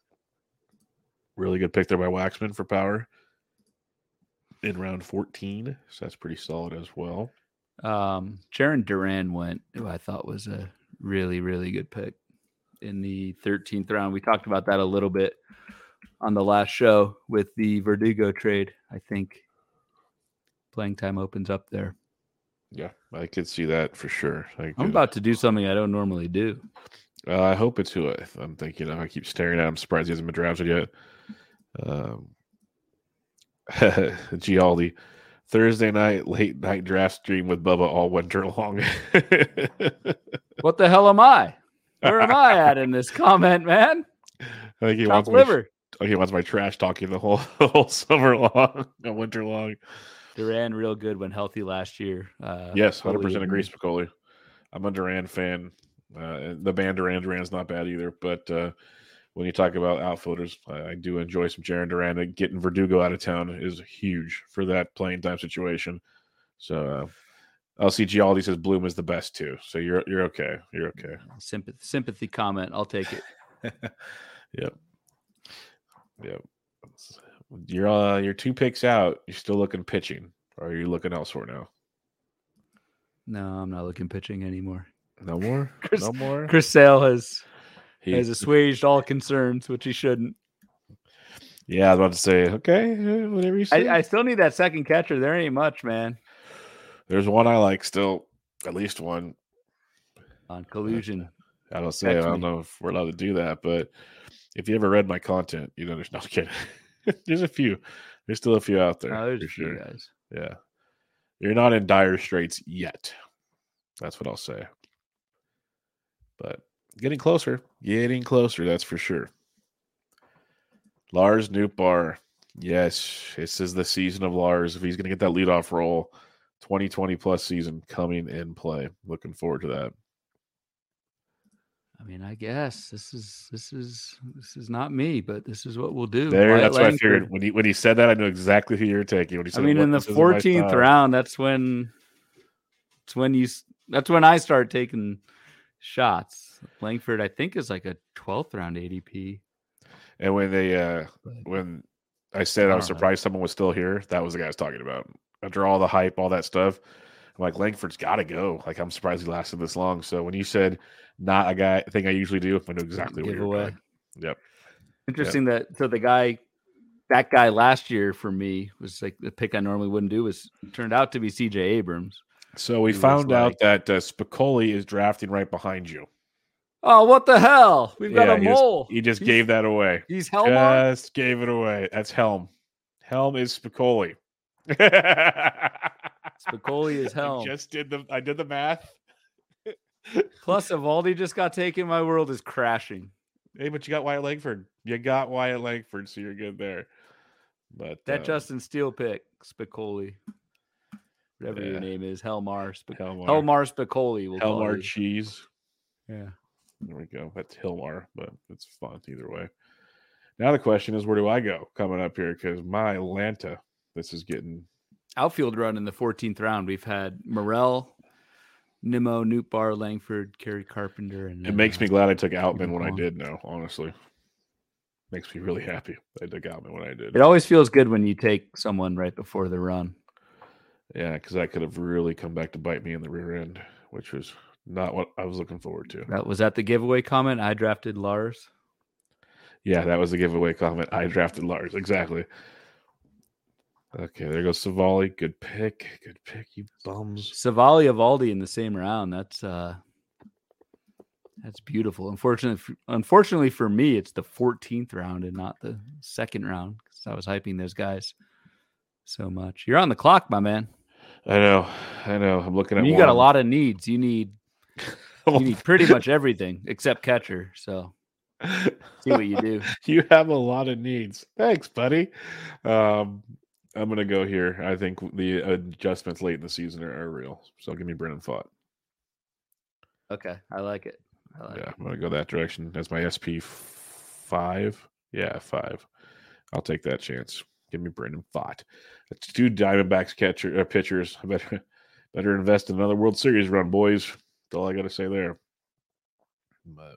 Really good pick there by Waxman for power in round 14. So that's pretty solid as well. Um, Jarren Duran went, who I thought was a really, really good pick in the 13th round. We talked about that a little bit on the last show with the Verdugo trade. I think playing time opens up there. Yeah, I could see that for sure. I I'm about to do something I don't normally do. Uh, I hope it's who I, I'm thinking of. I keep staring at him. surprised he hasn't been drafted yet. Um, [laughs] Gialdi, Thursday night, late night draft stream with Bubba all winter long. [laughs] What the hell am I? Where am I at in this comment, man? I think he Top wants my, liver. he wants my trash talking the whole the [laughs] whole summer long, winter long. Duran real good when healthy last year. Uh, Yes, hundred totally percent agree. agree, Spicoli. I'm a Duran fan. Uh, the band Duran Duran's not bad either, but uh, when you talk about outfielders, I, I do enjoy some Jarren Duran. Getting Verdugo out of town is huge for that playing time situation. So uh, LC Gialdi says Bloom is the best too. So you're you're okay. You're okay. Sympathy, sympathy comment. I'll take it. [laughs] Yep. Yep. You're uh, you're two picks out. You're still looking pitching, or are you looking elsewhere now? No, I'm not looking pitching anymore. No more. [laughs] Chris- no more. Chris Sale has He- has assuaged all concerns, which he shouldn't. yeah, I was about to say. Okay, whatever you say. I, I still need that second catcher. There ain't much, man. There's one I like still. At least one. On collusion. I don't say. I don't me. know if we're allowed to do that, but if you ever read my content, you know, there's no [laughs] kidding. [laughs] there's a few. There's still a few out there. Oh, there's for sure. guys. Yeah. You're not in dire straits yet. That's what I'll say. But getting closer. Getting closer, that's for sure. Lars Nootbaar. Yes, this is the season of Lars. If he's going to get that leadoff role, 2020 plus season coming in play. Looking forward to that. I mean, I guess this is this is this is not me, but this is what we'll do. There, that's what I figured. When he when he said that, I knew exactly who you were taking. When he I said, mean, "What- in the this isn't my 14th round, that's when it's when you that's when I start taking shots. Langford, I think, is like a 12th round ADP. and when they uh when I said I was I surprised someone was still here, that was the guy I was talking about. After all the hype, all that stuff, I'm like Langford's got to go. Like I'm surprised he lasted this long. So when you said not a guy thing I usually do, I know exactly what you were giveaway. doing. Yep. Interesting that so the guy, that guy last year for me was like the pick I normally wouldn't do was turned out to be CJ Abrams. So we found out like- that uh, Spicoli is drafting right behind you. Oh, what the hell? We've got a he just- mole. He just He's- gave that away. He's Helmar. Just gave it away. That's Helm. Helm is Spicoli. [laughs] Spicoli is [laughs] I just did the I did the math. [laughs] Plus, Eovaldi just got taken. My world is crashing. Hey, but you got Wyatt Langford. You got Wyatt Langford, so you're good there. But That um, Justin Steele pick, Spicoli, whatever Yeah. your name is, Helmar, Spic- Helmar, Helmar Spicoli. We'll Helmar cheese. Yeah. There we go. That's Hilmar, but it's fun either way. Now the question is, where do I go coming up here? Because my Atlanta, this is getting Outfield run in the 14th round. We've had Morel, Nimmo, Nootbaar, Langford, Kerry Carpenter, and It makes me uh, glad I took Outman when I did. Now, honestly, makes me really happy I took Outman when I did. It always feels good when you take someone right before the run. Yeah, because that could have really come back to bite me in the rear end, which was not what I was looking forward to. That was that the giveaway comment. I drafted Lars. Yeah, that was the giveaway comment. I drafted Lars exactly. Okay, there goes Savali. Good pick. Good pick, you bums. Savali Eovaldi in the same round. That's uh that's beautiful. Unfortunately, unfortunately for me, it's the 14th round and not the second round because I was hyping those guys so much. You're on the clock, my man. I know, I know. I'm looking at. you got a lot of needs. You need [laughs] you need pretty much everything except catcher. So see what you do. [laughs] you have a lot of needs. Thanks, buddy. Um, I'm gonna go here. I think the adjustments late in the season are, are real. So give me Brandon Pfaadt. Okay, I like it. I like Yeah, it. I'm gonna go that direction. That's my SP five. Yeah, five. I'll take that chance. Give me Brandon Pfaadt. That's two Diamondbacks catcher uh, pitchers. I better [laughs] better invest in another World Series run, boys. That's all I got to say there. But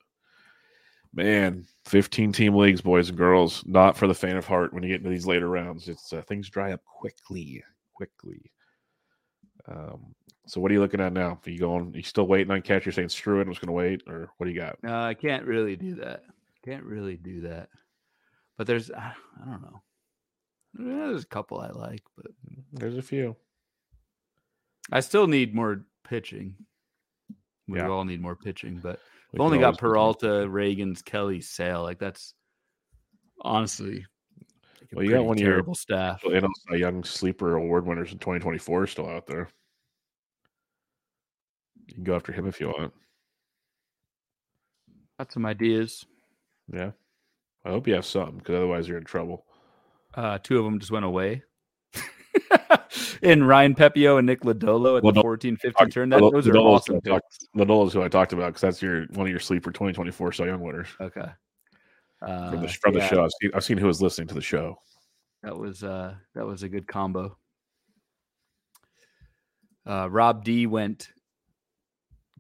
man, 15 team leagues, boys and girls. Not for the faint of heart. When you get into these later rounds, it's uh, things dry up quickly, quickly. Um, so what are you looking at now? Are you going? are you still waiting on catcher? Saying screw it, I'm just going to wait, or what do you got? No, I can't really do that. Can't really do that. But there's, I I don't know. There's a couple I like, but There's a few. I still need more pitching. We Yeah. all need more pitching, but We I've only got always look at- Peralta, Ragans, Kelly, Sale. Like that's honestly like Well, you got pretty one of your- terrible staff. And also a young sleeper award winners in 2024 still out there. You can go after him if you want. Got some ideas. Yeah. I hope you have some because otherwise you're in trouble. Uh, two of them just went away. And Ryan Pepiot and Nick Lodolo at Well, the 14 15 turn. That, Lodolo- those are Lodolo's awesome who I talked- picks. Lodolo's who I talked about because that's your one of your sleeper 2024 Cy Young winners Okay. from the Uh, from the show. I've seen, I've seen who was listening to the show. That was uh that was a good combo. Uh Rob D went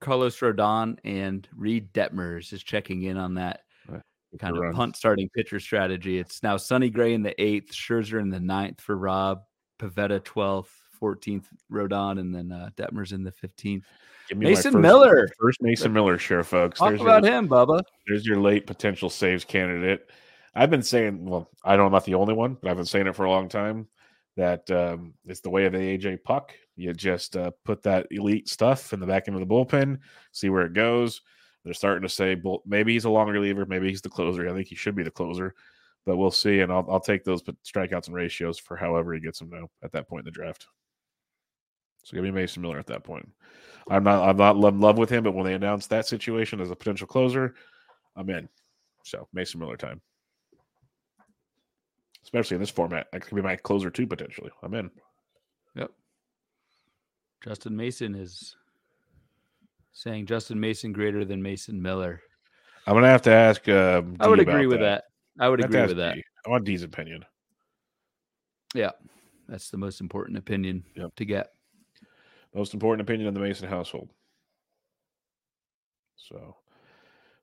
Carlos Rodon and Reid Detmers is checking in on that. Right. kind of run. punt starting pitcher strategy. It's now Sonny Gray in the eighth, Scherzer in the ninth for Rob, Pivetta twelfth, fourteenth, Rodon, and then uh, Detmer's in the fifteenth. Give me Mason first- Miller. First Mason Miller share, folks. Talk There's about your, him, Bubba. there's your late potential saves candidate. I've been saying, well, I don't know not the only one, but I've been saying it for a long time that um, it's the way of the AJ Puk. You just uh, put that elite stuff in the back end of the bullpen, see where it goes. They're starting to say, well, maybe he's a long reliever, maybe he's the closer. I think he should be the closer, but we'll see. And I'll, I'll take those strikeouts and ratios for however he gets them now at that point in the draft. So give me Mason Miller at that point. I'm not I'm not in love with him, but when they announce that situation as a potential closer, I'm in. So Mason Miller time. Especially in this format. That could be my closer too, potentially. I'm in. Yep. Justin Mason is saying Justin Mason greater than Mason Miller. I'm gonna have to ask um, I would agree with that. I would I agree with that. I want D's opinion. Yeah. That's the most important opinion Yep. to get. Most important opinion in the Mason household. So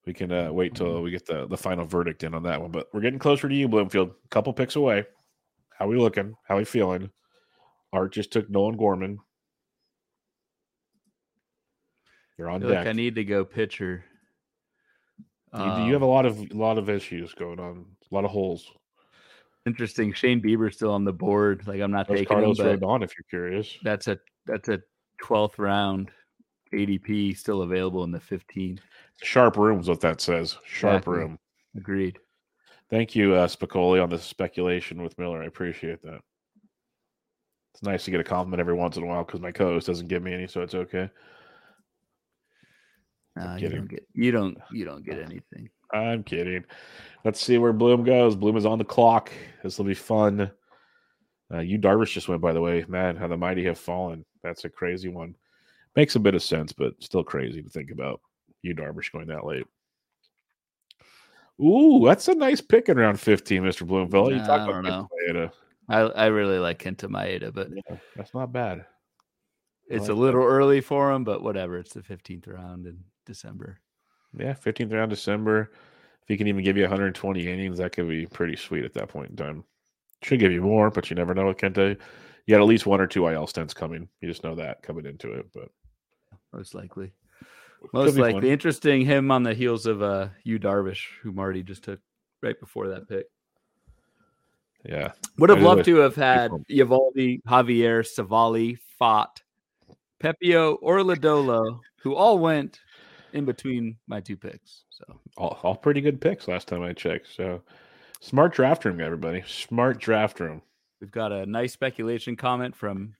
we can uh, wait till we get the, the final verdict in on that one. But we're getting closer to you, Bloomfield. A couple picks away. How we looking? How we feeling? Art just took Nolan Gorman. You're I on feel deck. like I need to go pitcher. You, you have a Um, lot of a lot of issues going on, a lot of holes. interesting. Shane Bieber's still on the board. Like I'm not Those taking him, Carlos but Rodon, if you're curious. that's a that's a 12th round ADP still available in the 15th. Sharp room's what that says. Sharp Exactly. room. Agreed. Thank you, uh, Spicoli, on the speculation with Miller. I appreciate that. It's nice to get a compliment every once in a while because my co-host doesn't give me any, so it's okay. [sighs] You don't get you don't you don't get anything. I'm kidding. Let's see where Bloom goes. Bloom is on the clock. This will be fun. Uh, you Darvish just went, by the way. Man, how the mighty have fallen. That's a crazy one. Makes a bit of sense, but still crazy to think about. Yu Darvish going that late. Ooh, that's a nice pick in round 15, Mr. Bloomville. You Nah, talk I about know. Maeda. I I really like Kenta Maeda, but Yeah, that's not bad. it's like a that. little early for him. But whatever. It's the 15th round in December. Yeah, 15th round December. If he can even give you 120 innings, that could be pretty sweet at that point in time. Should give you more, but you never know with Kenta. You got at least one or two IL stints coming. You just know that coming into it. But Most likely. Most likely. Interesting. Him on the heels of uh Yu Darvish, who Marty just took right before that pick. yeah, Would have loved to have had fun. Eovaldi, Javier, Savali, Pfaadt, Pepiot, or Lodolo, who all went in between my two picks. So all, all pretty good picks last time I checked. So smart draft room, everybody. Smart draft room. we've got a nice speculation comment from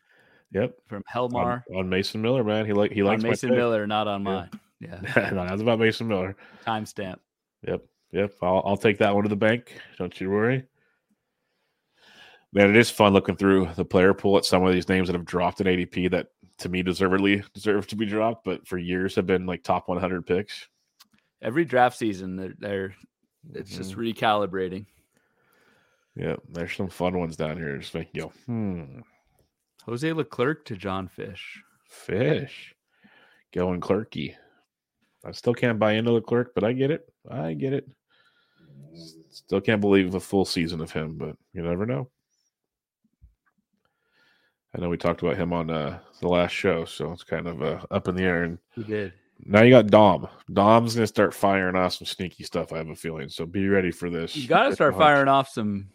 Yep. from Helmar on Mason Miller, man. He like he on likes Mason my. Miller, not on Yeah. mine. [laughs] Yeah, no, that's about Mason Miller. timestamp. Yep. Yep. I'll, I'll take that one to the bank. Don't you worry. Man, it is fun looking through the player pool at some of these names that have dropped in ADP that to me deservedly [laughs] deserve to be dropped, but for years have been like top 100 picks. Every draft season, they're, they're it's just Mhm. recalibrating. yeah, there's some fun ones down here. Just make you go, hmm, Jose Leclerc to John Fish. fish going clerky. I still can't buy into the clerk, but I get it. I get it. Still can't believe a full season of him, but you never know. I know we talked about him on uh, the last show, so it's kind of uh, up in the air. And He did. now you got Dom. Dom's gonna start firing off some sneaky stuff. I have a feeling. So be ready for this. You got to start firing off some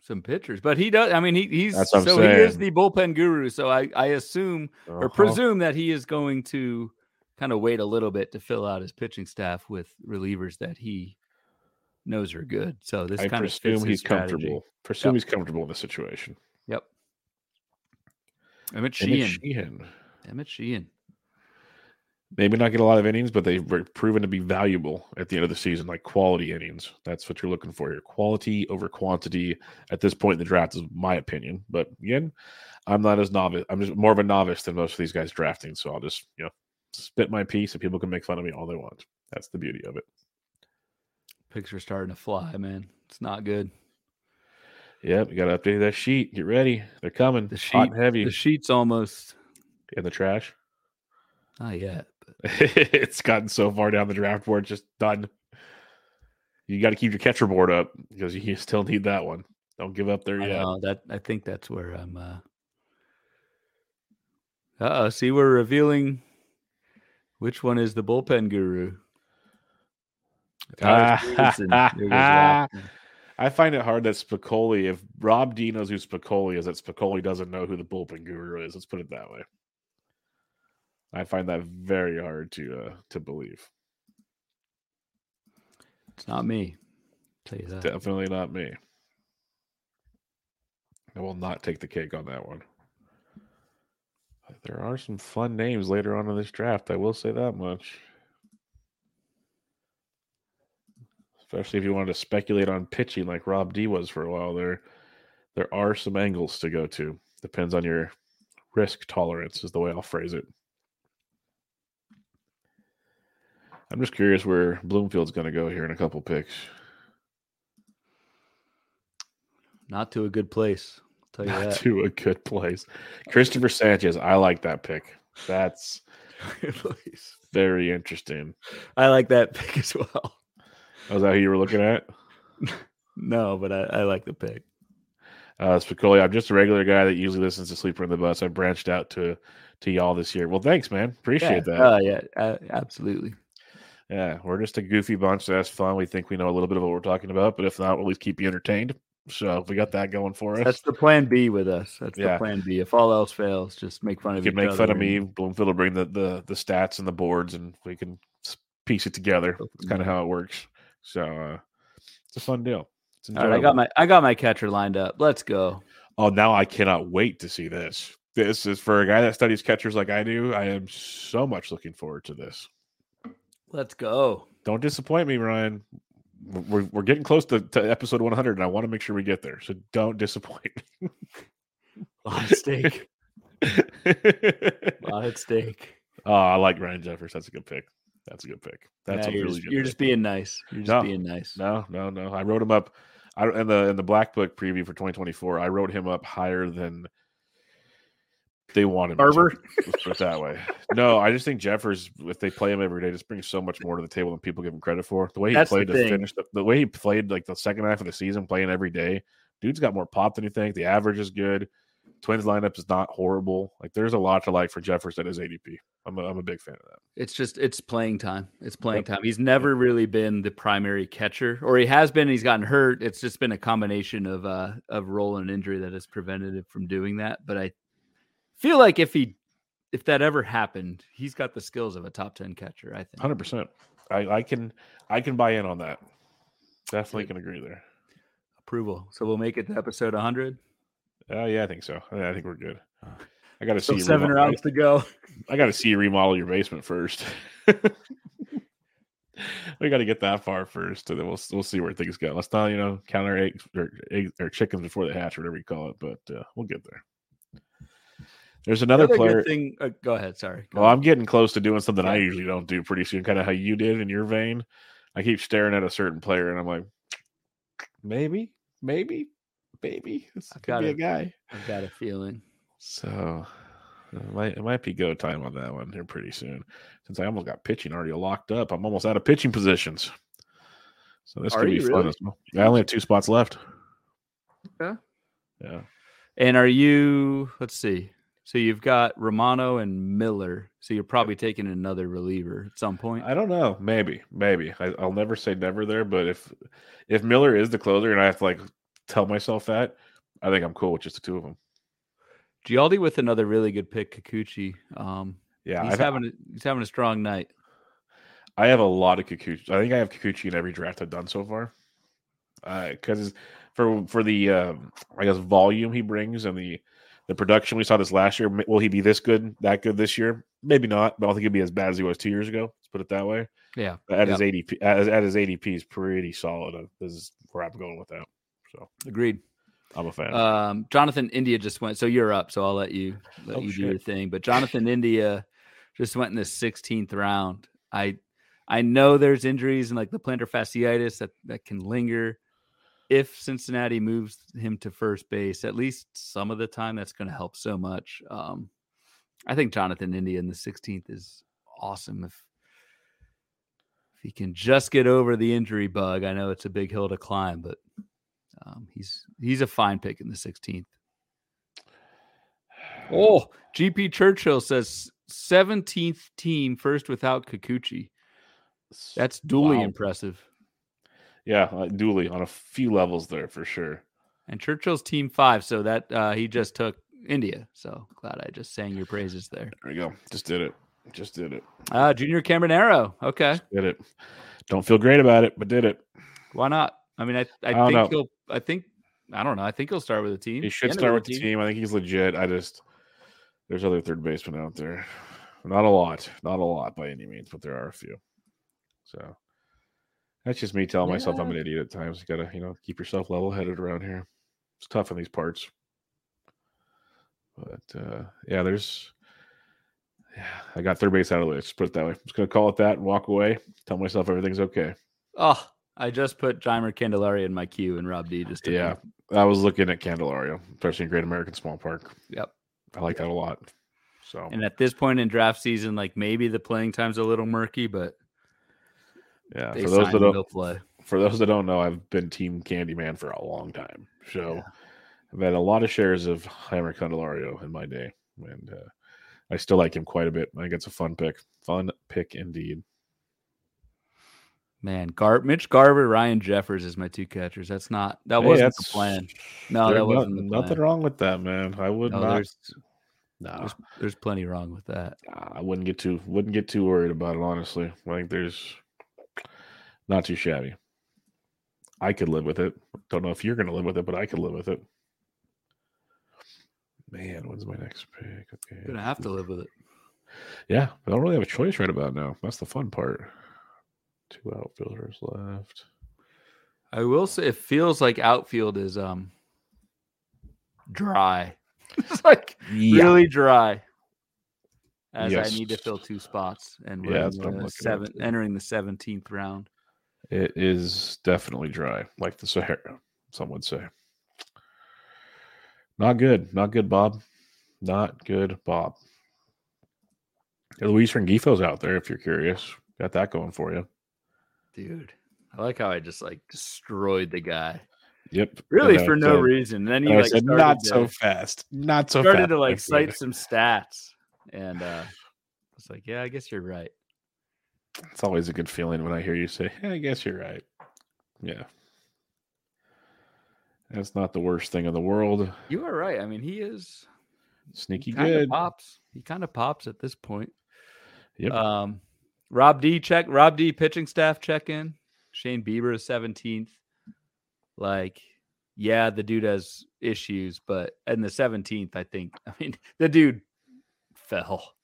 some pitchers, but he does. I mean, he, he's That's so he is the bullpen guru. So I I assume or Uh-huh. presume that he is going to kind of wait a little bit to fill out his pitching staff with relievers that he knows are good. So this I kind of presume his he's strategy. comfortable. Presume Yep. he's comfortable in the situation. Emmett Emmett Sheehan. Sheehan. Emmett Sheehan. maybe not get a lot of innings, but they've proven to be valuable at the end of the season, like quality innings. That's what you're looking for here. Quality over quantity at this point in the draft is my opinion. But again, I'm not as novice. I'm just more of a novice than most of these guys drafting. So I'll just, you know, spit my piece and people can make fun of me all they want. That's the beauty of it. Picks are starting to fly, man. It's not good. Yep, you got to update that sheet. Get ready. They're coming. The Hot and heavy the sheet's almost in the trash. [laughs] not yet. It's gotten so far down the draft board, just done. You got to keep your catcher board up because you still need that one. Don't give up there I yet. know, that I think that's where I'm. Uh oh, see, we're revealing which one is the bullpen guru. [laughs] Tyler Stephenson. There goes Watson. I find it hard that Spicoli, if Rob D knows who Spicoli is, that Spicoli doesn't know who the bullpen guru is. Let's put it that way. I find that very hard to uh, to believe. It's not me. tell you that. Definitely not me. I will not take the cake on that one. There are some fun names later on in this draft. I will say that much. Especially if you wanted to speculate on pitching like Rob D was for a while there. There are some angles to go to. Depends on your risk tolerance, is the way I'll phrase it. I'm just curious where Bloomfield's going to go here in a couple picks. Not to a good place. I'll tell you Not that. to a good place. Christopher Sanchez, I like that pick. That's [laughs] very interesting. I like that pick as well. Was that who you were looking at? [laughs] No, but I, I like the pick. Uh, Spicoli, I'm just a regular guy that usually listens to Sleeper in the Bus. I branched out to to y'all this year. Well, thanks, man. Appreciate that. Oh yeah, uh, absolutely. Yeah, we're just a goofy bunch. So that's fun. We think we know a little bit of what we're talking about, but if not, we'll at least keep you entertained. So we got that going for us. That's the plan B with us. That's Yeah. the plan B. If all else fails, just make fun you of can each make fun of me. Bloomfield will bring the, the the stats and the boards, and we can piece it together. It's kind of how it works. So uh, it's a fun deal. It's All right, I got my I got my catcher lined up. Let's go. Oh, now I cannot wait to see this. This is for a guy that studies catchers like I do. I am so much looking forward to this. Let's go. Don't disappoint me, Ryan. We're, we're getting close to, to episode 100, and I want to make sure we get there. So don't disappoint [laughs] A lot at stake. [laughs] A lot at stake. oh, I like Ryan Jeffers. That's a good pick. That's a good pick. That's a you're, really just, good. you're pick. just being nice. You're just No, being nice. No, no, no. I wrote him up. I in the in the black book preview for 2024. I wrote him up higher than they wanted. me to. Barber? Let's put it that way. [laughs] No, I just think Jeffers, if they play him every day, just brings so much more to the table than people give him credit for. The way he That's played to finish, the, the way he played like the second half of the season, playing every day, dude's got more pop than you think. The average is good. Twins lineup is not horrible. Like there's a lot to like for Jeffers at his ADP. I'm a, I'm a big fan of that. It's just it's playing time. It's playing Yep. time. He's never really been the primary catcher, or he has been. He's gotten hurt. It's just been a combination of uh of role and injury that has prevented him from doing that. But I feel like if he if that ever happened, he's got the skills of a top ten catcher. I think. Hundred percent. I, I can I can buy in on that. Definitely can agree there. Approval. So we'll make it to episode 100. Oh yeah, I think so. I, think we're good. I got to see So you seven remodel- rounds to go. [laughs] I got to see you remodel your basement first. [laughs] we got to get that far first, and then we'll we'll see where things go. Let's not you know count our eggs or eggs or chickens before they hatch, or whatever you call it. But uh, we'll get there. There's another Another player. thing. Uh, go ahead. Sorry. Go Well, ahead. I'm getting close to doing something I usually don't do pretty soon, kind of how you did in your vein. I keep staring at a certain player, and I'm like, maybe, maybe, maybe this I've could got be a it. guy. I've got a feeling. So it might, it might be go time on that one here pretty soon. Since I almost got pitching already locked up, I'm almost out of pitching positions. So this Are could be you fun as well. I only have two spots left. Okay. Yeah. And are you? Let's see. So you've got Romano and Miller. So you're probably taking another reliever at some point. I don't know. Maybe, maybe. I, I'll never say never there, but if if Miller is the closer and I have to like tell myself that, I think I'm cool with just the two of them. Gialdi with another really good pick, Kikuchi. Um, Yeah, he's I've, having a, he's having a strong night. I have a lot of Kikuchi. I think I have Kikuchi in every draft I've done so far. Because for for the um, I guess volume he brings and the the production we saw this last year, will he be this good, that good this year? Maybe not, but I don't think he'll be as bad as he was two years ago. Let's put it that way. Yeah, At Yeah. his ADP, at, at his ADP is pretty solid. Uh, This is where I'm going with that. So agreed. I'm a fan. Um, Jonathan India just went. So you're up. So I'll let you let Oh, you do your thing. But Jonathan India just went in the 16th round. I I know there's injuries and like the plantar fasciitis that that can linger. If Cincinnati moves him to first base, at least some of the time, that's going to help so much. Um, I think Jonathan India in the 16th is awesome. If if he can just get over the injury bug, I know it's a big hill to climb, but um, he's he's a fine pick in the 16th. [sighs] Oh, GP Churchill says 17th team first without Kikuchi. That's duly wow. impressive. Yeah, uh, duly on a few levels there for sure. And Churchill's team five, so that uh, he just took India. So glad I just sang your praises there. There we go. Just did it. Just did it. Uh, Junior Caminero. Okay. Just did it. Don't feel great about it, but did it. Why not? I mean, I, I, I think know. he'll, I think, I don't know. I think he'll start with a team. He should start with the team. team. I think he's legit. I just, there's other third basemen out there. Not a lot. Not a lot by any means, but there are a few. So that's just me telling yeah. myself I'm an idiot at times. You gotta, you know, keep yourself level headed around here. It's tough in these parts. But uh yeah, there's yeah, I got third base out of the way. Let's put it that way. I'm just gonna call it that and walk away. Tell myself everything's okay. Oh, I just put Jeimer Candelario in my queue and Rob D just yeah. Me. I was looking at Candelario, especially in Great American Small Park. Yep, I like that a lot. So, and at this point in draft season, like maybe the playing time's a little murky, but yeah, for those that don't play. For those that don't know, I've been Team Candyman for a long time. So yeah. I've had a lot of shares of Jeimer Candelario in my day, and uh, I still like him quite a bit. I think it's a fun pick. Fun pick indeed. Man, Gar- Mitch Garver, Ryan Jeffers is my two catchers. That's not that hey, wasn't the plan. No, that wasn't not, nothing wrong with that, man. I would no, not. There's, no, there's, there's, plenty wrong with that. I wouldn't get too wouldn't get too worried about it. Honestly, I think there's not too shabby. I could live with it. Don't know if you're going to live with it, but I could live with it. Man, when's my next pick? Okay, gonna have to live with it. Yeah, I don't really have a choice right about now. That's the fun part. Two outfielders left. I will say it feels like outfield is um dry. [laughs] it's like yeah. really dry. As yes. I need to fill two spots and we're yeah, seven, entering the seventeenth round. It is definitely dry, like the Sahara, some would say. Not good. Not good, Bob. Not good, Bob. Luis Rengifo's out there if you're curious. Got that going for you. Dude, I like how I just like destroyed the guy. Yep. Really for no reason. And then you like said, not to, so fast. Not so started fast. to like cite some stats. And uh it's like, yeah, I guess you're right. It's always a good feeling when I hear you say, hey, I guess you're right. Yeah. That's not the worst thing in the world. You are right. I mean, he is sneaky he good. Pops. He kind of pops at this point. Yep. Um, Rob D check. Rob D pitching staff check in. Shane Bieber is 17th. Like, yeah, the dude has issues, but in the 17th, I think, [laughs] I mean, the dude fell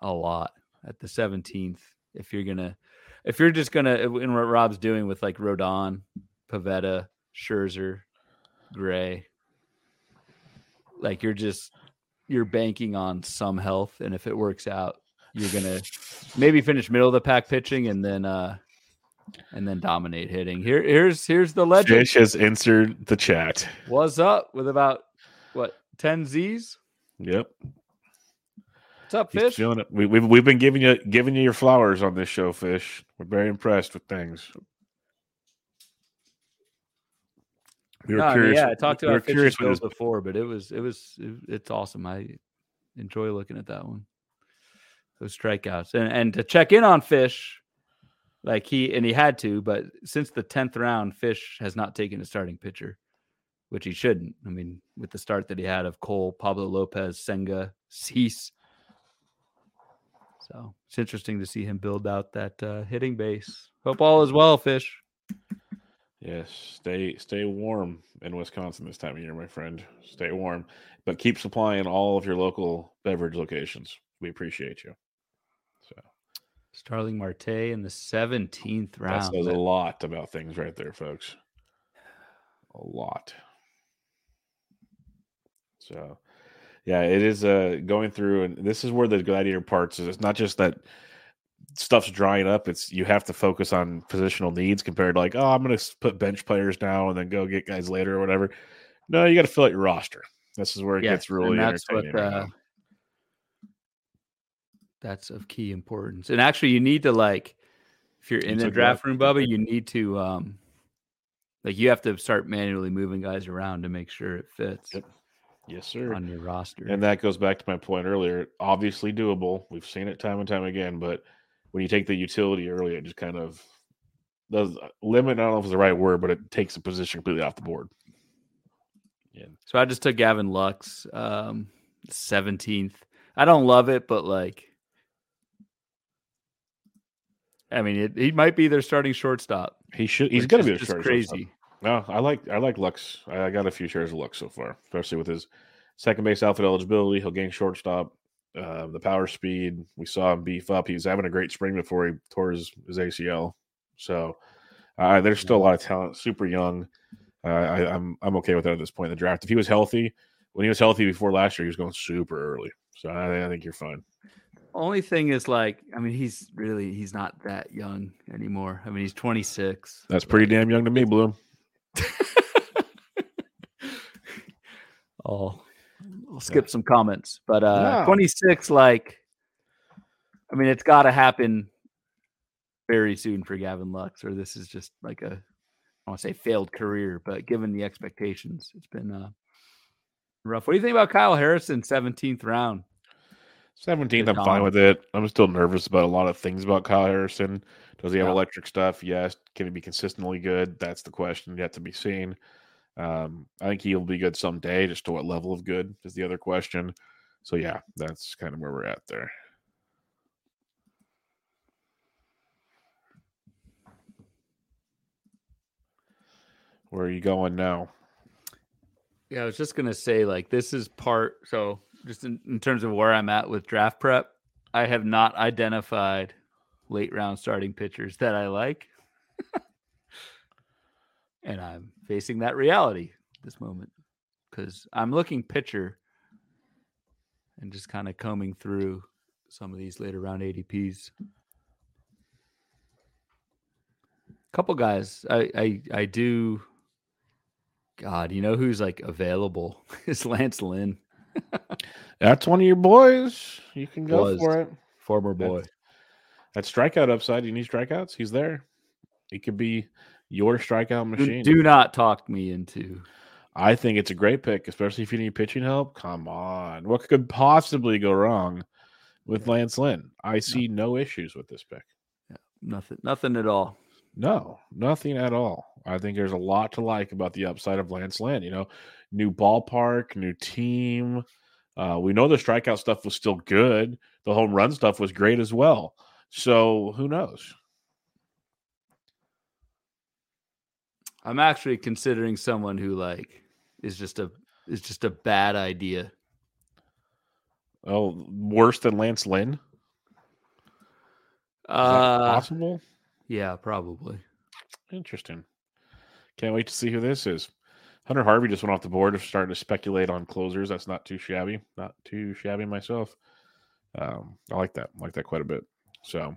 a lot at the 17th. If you're gonna, if you're just gonna, in what Rob's doing with like Rodon, Pivetta, Scherzer, Gray, like you're just you're banking on some health, and if it works out, you're gonna maybe finish middle of the pack pitching, and then uh and then dominate hitting. Here, here's here's the legend. Fish has entered the chat. What's up with about what ten Z's? Yep. What's up, Fish? Feeling it. We, we've we've been giving you giving you your flowers on this show, Fish. We're very impressed with things. We were no, curious. I mean, yeah, I talked to we our curious before, but it was it was it, it's awesome. I enjoy looking at that one. Those strikeouts and and to check in on Fish, like he and he had to, but since the tenth round, Fish has not taken a starting pitcher, which he shouldn't. I mean, with the start that he had of Cole, Pablo Lopez, Senga, Cease, so it's interesting to see him build out that uh, hitting base. Hope all is well, Fish. Yes, stay stay warm in Wisconsin this time of year, my friend. Stay warm, but keep supplying all of your local beverage locations. We appreciate you. Starling Marte in the seventeenth round. That says a lot about things, right there, folks. A lot. So, yeah, it is uh, going through, and this is where the gladiator parts is. It's not just that stuff's drying up. It's you have to focus on positional needs compared to like, oh, I'm going to put bench players now and then go get guys later or whatever. No, you got to fill out your roster. This is where it yes, gets really that's entertaining. What, uh, that's of key importance. And actually, you need to like If you're in You the draft room, Bubba, you need to um like you have to start manually moving guys around to make sure it fits Yep. Yes, sir. on your roster. And that goes back to my point earlier. Obviously doable. We've seen it time and time again, but when you take the utility early, it just kind of does limit. I don't know if it's the right word, but it takes a position completely off the board. Yeah. So I just took Gavin Lux, um, seventeenth. I don't love it, but like, I mean, it, he might be their starting shortstop. He should. He's gonna be a just starting shortstop. crazy. No, I like I like Lux. I got a few shares of Lux so far, especially with his second base outfit eligibility. He'll gain shortstop, uh, the power speed. We saw him beef up. He was having a great spring before he tore his, his ACL. So uh, there's still a lot of talent. Super young. Uh, I, I'm I'm okay with that at this point in the draft. If he was healthy, when he was healthy before last year, he was going super early. So I, I think you're fine. Only thing is, like, I mean, he's really he's not that young anymore. I mean, he's 26. That's pretty damn young to me, Bloom. [laughs] I'll, I'll skip some comments, but uh, No. 26, like, I mean, it's got to happen very soon for Gavin Lux, or this is just like a, I want to say failed career, but given the expectations, it's been uh, rough. What do you think about Kyle Harrison, 17th round? 17th, I'm fine with it. I'm still nervous about a lot of things about Kyle Harrison. Does he have Yeah. electric stuff? Yes. Can he be consistently good? That's the question yet to be seen. Um, I think he'll be good someday. Just to what level of good is the other question. So yeah, that's kind of where we're at there. Where are you going now? Yeah, I was just gonna say, like, this is part. So, just in, in terms of where I'm at with draft prep, I have not identified late round starting pitchers that I like, [laughs] and I'm facing that reality this moment because I'm looking pitcher and just kind of combing through some of these later round ADPs. Couple guys, I I I do. God, you know who's like available [laughs] is Lance Lynn, That's one of your boys. You can go Was. for it. former boy. That strikeout upside, you need strikeouts. He's there. He could be your strikeout machine. Do not talk me into. I think it's a great pick, especially if you need pitching help. Come on. What could possibly go wrong with Lance Lynn? I see no issues with this pick. Yeah, Nothing, nothing at all. No, nothing at all. I think there's a lot to like about the upside of Lance Lynn. You know, new ballpark, new team. Uh, we know the strikeout stuff was still good. The home run stuff was great as well. So who knows? I'm actually considering someone who like is just a is just a bad idea. Oh, worse than Lance Lynn? Uh, possible? yeah, probably. Interesting. Can't wait to see who this is. Hunter Harvey just went off the board. Of starting to speculate on closers. That's not too shabby. Not too shabby myself. Um, I like that. I like that quite a bit. So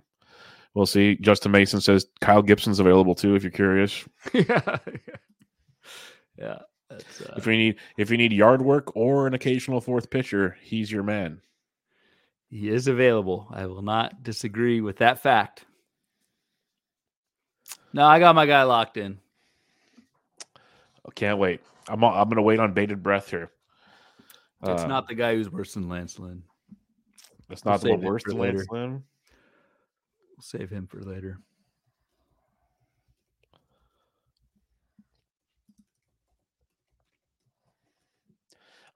we'll see. Justin Mason says Kyle Gibson's available too. If you're curious, [laughs] yeah, yeah. Uh, if you need if you need yard work or an occasional fourth pitcher, he's your man. he is available. I will not disagree with that fact. No, I got my guy locked in. I can't wait. I'm I'm gonna wait on bated breath here. It's Uh, not the guy who's worse than Lance Lynn. That's we'll not the save it worse than Lance. Lynn. We'll save him for later.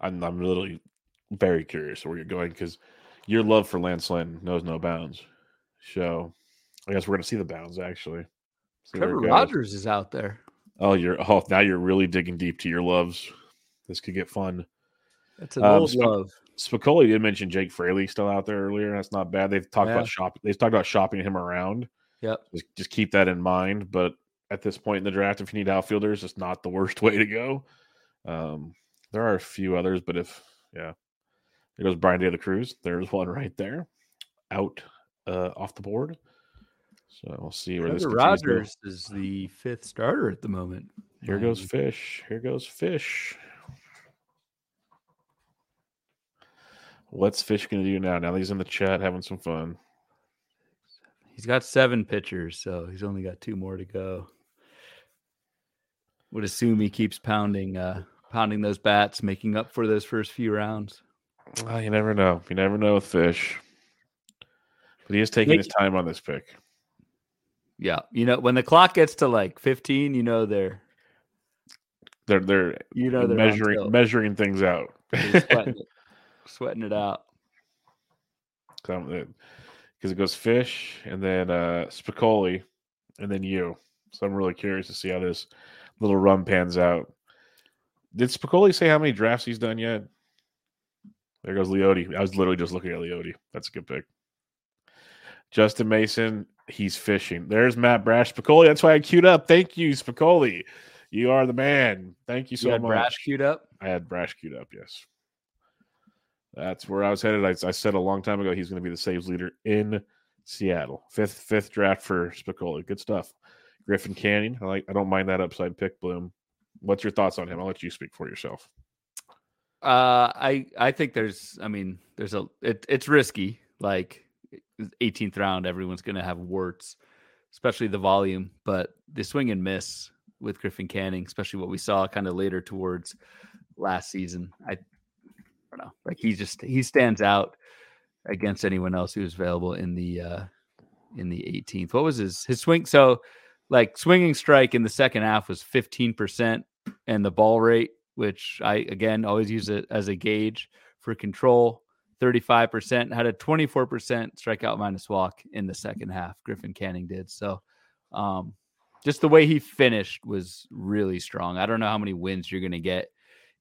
I'm I'm literally very curious where you're going because your love for Lance Lynn knows no bounds. So I guess we're gonna see the bounds actually. See Trevor. Rogers is out there. Oh, you're oh now you're really digging deep to your loves. This could get fun. That's an Um, old so- love. Spicoli did mention Jake Fraley still out there earlier. That's not bad. They've talked Yeah. about shop. They've talked about shopping him around. Yep. Just, just keep that in mind. But at this point in the draft, if you need outfielders, it's not the [laughs] worst way to go. Um, there are a few others, but if yeah, there goes Bryan De La Cruz. There's one right there, out uh, off the board. So we'll see where this Trevor to go. Rogers is the fifth starter at the moment. Here goes Um, fish. Here goes fish. What's fish gonna do now? Now he's in the chat having some fun. He's got seven pitchers, so he's only got two more to go. Would assume he keeps pounding, uh, pounding those bats, making up for those first few rounds. Well, you never know. You never know with fish. But he is taking his time on this pick. Yeah, you know when the clock gets to like fifteen, you know they're they're they're you know they're measuring measuring things out, sweating, [laughs] it, sweating it out. Because it goes fish and then uh Spicoli and then you. So I'm really curious to see how this little run pans out. Did Spicoli say how many drafts he's done yet? There goes Leody. I was literally just looking at Leody. That's a good pick. Justin Mason, he's fishing. There's Matt Brash Spicoli. That's why I queued up. Thank you, Spicoli. You are the man. Thank you so you much. Brash queued up. I had Brash queued up. Yes, that's where I was headed. I, I said a long time ago he's going to be the saves leader in Seattle. Fifth fifth draft for Spicoli. Good stuff. Griffin Canning. I like. I don't mind that upside pick. Bloom. What's your thoughts on him? I'll let you speak for yourself. Uh, I I think there's. I mean, there's a. It, it's risky. Like 18th round, everyone's going to have warts, especially the volume. But the swing and miss with Griffin Canning, especially what we saw kind of later towards last season, I, I don't know. Like he just he stands out against anyone else who was available in the uh in the 18th. What was his his swing? So like swinging strike in the second half was 15% and the ball rate which I again always use it as a gauge for control 35%, had a 24% strikeout minus walk in the second half. Griffin Canning did. So, um, just the way he finished was really strong. I don't know how many wins you're going to get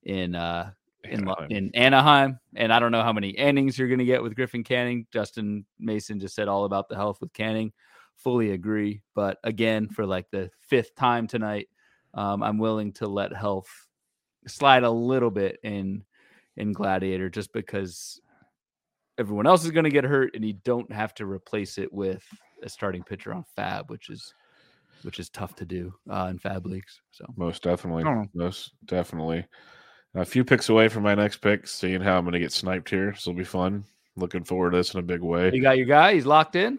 in uh, in Anaheim. in Anaheim, and I don't know how many innings you're going to get with Griffin Canning. Justin Mason just said all about the health with Canning. Fully agree, but again, for like the fifth time tonight, um, I'm willing to let health slide a little bit in in Gladiator just because everyone else is going to get hurt, and you don't have to replace it with a starting pitcher on FAAB, which is which is tough to do uh, in FAAB leagues. So most definitely, most definitely. A few picks away from my next pick, seeing how I'm going to get sniped here. This will be fun. Looking forward to this in a big way. You got your guy. He's locked in.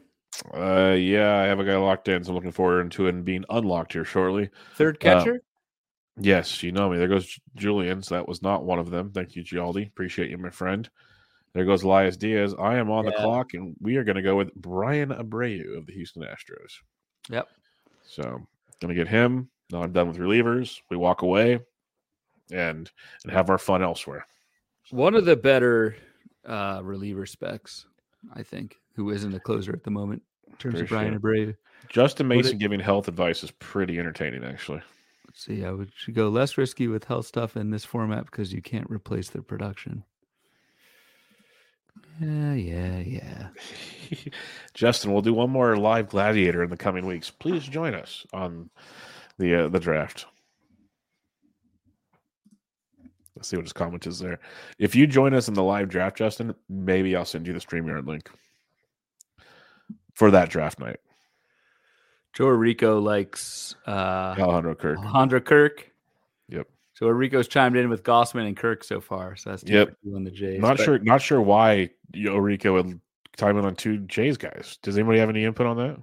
Uh, yeah, I have a guy locked in, so I'm looking forward to it being unlocked here shortly. Third catcher. Uh, yes, you know me. There goes Julian. So that was not one of them. Thank you, Gialdi. Appreciate you, my friend. There goes Elias Diaz. I am on yeah. the clock, and we are going to go with Bryan Abreu of the Houston Astros. Yep. So, going to get him. Now I'm done with relievers. We walk away and and have our fun elsewhere. One of the better uh, reliever specs, I think, who isn't a closer at the moment in terms of Bryan Abreu. Justin Mason it, giving health advice is pretty entertaining, actually. Let's see. I would go less risky with health stuff in this format because you can't replace their production. Yeah, yeah, yeah. [laughs] Justin, we'll do one more live gladiator in the coming weeks. Please join us on the uh, the draft. Let's see what his comment is there. If you join us in the live draft, Justin, maybe I'll send you the StreamYard link for that draft night. Joe Rico likes uh, Alejandro Kirk. Alejandro Kirk. So Rico's chimed in with Gausman and Kirk so far. So that's yep. on the Jays. Not but... sure. Not sure why Rico would time in on two Jays guys. Does anybody have any input on that?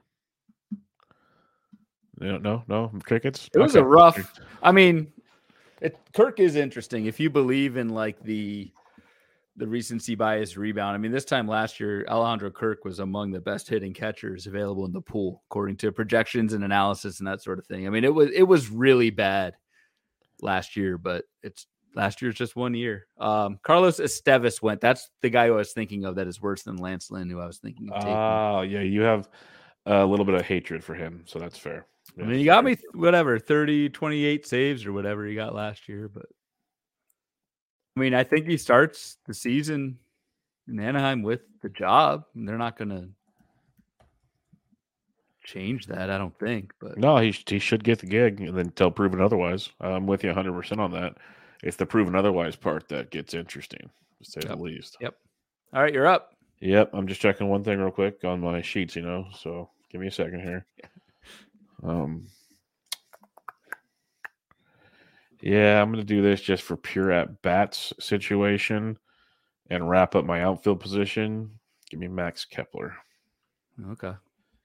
No, no, no crickets. It was okay. a rough. I mean, it, Kirk is interesting if you believe in like the the recency bias rebound. I mean, this time last year, Alejandro Kirk was among the best hitting catchers available in the pool, according to projections and analysis and that sort of thing. I mean, it was it was really bad last year, but it's last year's just one year. Um, Carlos Estevez went. That's the guy who I was thinking of that is worse than Lance Lynn, who I was thinking of. Oh, uh, yeah. You have a little bit of hatred for him, so that's fair. Yeah, I mean, you got me whatever 30, 28 saves or whatever he got last year, but I mean, I think he starts the season in Anaheim with the job. And they're not going to change that, I don't think. But no, he he should get the gig, and then tell proven otherwise. I'm with you 100 percent on that. It's the proven otherwise part that gets interesting, to say yep. the least. Yep. All right, you're up. Yep, I'm just checking one thing real quick on my sheets, you know. So give me a second here. [laughs] Um. Yeah, I'm going to do this just for pure at bats situation and wrap up my outfield position. Give me Max Kepler. Okay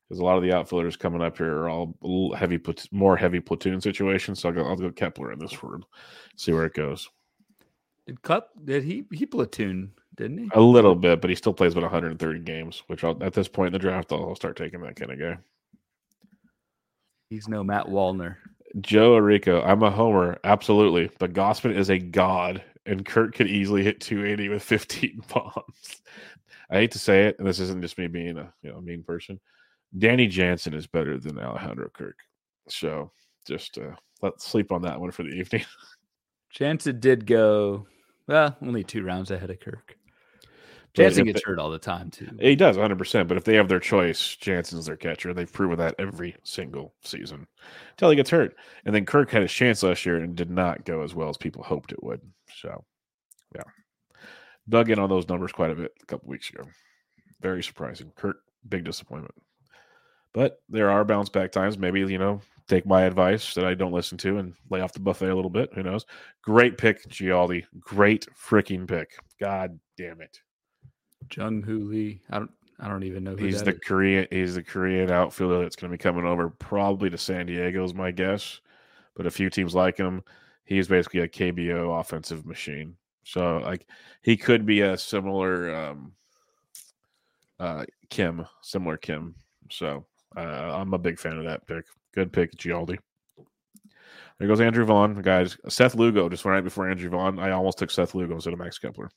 because a lot of the outfielders coming up here are all heavy, put more heavy platoon situations. So I'll go, I'll go Kepler in this word, see where it goes. Did Cup? Did he he platoon? Didn't he? A little bit, but he still plays about 130 games. Which I'll, at this point in the draft, I'll, I'll start taking that kind of guy. He's no Matt Wallner. Joe Arico, I'm a homer, absolutely. But Gausman is a god, and Kirk could easily hit 280 with 15 [laughs] bombs. I hate to say it, and this isn't just me being a you know mean person. Danny Jansen is better than Alejandro Kirk. So just uh, let's sleep on that one for the evening. [laughs] Jansen did go well, only two rounds ahead of Kirk. Jansen gets they, hurt all the time too. He does 100%. But if they have their choice, Jansen's their catcher. They've proven that every single season until he gets hurt. And then Kirk had his chance last year and did not go as well as people hoped it would. So, yeah. Dug in on those numbers quite a bit a couple weeks ago. Very surprising. Kirk, big disappointment. But there are bounce back times. Maybe, you know, take my advice that I don't listen to and lay off the buffet a little bit. Who knows? Great pick, Gialdi. Great freaking pick. God damn it. Jung Hoo Lee. I don't I don't even know he's the is. Korean he's the Korean outfielder that's going to be coming over probably to San Diego is my guess. But a few teams like him. He's basically a KBO offensive machine. So like he could be a similar um uh Kim, similar Kim. So uh, I'm a big fan of that pick. Good pick, Gialdi. There goes Andrew Vaughn. Guys, Seth Lugo just went right before Andrew Vaughn. I almost took Seth Lugo instead of Max Kepler.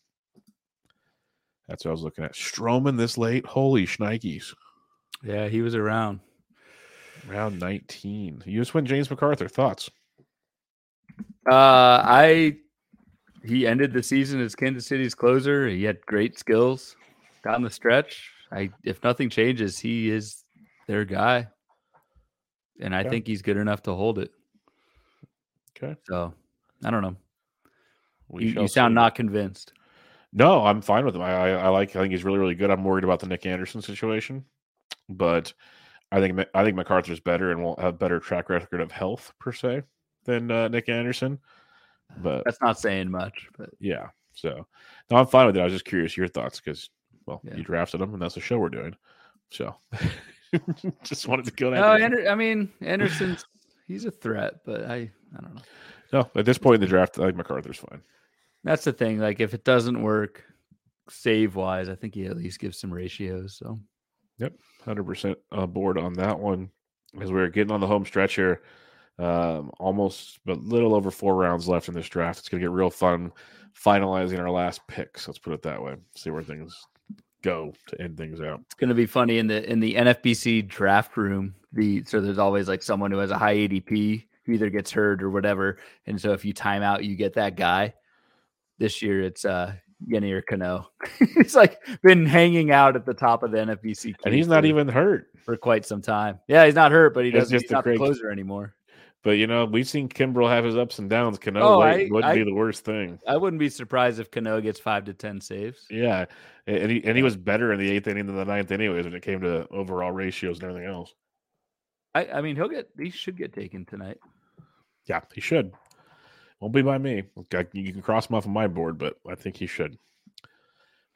That's what I was looking at. Stroman this late. Holy shnikes. Yeah, he was around. Round 19. You just went James McArthur. Thoughts? Uh I he ended the season as Kansas City's closer. He had great skills down the stretch. I if nothing changes, he is their guy. And I think he's good enough to hold it. Okay. So I don't know. You, you sound not convinced. No, I'm fine with him. I, I, I, like. I think he's really, really good. I'm worried about the Nick Anderson situation, but I think I think McArthur's better and will have better track record of health per se than uh, Nick Anderson. But that's not saying much. But yeah, so no, I'm fine with it. I was just curious your thoughts because well, yeah. you drafted him, and that's the show we're doing. So [laughs] [laughs] just wanted to go. That no, Ander- I mean Anderson's he's a threat, but I I don't know. No, at this point in the draft, I think McArthur's fine. That's the thing. Like if it doesn't work save wise, I think he at least gives some ratios. So yep, hundred percent board on that one. As we're getting on the home stretch here, um, almost but little over four rounds left in this draft. It's gonna get real fun finalizing our last picks. Let's put it that way. See where things go to end things out. It's gonna be funny in the in the NFBC draft room. The so there's always like someone who has a high ADP who either gets hurt or whatever, and so if you time out, you get that guy this year it's uh Yennier Cano. [laughs] he's like been hanging out at the top of the NFBC, and he's not even hurt for quite some time. Yeah, he's not hurt, but he doesn't. He's not the closer anymore. But you know, we've seen Kimbrel have his ups and downs. Cano oh, I, wouldn't I, be the worst thing. I wouldn't be surprised if Cano gets five to ten saves. Yeah, and he and he was better in the eighth inning than the ninth, anyways, when it came to overall ratios and everything else. I, I mean, he'll get he should get taken tonight. Yeah, he should. Won't be by me. You can cross him off of my board, but I think he should.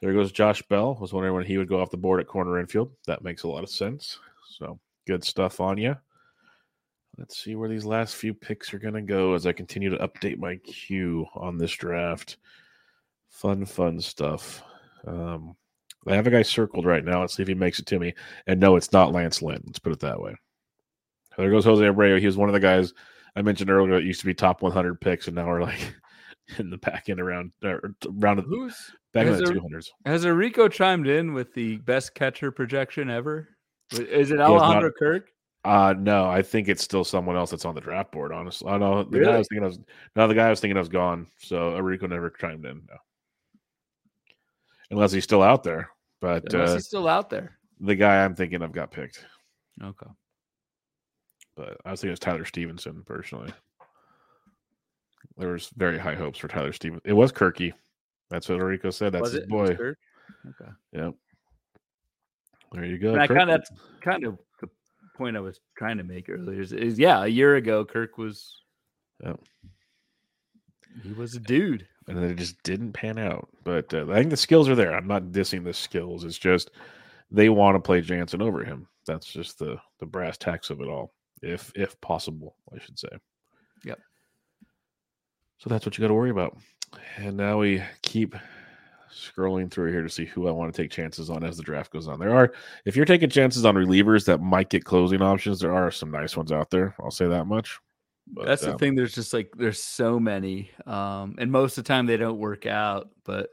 There goes Josh Bell. Was wondering when he would go off the board at corner infield. That makes a lot of sense. So good stuff on you. Let's see where these last few picks are going to go as I continue to update my queue on this draft. Fun, fun stuff. Um, I have a guy circled right now. Let's see if he makes it to me. And no, it's not Lance Lynn. Let's put it that way. There goes Jose Abreu. He was one of the guys I mentioned earlier, it used to be top 100 picks, and now we're like [laughs] in the back end around or around Who's, back in the two hundreds. Has Arico chimed in with the best catcher projection ever? Is it Alejandro not, Kirk? Uh no, I think it's still someone else that's on the draft board. Honestly, I know the really? guy I was thinking of was no, the guy I was thinking of was gone. So Arico never chimed in. No, unless he's still out there. But unless uh, he's still out there, the guy I'm thinking of got picked. Okay but I was thinking it was Tyler Stephenson personally. There was very high hopes for Tyler Stephenson. It was Kirky. That's what Rico said. That's was his it? boy. Okay. Yep. There you go. And I kind of that's kind of point I was trying to make earlier. Is, is yeah, a year ago Kirk was. He was a dude, and then it just didn't pan out. But uh, I think the skills are there. I'm not dissing the skills. It's just they want to play Jansen over him. That's just the the brass tacks of it all, if if possible, I should say. Yep. So that's what you got to worry about. And now we keep scrolling through here to see who I want to take chances on as the draft goes on. There are, if you're taking chances on relievers that might get closing options, there are some nice ones out there. I'll say that much. But, That's the um, thing. There's just like there's so many, um, and most of the time they don't work out. But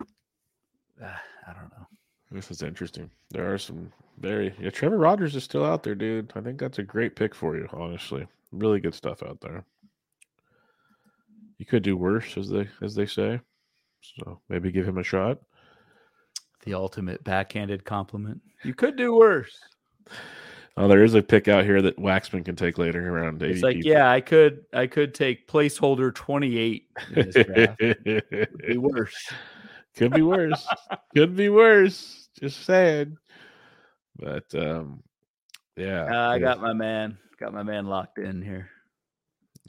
uh, [sighs] I don't know. This is interesting. There are some very yeah. Trevor Rogers is still out there, dude. I think that's a great pick for you. Honestly, really good stuff out there. You could do worse, as they as they say. So maybe give him a shot. The ultimate backhanded compliment. You could do worse. Oh, there is a pick out here that Waxman can take later around 80. It's like, people. yeah, I could I could take placeholder 28 in this draft. be [laughs] worse. Could be worse. could be worse. Just saying. But um yeah. Uh, I got my man. Got my man locked in here.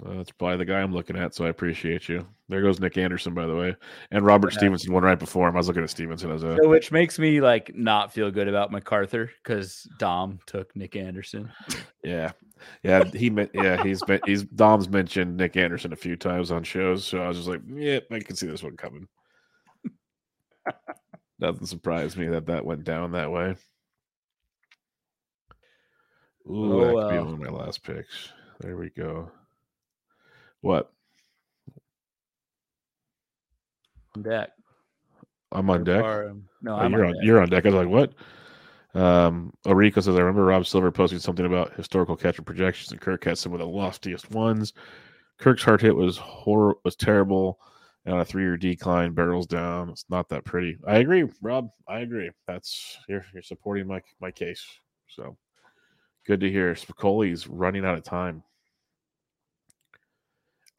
Well, that's probably the guy I'm looking at, so I appreciate you. There goes Nick Anderson, by the way, and Robert yeah. Stephenson one right before him. I was looking at Stephenson as a, so which makes me like not feel good about McArthur because Dom took Nick Anderson. Yeah, yeah, he meant yeah he's been he's Dom's mentioned Nick Anderson a few times on shows, so I was just like, yeah, I can see this one coming. [laughs] Nothing surprised me that that went down that way. Ooh, oh, that could be one of my last picks. There we go. What? On deck. I'm on deck. Or, um, no, oh, I'm you're on, on you're on deck. I was like, what? Um, Orico says, I remember Rob Silver posting something about historical catcher projections, and Kirk had some of the loftiest ones. Kirk's hard hit was horror was terrible, and on a three year decline, barrels down. It's not that pretty. I agree, Rob. I agree. That's you're you're supporting my my case. So good to hear. Spicoli's running out of time.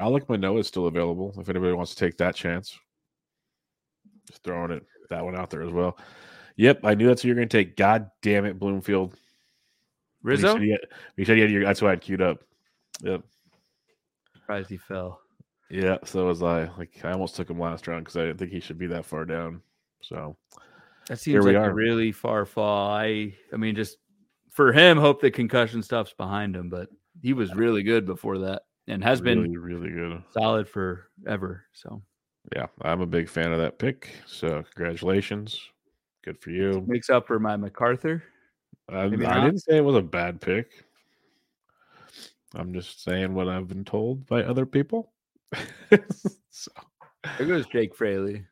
Alek Manoah is still available if anybody wants to take that chance. Just throwing it that one out there as well. Yep, I knew that's what you're going to take. God damn it, Bloomfield. Rizzo. You said, you said you had your, that's why I had queued up. Yep. Surprised he fell. Yeah, so was I. Like I almost took him last round because I didn't think he should be that far down. So that seems like are. a really far fall. I I mean, just for him, hope the concussion stuff's behind him, but he was really good before that and has really, been really good, solid forever. So yeah, I'm a big fan of that pick. So congratulations, good for you. Makes up for my McArthur. I, I didn't say it was a bad pick. I'm just saying what I've been told by other people. [laughs] so. There goes Jake Fraley.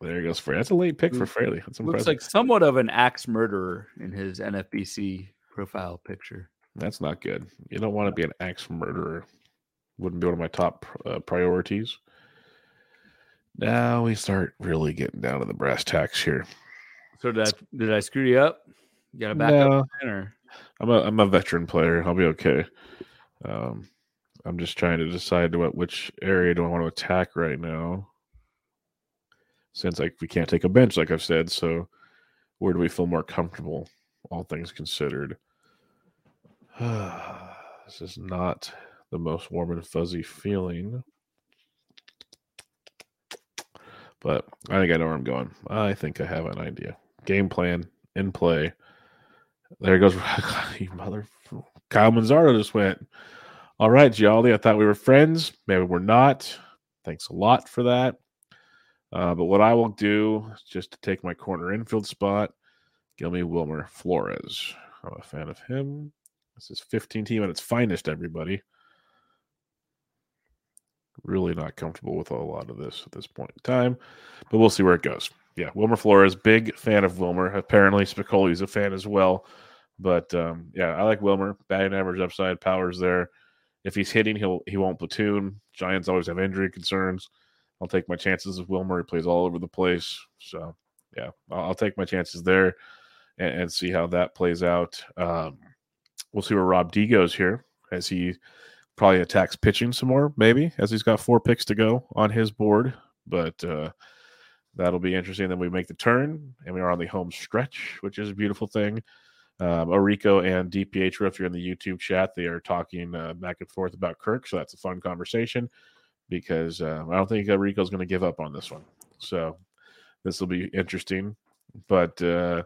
There goes Fraley. That's a late pick for Fraley. That's impressive. Looks like somewhat of an axe murderer in his NFBC profile picture. That's not good. You don't want to be an axe murderer. Wouldn't be one of my top uh, priorities. Now we start really getting down to the brass tacks here. So did I did I screw you up? You got a backup no, or? I'm a I'm a veteran player. I'll be okay. Um, I'm just trying to decide what which area do I want to attack right now. Since like we can't take a bench, like I've said, so where do we feel more comfortable? All things considered. [sighs] this is not the most warm and fuzzy feeling. But I think I know where I'm going. I think I have an idea. Game plan in play. There goes [laughs] you mother Kyle Manzardo just went. All right, Jolly. I thought we were friends. Maybe we're not. Thanks a lot for that. Uh, but what I will do is just to take my corner infield spot, give me Wilmer Flores. I'm a fan of him. This is 15 team at its finest, everybody. Really not comfortable with a lot of this at this point in time, but we'll see where it goes. Yeah, Wilmer Flores, big fan of Wilmer. Apparently, Spicoli's a fan as well. But um, yeah, I like Wilmer. Batting average upside, powers there. If he's hitting, he'll he won't platoon. Giants always have injury concerns. I'll take my chances with Wilmer. He plays all over the place. So yeah, I'll, I'll take my chances there and, and, see how that plays out. Um, we'll see where Rob D goes here as he probably attacks pitching some more, maybe as he's got four picks to go on his board. But uh, that'll be interesting. Then we make the turn and we are on the home stretch, which is a beautiful thing. Um, Orico and DPH, if you're in the YouTube chat, they are talking uh, back and forth about Kirk. So that's a fun conversation because uh, I don't think Orico's going to give up on this one. So this will be interesting. But uh,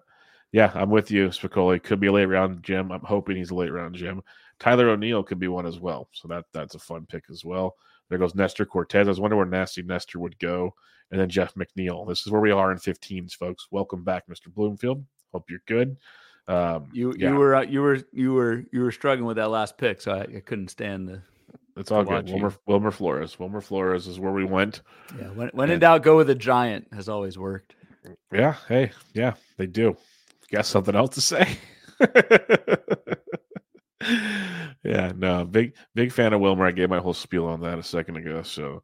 Yeah, I'm with you, Spicoli. Could be a late round Jim. I'm hoping he's a late round Jim. Tyler O'Neill could be one as well. So that that's a fun pick as well. There goes Nestor Cortes. I was wondering where Nasty Nestor would go. And then Jeff McNeil. This is where we are in 15s, folks. Welcome back, Mr. Bloomfield. Hope you're good. Um, You yeah, you were uh, you were you were you were struggling with that last pick, so I, I couldn't stand the. it's all good. Wilmer, Wilmer Flores. Wilmer Flores is where we went. Yeah, when when Yeah. in doubt, go with a giant. Has always worked. Yeah. Hey, yeah, they do. Got something else to say? [laughs] yeah, no, big big fan of Wilmer. I gave my whole spiel on that a second ago, so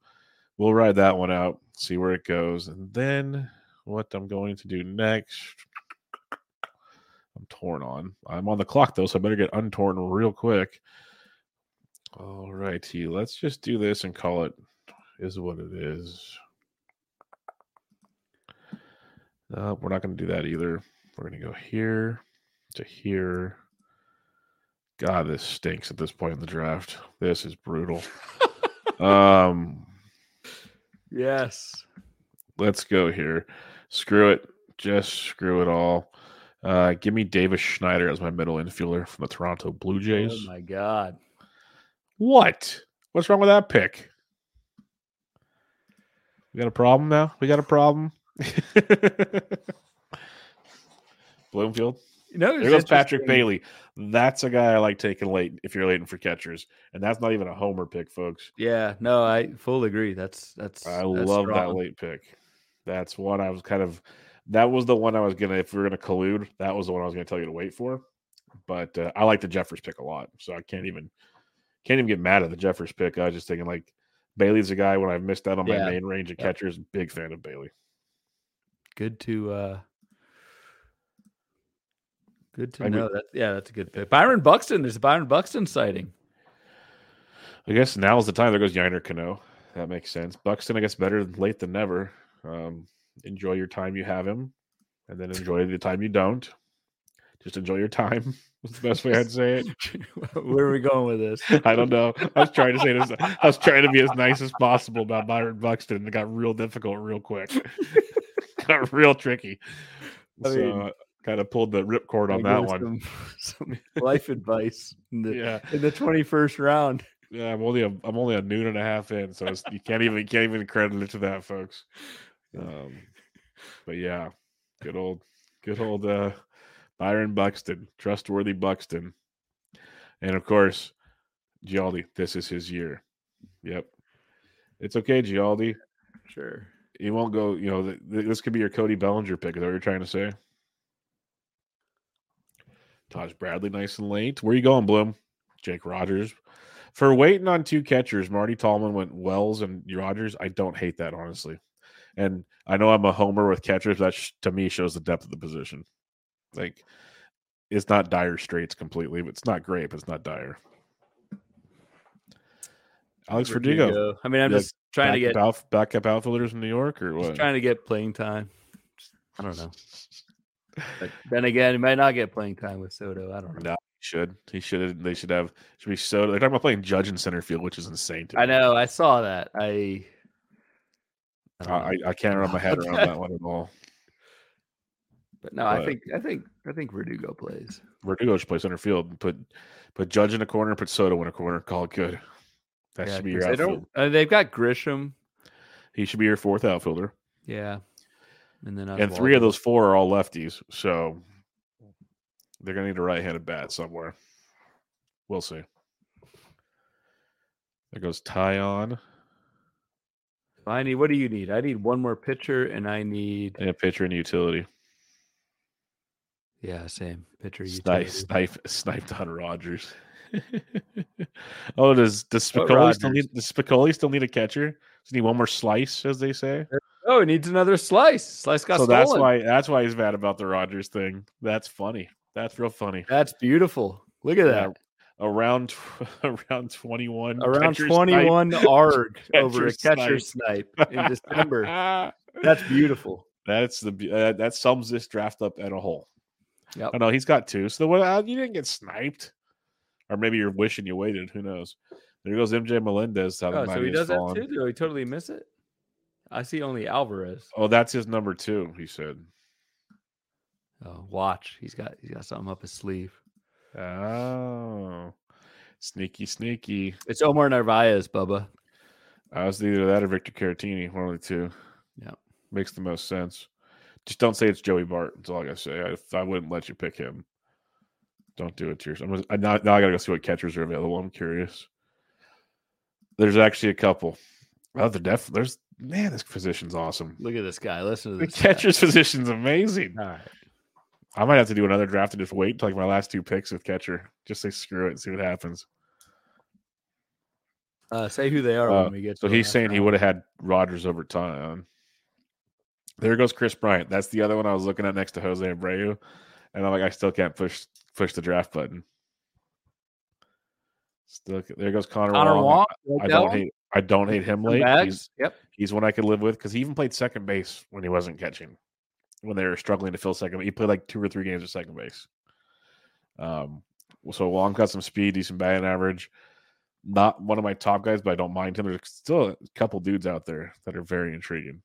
we'll ride that one out, see where it goes, and then what I'm going to do next. I'm torn on. I'm on the clock though, so I better get untorn real quick. All righty, let's just do this and call it is what it is. Uh, we're not going to do that either. We're going to go here to here. God, this stinks at this point in the draft. This is brutal. [laughs] um, Yes. let's go here. Screw it. Just screw it all. Uh, give me Davis Schneider as my middle infielder from the Toronto Blue Jays. Oh my god. what? What's wrong with that pick? We got a problem now? We got a problem? [laughs] Bloomfield? You know, There goes Patrick Bailey. That's a guy I like taking late if you're waiting for catchers. And that's not even a homer pick, folks. Yeah, no, I fully agree. That's that's. I that's love that late pick. That's one I was kind of that was the one I was gonna if we were gonna collude, that was the one I was gonna tell you to wait for. But uh, I like the Jeffers pick a lot. So I can't even can't even get mad at the Jeffers pick. I was just thinking like Bailey's a guy when I've missed out on my Yeah. main range of Yeah. catchers, big fan of Bailey. Good to uh good to I know that. Yeah, that's a good pick. Byron Buxton. There's a Byron Buxton sighting. I guess now is the time. There goes Yennier Cano. That makes sense. Buxton, I guess, better late than never. Um, enjoy your time you have him, and then enjoy the time you don't. Just enjoy your time. [laughs] That's the best way I'd say it. [laughs] Where are we going with this? [laughs] I don't know. I was trying to say this. I was trying to be as nice as possible about Byron Buxton, and it got real difficult real quick. got real tricky. I so mean, kind of pulled the ripcord on that one. Some, [laughs] [laughs] some life advice in the Yeah, in the 21st round. yeah. I'm only a, I'm only a noon and a half in, so it's, you can't even you can't even credit it to that, folks. Um, but yeah, good old good old uh, Byron Buxton, trustworthy Buxton, and of course, Gialdi. This is his year. Yep, it's okay, Gialdi. Sure. He won't go. You know, th- th- this could be your Cody Bellinger pick. Is that what you're trying to say? Taj Bradley, nice and late. Where you going, Bloom? Jake Rogers. For waiting on two catchers, Marty Tallman went Wells and Rogers. I don't hate that honestly, and I know I'm a homer with catchers. That sh- to me shows the depth of the position. Like, it's not dire straits completely, but it's not great, but it's not dire. Alex Verdugo, Verdugo. I mean, I'm just trying to get backup, out, backup outfielders in New York, or just trying to get playing time. I don't know. But then again, he might not get playing time with Soto. I don't know. No, he should. He should. They should have. Should be so. They're talking about playing Judge in center field, which is insane. To I know. I saw that. I. I. I, I can't wrap my head around that one at all. but no, I think I think I think Verdugo plays. Verdugo should play center field. Put put Judge in a corner. Put Soto in a corner. Call it good. That Yeah, should be your they outfield. don't. Uh, they've got Grisham. He should be your fourth outfielder. Yeah, and then and three of those four are all lefties. So they're gonna need a right-handed bat somewhere. We'll see. There goes Taillon I need. What do you need? I need one more pitcher, and I need. and a pitcher and utility. Yeah, same pitcher. Snipe, utility. snipe, sniped on Rogers. [laughs] oh, does does What Spicoli still need does Spicoli still need a catcher? Does he need one more slice, as they say? Oh, he needs another slice. Slice got so stolen. that's why that's why he's mad about the Rogers thing. That's funny. That's real funny. That's beautiful. Look at that. Yeah, around around twenty one. Around 21 [laughs] ARG over a Catcher catcher snipe in [laughs] December. That's beautiful. That's the uh, that sums this draft up at a whole. Yep. Oh no, he's got two. So what? Uh, you didn't get sniped, or maybe you're wishing you waited. Who knows? There goes MJ Melendez. How the Oh, so he mighty has does that too? Did he totally miss it? I see only Alvarez. Oh, that's his number two. He said. Oh, watch. He's got he's got something up his sleeve. Oh, sneaky, sneaky. It's Omar Narvaez, Bubba. I was either that or Victor Caratini, one of the two. Yeah. Makes the most sense. Just don't say it's Joey Bart. That's all I gotta say. I, I wouldn't let you pick him. Don't do it to yourself. I'm now, now I gotta go see what catchers are available. I'm curious. There's actually a couple. Oh, the def. There's man, this position's awesome. Look at this guy. Listen to The this. guy. catcher's position's amazing. All right. I might have to do another draft and just wait until like my last two picks with catcher. Just say screw it and see what happens. Uh, say who they are Uh, when we get. So to he's last saying he would have had Rogers over time. There goes Kris Bryant. That's the other one I was looking at next to Jose Abreu, and I'm like, I still can't push push the draft button. Still, there goes Connor, Connor Wong. Wong. I like that don't hate. I don't hate him late. He's, Yep. he's one I could live with because he even played second base when he wasn't catching. When they were struggling to fill second, he played like two or three games at second base. Um, so Wong got some speed, decent batting average. Not one of my top guys, but I don't mind him. There's still a couple dudes out there that are very intriguing.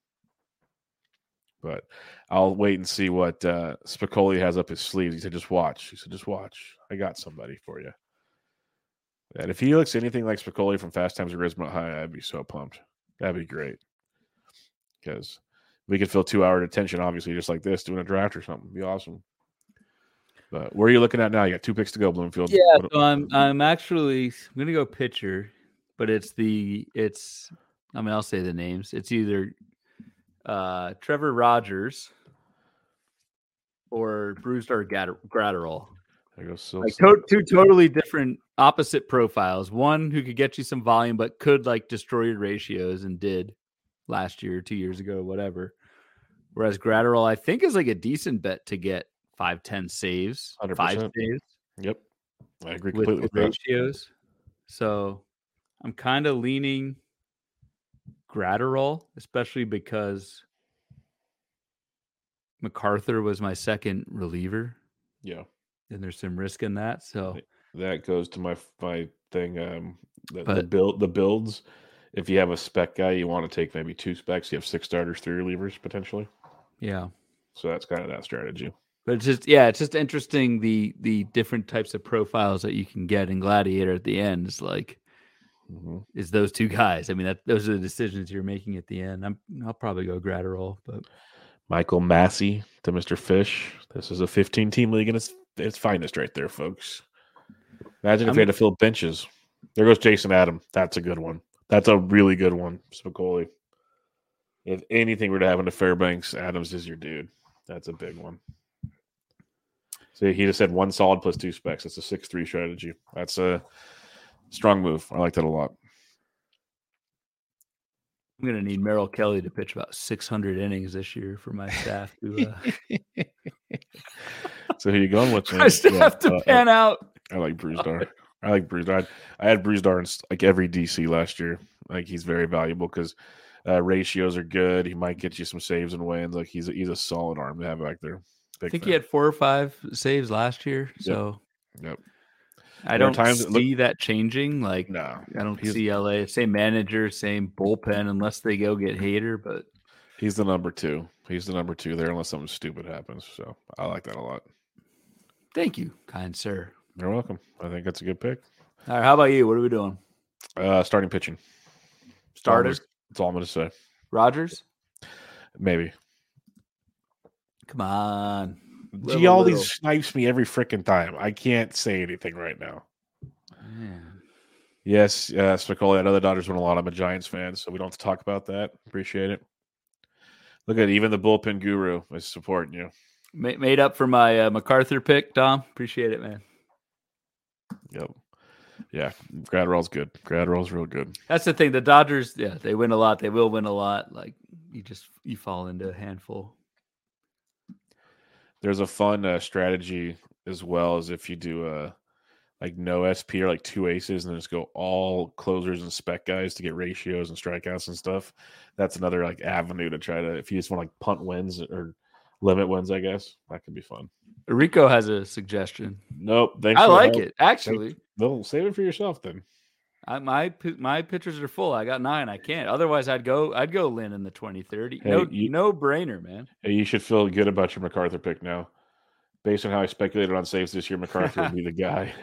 But I'll wait and see what uh, Spicoli has up his sleeves. He said, "Just watch." He said, "Just watch. I got somebody for you." And if he looks anything like Spicoli from Fast Times at Ridgemont High, I'd be so pumped. That'd be great because we could fill two hour detention, obviously, just like this, doing a draft or something. It'd be awesome. But where are you looking at now? You got two picks to go, Bloomfield. Yeah, What- so I'm I'm actually I'm gonna go pitcher, but it's the it's I mean I'll say the names. It's either uh Trevor Rogers or Brusdar Gatter- Graterol. there goes Sil- Like to- two totally different opposite profiles. One who could get you some volume but could like destroy your ratios and did last year, two years ago, whatever. Whereas Graterol, I think, is like a decent bet to get five, ten saves, five 100%. saves Yep, I agree with, completely with ratios. So I'm kind of leaning Graterol, especially because McArthur was my second reliever, Yeah, and there's some risk in that. So. That goes to my my thing. Um, the, the build the builds. If you have a spec guy, you want to take maybe two specs. You have six starters, three relievers potentially. yeah. So that's kind of that strategy. But it's just yeah, it's just interesting the the different types of profiles that you can get in Gladiator at the end. Is like Mhm. is those two guys. I mean that those are the decisions you're making at the end. I'm I'll probably go Graterol, but Michael Massey to Mr. Fish. This is a 15 team league and it's its finest right there, folks. Imagine if I'm- we had to fill benches. There goes Jason Adam. That's a good one. That's a really good one, Spicoli. If anything were to happen to Fairbanks, Adams is your dude. That's a big one. So he just said one solid plus two specs. That's a six three strategy. That's a strong move. I like that a lot. I'm gonna need Merrill Kelly to pitch about 600 innings this year for my staff to uh, [laughs] So who you going with? my man? staff Yeah, to uh, uh, pan out. I like Bruce [laughs] Dar. I like Brusdar. I had Brusdar in like every DC last year. Like he's very valuable because uh, ratios are good. He might get you some saves and wins. Like he's a, he's a solid arm to have back there. I think fan. he had four or five saves last year, so Yep. I There don't times that look- see that changing. Like No, I don't see LA same manager, same bullpen, unless they go get Hader. But he's the number two. He's the number two there unless something stupid happens. So I like that a lot. thank you, kind sir. You're welcome. I think that's a good pick. All right, how about you? What are we doing? Uh, starting pitching. That's all I'm Starters, That's all I'm going to say. Rogers. Maybe. Come on, Gee, all little. these snipes me every freaking time. I can't say anything right now. Man. Yes, uh, Spicoli. I know the Dodgers win a lot. I'm a Giants fan, so we don't have to talk about that. Appreciate it. Look at even the bullpen guru is supporting you. Ma- made up for my uh, McArthur pick, Dom. Appreciate it, man. Yep. Yeah, Graterol's good. Graterol's real good. That's the thing. The Dodgers, yeah, they win a lot. They will win a lot. Like you just you fall into a handful. There's a fun uh, strategy as well as if you do a like no SP or like two aces and then just go all closers and spec guys to get ratios and strikeouts and stuff. That's another like avenue to try to if you just want to like punt wins or limit wins, I guess that could be fun. Rico has a suggestion. Nope. Thanks I like it actually. No, save it for yourself then. I, my my pitchers are full. I got nine. I can't. Otherwise, I'd go. I'd go Lynn in the 2030. Hey, no, you- no brainer, man. Hey, you should feel good about your McArthur pick now. based on how I speculated on saves this year, [laughs] McArthur would be the guy.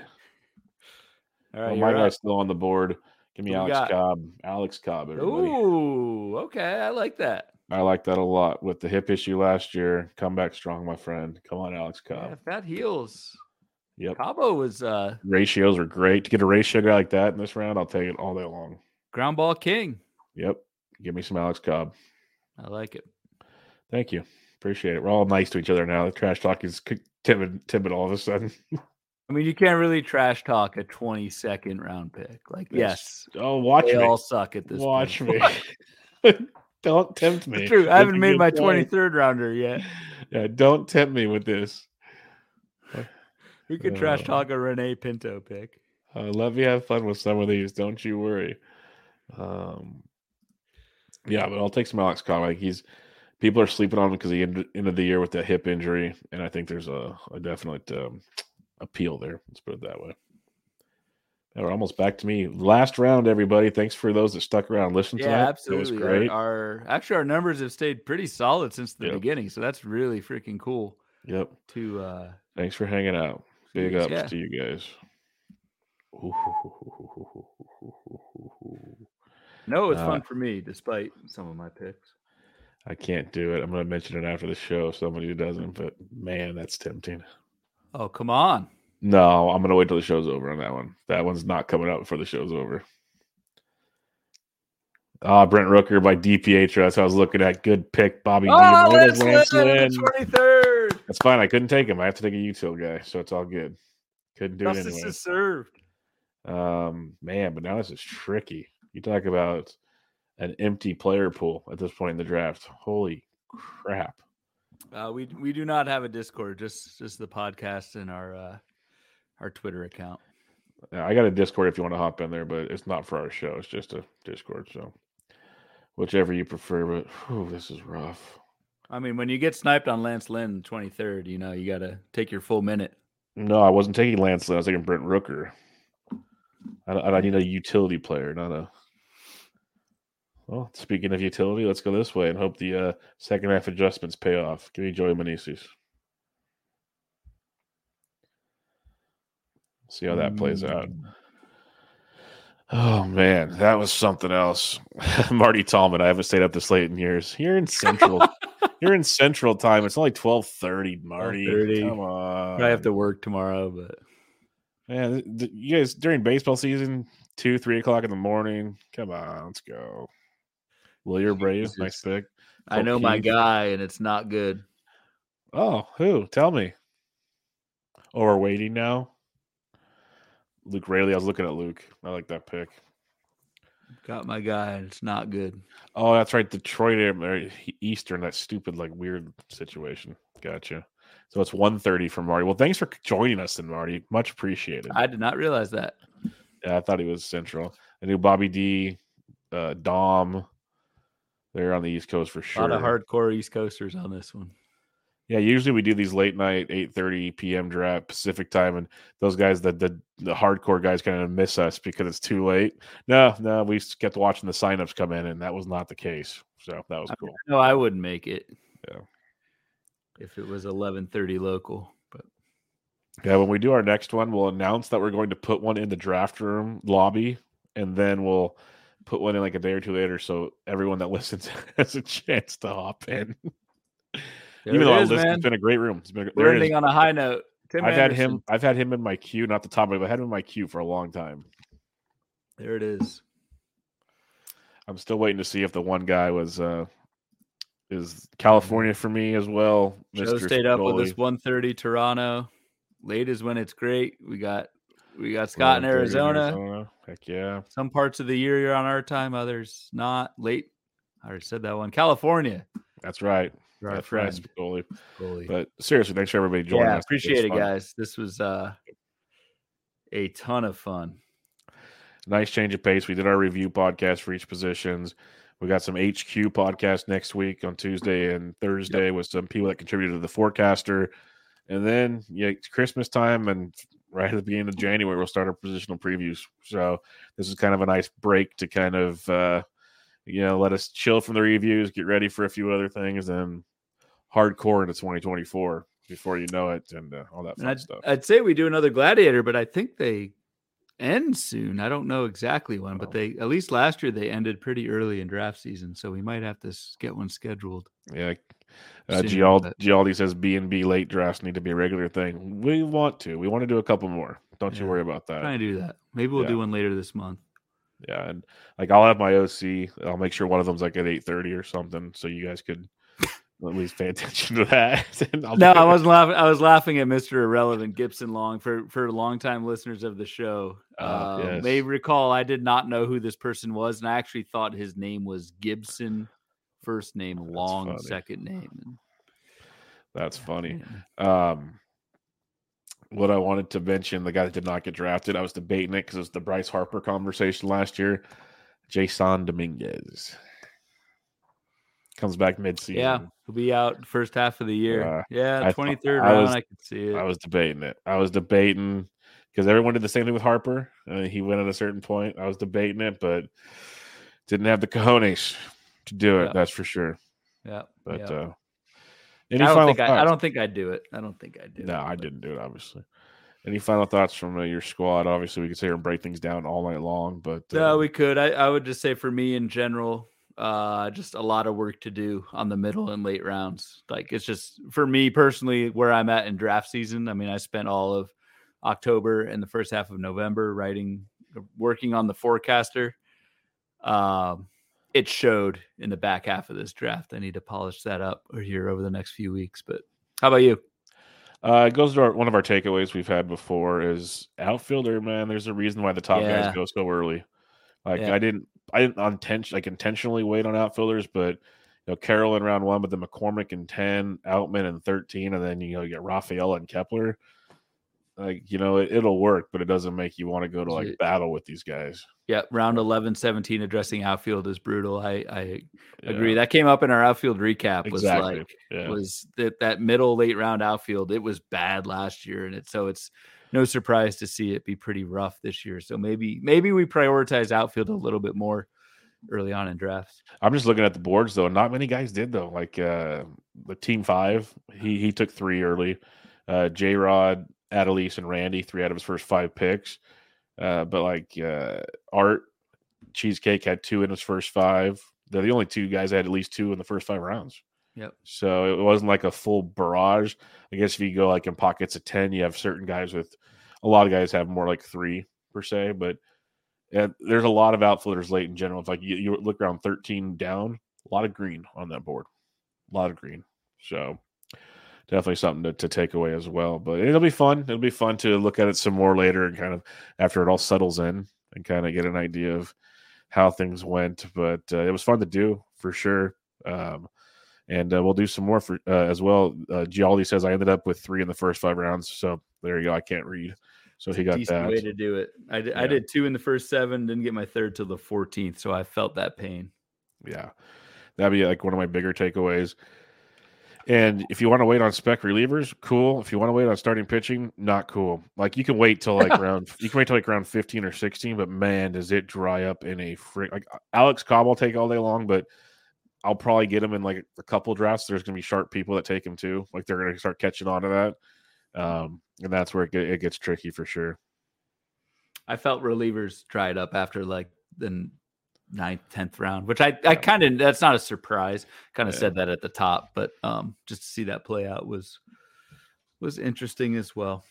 All Well, my guy's still on the board. Give me Who Alex? Cobb. Alex Cobb, everybody. Ooh, okay, I like that. I like that a lot. With the hip issue last year, come back strong, my friend. Come on, Alex Yeah, Cobb. if that heals. Yep. Cabo was uh Ratios are great. To get a ratio guy like that in this round, I'll take it all day long. ground ball king. Yep. Give me some Alex Cobb. I like it. Thank you. Appreciate it. We're all nice to each other now. The trash talk is timid, timid all of a sudden. [laughs] I mean, you can't really trash talk a 22nd round pick. Like, Yes. yes, oh, watch they me. all suck at this Watch point. me. [laughs] don't tempt me. It's true. I haven't made my 23rd rounder yet. Yeah, don't tempt me with this. [laughs] We could trash Uh, talk a Renee Pinto pick. Uh, let me have fun with some of these. Don't you worry. Um, yeah, but I'll take some Alex Cobb. Like he's people are sleeping on him because he ended, ended the year with that hip injury, and I think there's a, a definite um, appeal there. Let's put it that way. We're almost back to me. Last round, everybody. Thanks for those that stuck around. and listened Yeah, tonight. absolutely. It was Our- great. Our, actually our numbers have stayed pretty solid since the Yep. beginning, so that's really freaking cool Yep. to uh Thanks for hanging out. Big ups yeah. to you guys. [laughs] No, it's Uh, fun for me, despite some of my picks. I can't do it. I'm going to mention it after the show. Somebody who doesn't, but man, that's tempting. Oh, come on. No, I'm going to wait till the show's over on that one. That one's not coming out before the show's over. Ah, Brent Rooker by DPH. That's what I was looking at. Good pick, Bobby. Oh, There it is, Lance Lance Lynn, Lynn. the 23rd. That's fine. I couldn't take him. I have to take a util guy, so it's all good. Couldn't do it Justice anyway. is served. Um, man, but now this is tricky. You talk about an empty player pool at this point in the draft. Holy crap! Uh, we we do not have a Discord, just just the podcast and our uh, our Twitter account. I got a Discord if you want to hop in there, but it's not for our show. It's just a Discord. So, whichever you prefer. But whew, this is rough. I mean, when you get sniped on Lance Lynn 23rd, you know you got to take your full minute. No, I wasn't taking Lance. Lynn, I was taking Brent Rooker. I, I need a utility player, not a. Well, speaking of utility, let's go this way and hope the uh, second half adjustments pay off. Give me Joey Meneses. See how that plays out. Mm. Oh man, that was something else. [laughs] Marty Tallman. I haven't stayed up this late in years. You're in Central. [laughs] you're in Central Time. It's only twelve thirty, Marty. 12:30. Come on. I have to work tomorrow, but Man, th- th- you guys during baseball season, two, three o'clock in the morning. Come on, let's go. Willier [laughs] Brave, nice Jesus. pick. I know my guy, and it's not good. Oh, who? Tell me. Oh, we're waiting now. Luke Raley. I was looking at Luke. I like that pick. Got my guy, it's not good. Oh, that's right. Detroit Air- Eastern. That stupid, like weird situation. Gotcha. So it's 1.30 for Marty. Well, thanks for joining us, then, Marty. Much appreciated. I did not realize that. Yeah, I thought he was Central. I knew Bobby D, uh, Dom. They're on the East Coast for sure. A lot of hardcore East Coasters on this one. Yeah, usually we do these late night, eight thirty p.m. draft Pacific time, and those guys, the the, the hardcore guys, kind of miss us because it's too late. No, no, we just kept watching the signups come in, and that was not the case. So that was cool. No, I wouldn't make it. Yeah. If it was 11:30 local, but Yeah, when we do our next one, we'll announce that we're going to put one in the draft room lobby, and then we'll put one in like a day or two later, so everyone that [laughs] listens [laughs] has a chance to hop in. There Even though I is, man. it's been a great room. It's been a, We're ending on a high note. Tim I've had him. I've had him in my queue, not the top but I've had him in my queue for a long time. There it is. I'm still waiting to see if the one guy was uh is California for me as well. Joe Mr. stayed up with Spicoli. us 1:30 Toronto. Late is when it's great. We got we got Scott in 1:30 Arizona. Heck yeah. Some parts of the year you're on our time, others not. Late. I already said that one. California. That's right. You're our That's right, friend. Spicoli. Goalie. But seriously, thanks for everybody joining yeah, us. appreciate it, was fun. guys. This was uh a ton of fun. Nice change of pace. We did our review podcast for each positions. We got some HQ podcast next week on Tuesday and Thursday with some people that contributed to the forecaster. And then yeah, it's Christmas time and right at the beginning of January we'll start our positional previews. So this is kind of a nice break to kind of uh you know let us chill from the reviews, get ready for a few other things, and hardcore into 2024. before you know it, and uh, all that fun I'd, stuff. I'd say we do another gladiator, but I think they end soon. I don't know exactly when, but Oh. they at least last year they ended pretty early in draft season, so we might have to get one scheduled. Yeah. Uh, Gialdi, Gialdi says B and B late drafts need to be a regular thing. We want to. We want to do a couple more. Don't you worry about that. Trying to do that. Maybe we'll yeah. do one later this month. Yeah, and like I'll have my OC. I'll make sure one of them's like at eight thirty or something, so you guys could at least pay attention to that. [laughs] No, I wasn't laughing. I was laughing at Mr. Irrelevant Gibson Long for for longtime listeners of the show. Ah, uh, yes. May recall I did not know who this person was, and I actually thought his name was Gibson, first name Long, funny. second name. That's funny. yeah. Um, what I wanted to mention, the guy that did not get drafted, I was debating it because it was the Bryce Harper conversation last year. Jasson Dominguez comes back mid-season. Yeah, he'll be out first half of the year. Uh, yeah, I twenty third I round. was- I could see it. I was debating it. I was debating because everyone did the same thing with Harper. Uh, he went at a certain point. I was debating it, but didn't have the cojones to do it. Yeah. That's for sure. yeah, But yeah. uh, I any don't final think I, I don't think I'd do it. I don't think I'd do it. No, I but- didn't do it. Obviously. Any final thoughts from uh, your squad? Obviously, we could sit here and break things down all night long, but uh, No, we could. I, I would just say for me in general, uh, just a lot of work to do on the middle and late rounds. Like it's just for me personally where I'm at in draft season. I mean, I spent all of October and the first half of November writing, working on the forecaster. Um, it showed in the back half of this draft. I need to polish that up or here over the next few weeks. But how about you? Uh, it goes to our, one of our takeaways we've had before is outfielder. Man, there's a reason why the top Yeah. guys go so early. Like Yeah. I didn't, I didn't intention like intentionally wait on outfielders, but you know Carroll in round one, but then McCormick in ten, Outman in thirteen, and then you know you get Rafael and Kepler. Like you know it, it'll work, but it doesn't make you want to go to like battle with these guys. Yeah, round 11, 17 addressing outfield is brutal. I, I agree. Yeah, That came up in our outfield recap. Was exactly. like yeah. was that that middle late round outfield. It was bad last year, and it so it's no surprise to see it be pretty rough this year. So maybe maybe we prioritize outfield a little bit more early on in drafts. I'm just looking at the boards though. Not many guys did though. Like uh the team five, he he took three early. Uh J Rod, Adolis, and Randy, three out of his first five picks. Uh but like uh Art Cheesecake had two in his first five. They're the only two guys that had at least two in the first five rounds. Yep. So it wasn't like a full barrage. I guess if you go like in pockets of 10, you have certain guys with a lot of guys have more like three per se, but and there's a lot of outfielders late in general. It's like you, you look around 13 down, a lot of green on that board, a lot of green. So definitely something to, to take away as well. But it'll be fun. It'll be fun to look at it some more later and kind of after it all settles in and kind of get an idea of how things went. But uh, it was fun to do for sure. Um, and uh, we'll do some more for uh, as well. Uh, Gialdi says I ended up with three in the first five rounds. So there you go. I can't read. So he got that. way to do it. I did, I did two in the first seven, didn't get my third till the 14th, so I felt that pain. Yeah. That'd be like one of my bigger takeaways. And if you want to wait on spec relievers, cool. If you want to wait on starting pitching, not cool. Like you can wait till like [laughs] round you can wait till like round 15 or 16, but man, does it dry up in a frick like Alex Cobb will take all day long, but I'll probably get him in like a couple drafts. There's gonna be sharp people that take him too. Like they're gonna start catching on to that. Um, and that's where it, get, it gets tricky for sure. I felt relievers dried up after like the ninth, tenth round, which I, I kind of that's not a surprise. Kind of Yeah. said that at the top, but um, just to see that play out was was interesting as well.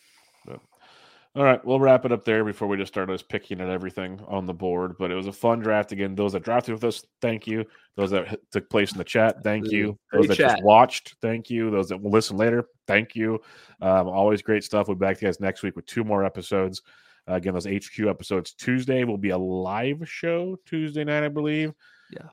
All right, we'll wrap it up there before we just start us picking at everything on the board. But it was a fun draft again. Those that drafted with us, thank you. Those that took place in the chat, thank you. Those that just watched, thank you. Those that will listen later, thank you. Um, always great stuff. We'll be back to you guys next week with two more episodes. Uh, again, those HQ episodes. Tuesday will be a live show. Tuesday night, I believe. Yeah.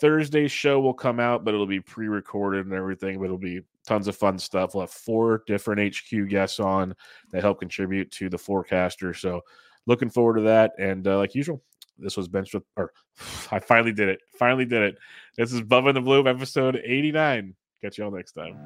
Thursday's show will come out, but it'll be pre-recorded and everything. But it'll be tons of fun stuff. We'll have four different HQ guests on that help contribute to the forecaster. So looking forward to that. And uh, like usual, this was Bench with, or [sighs] I finally did it. Finally did it. This is Bubba in the Bloom, episode 89. Catch y'all next time.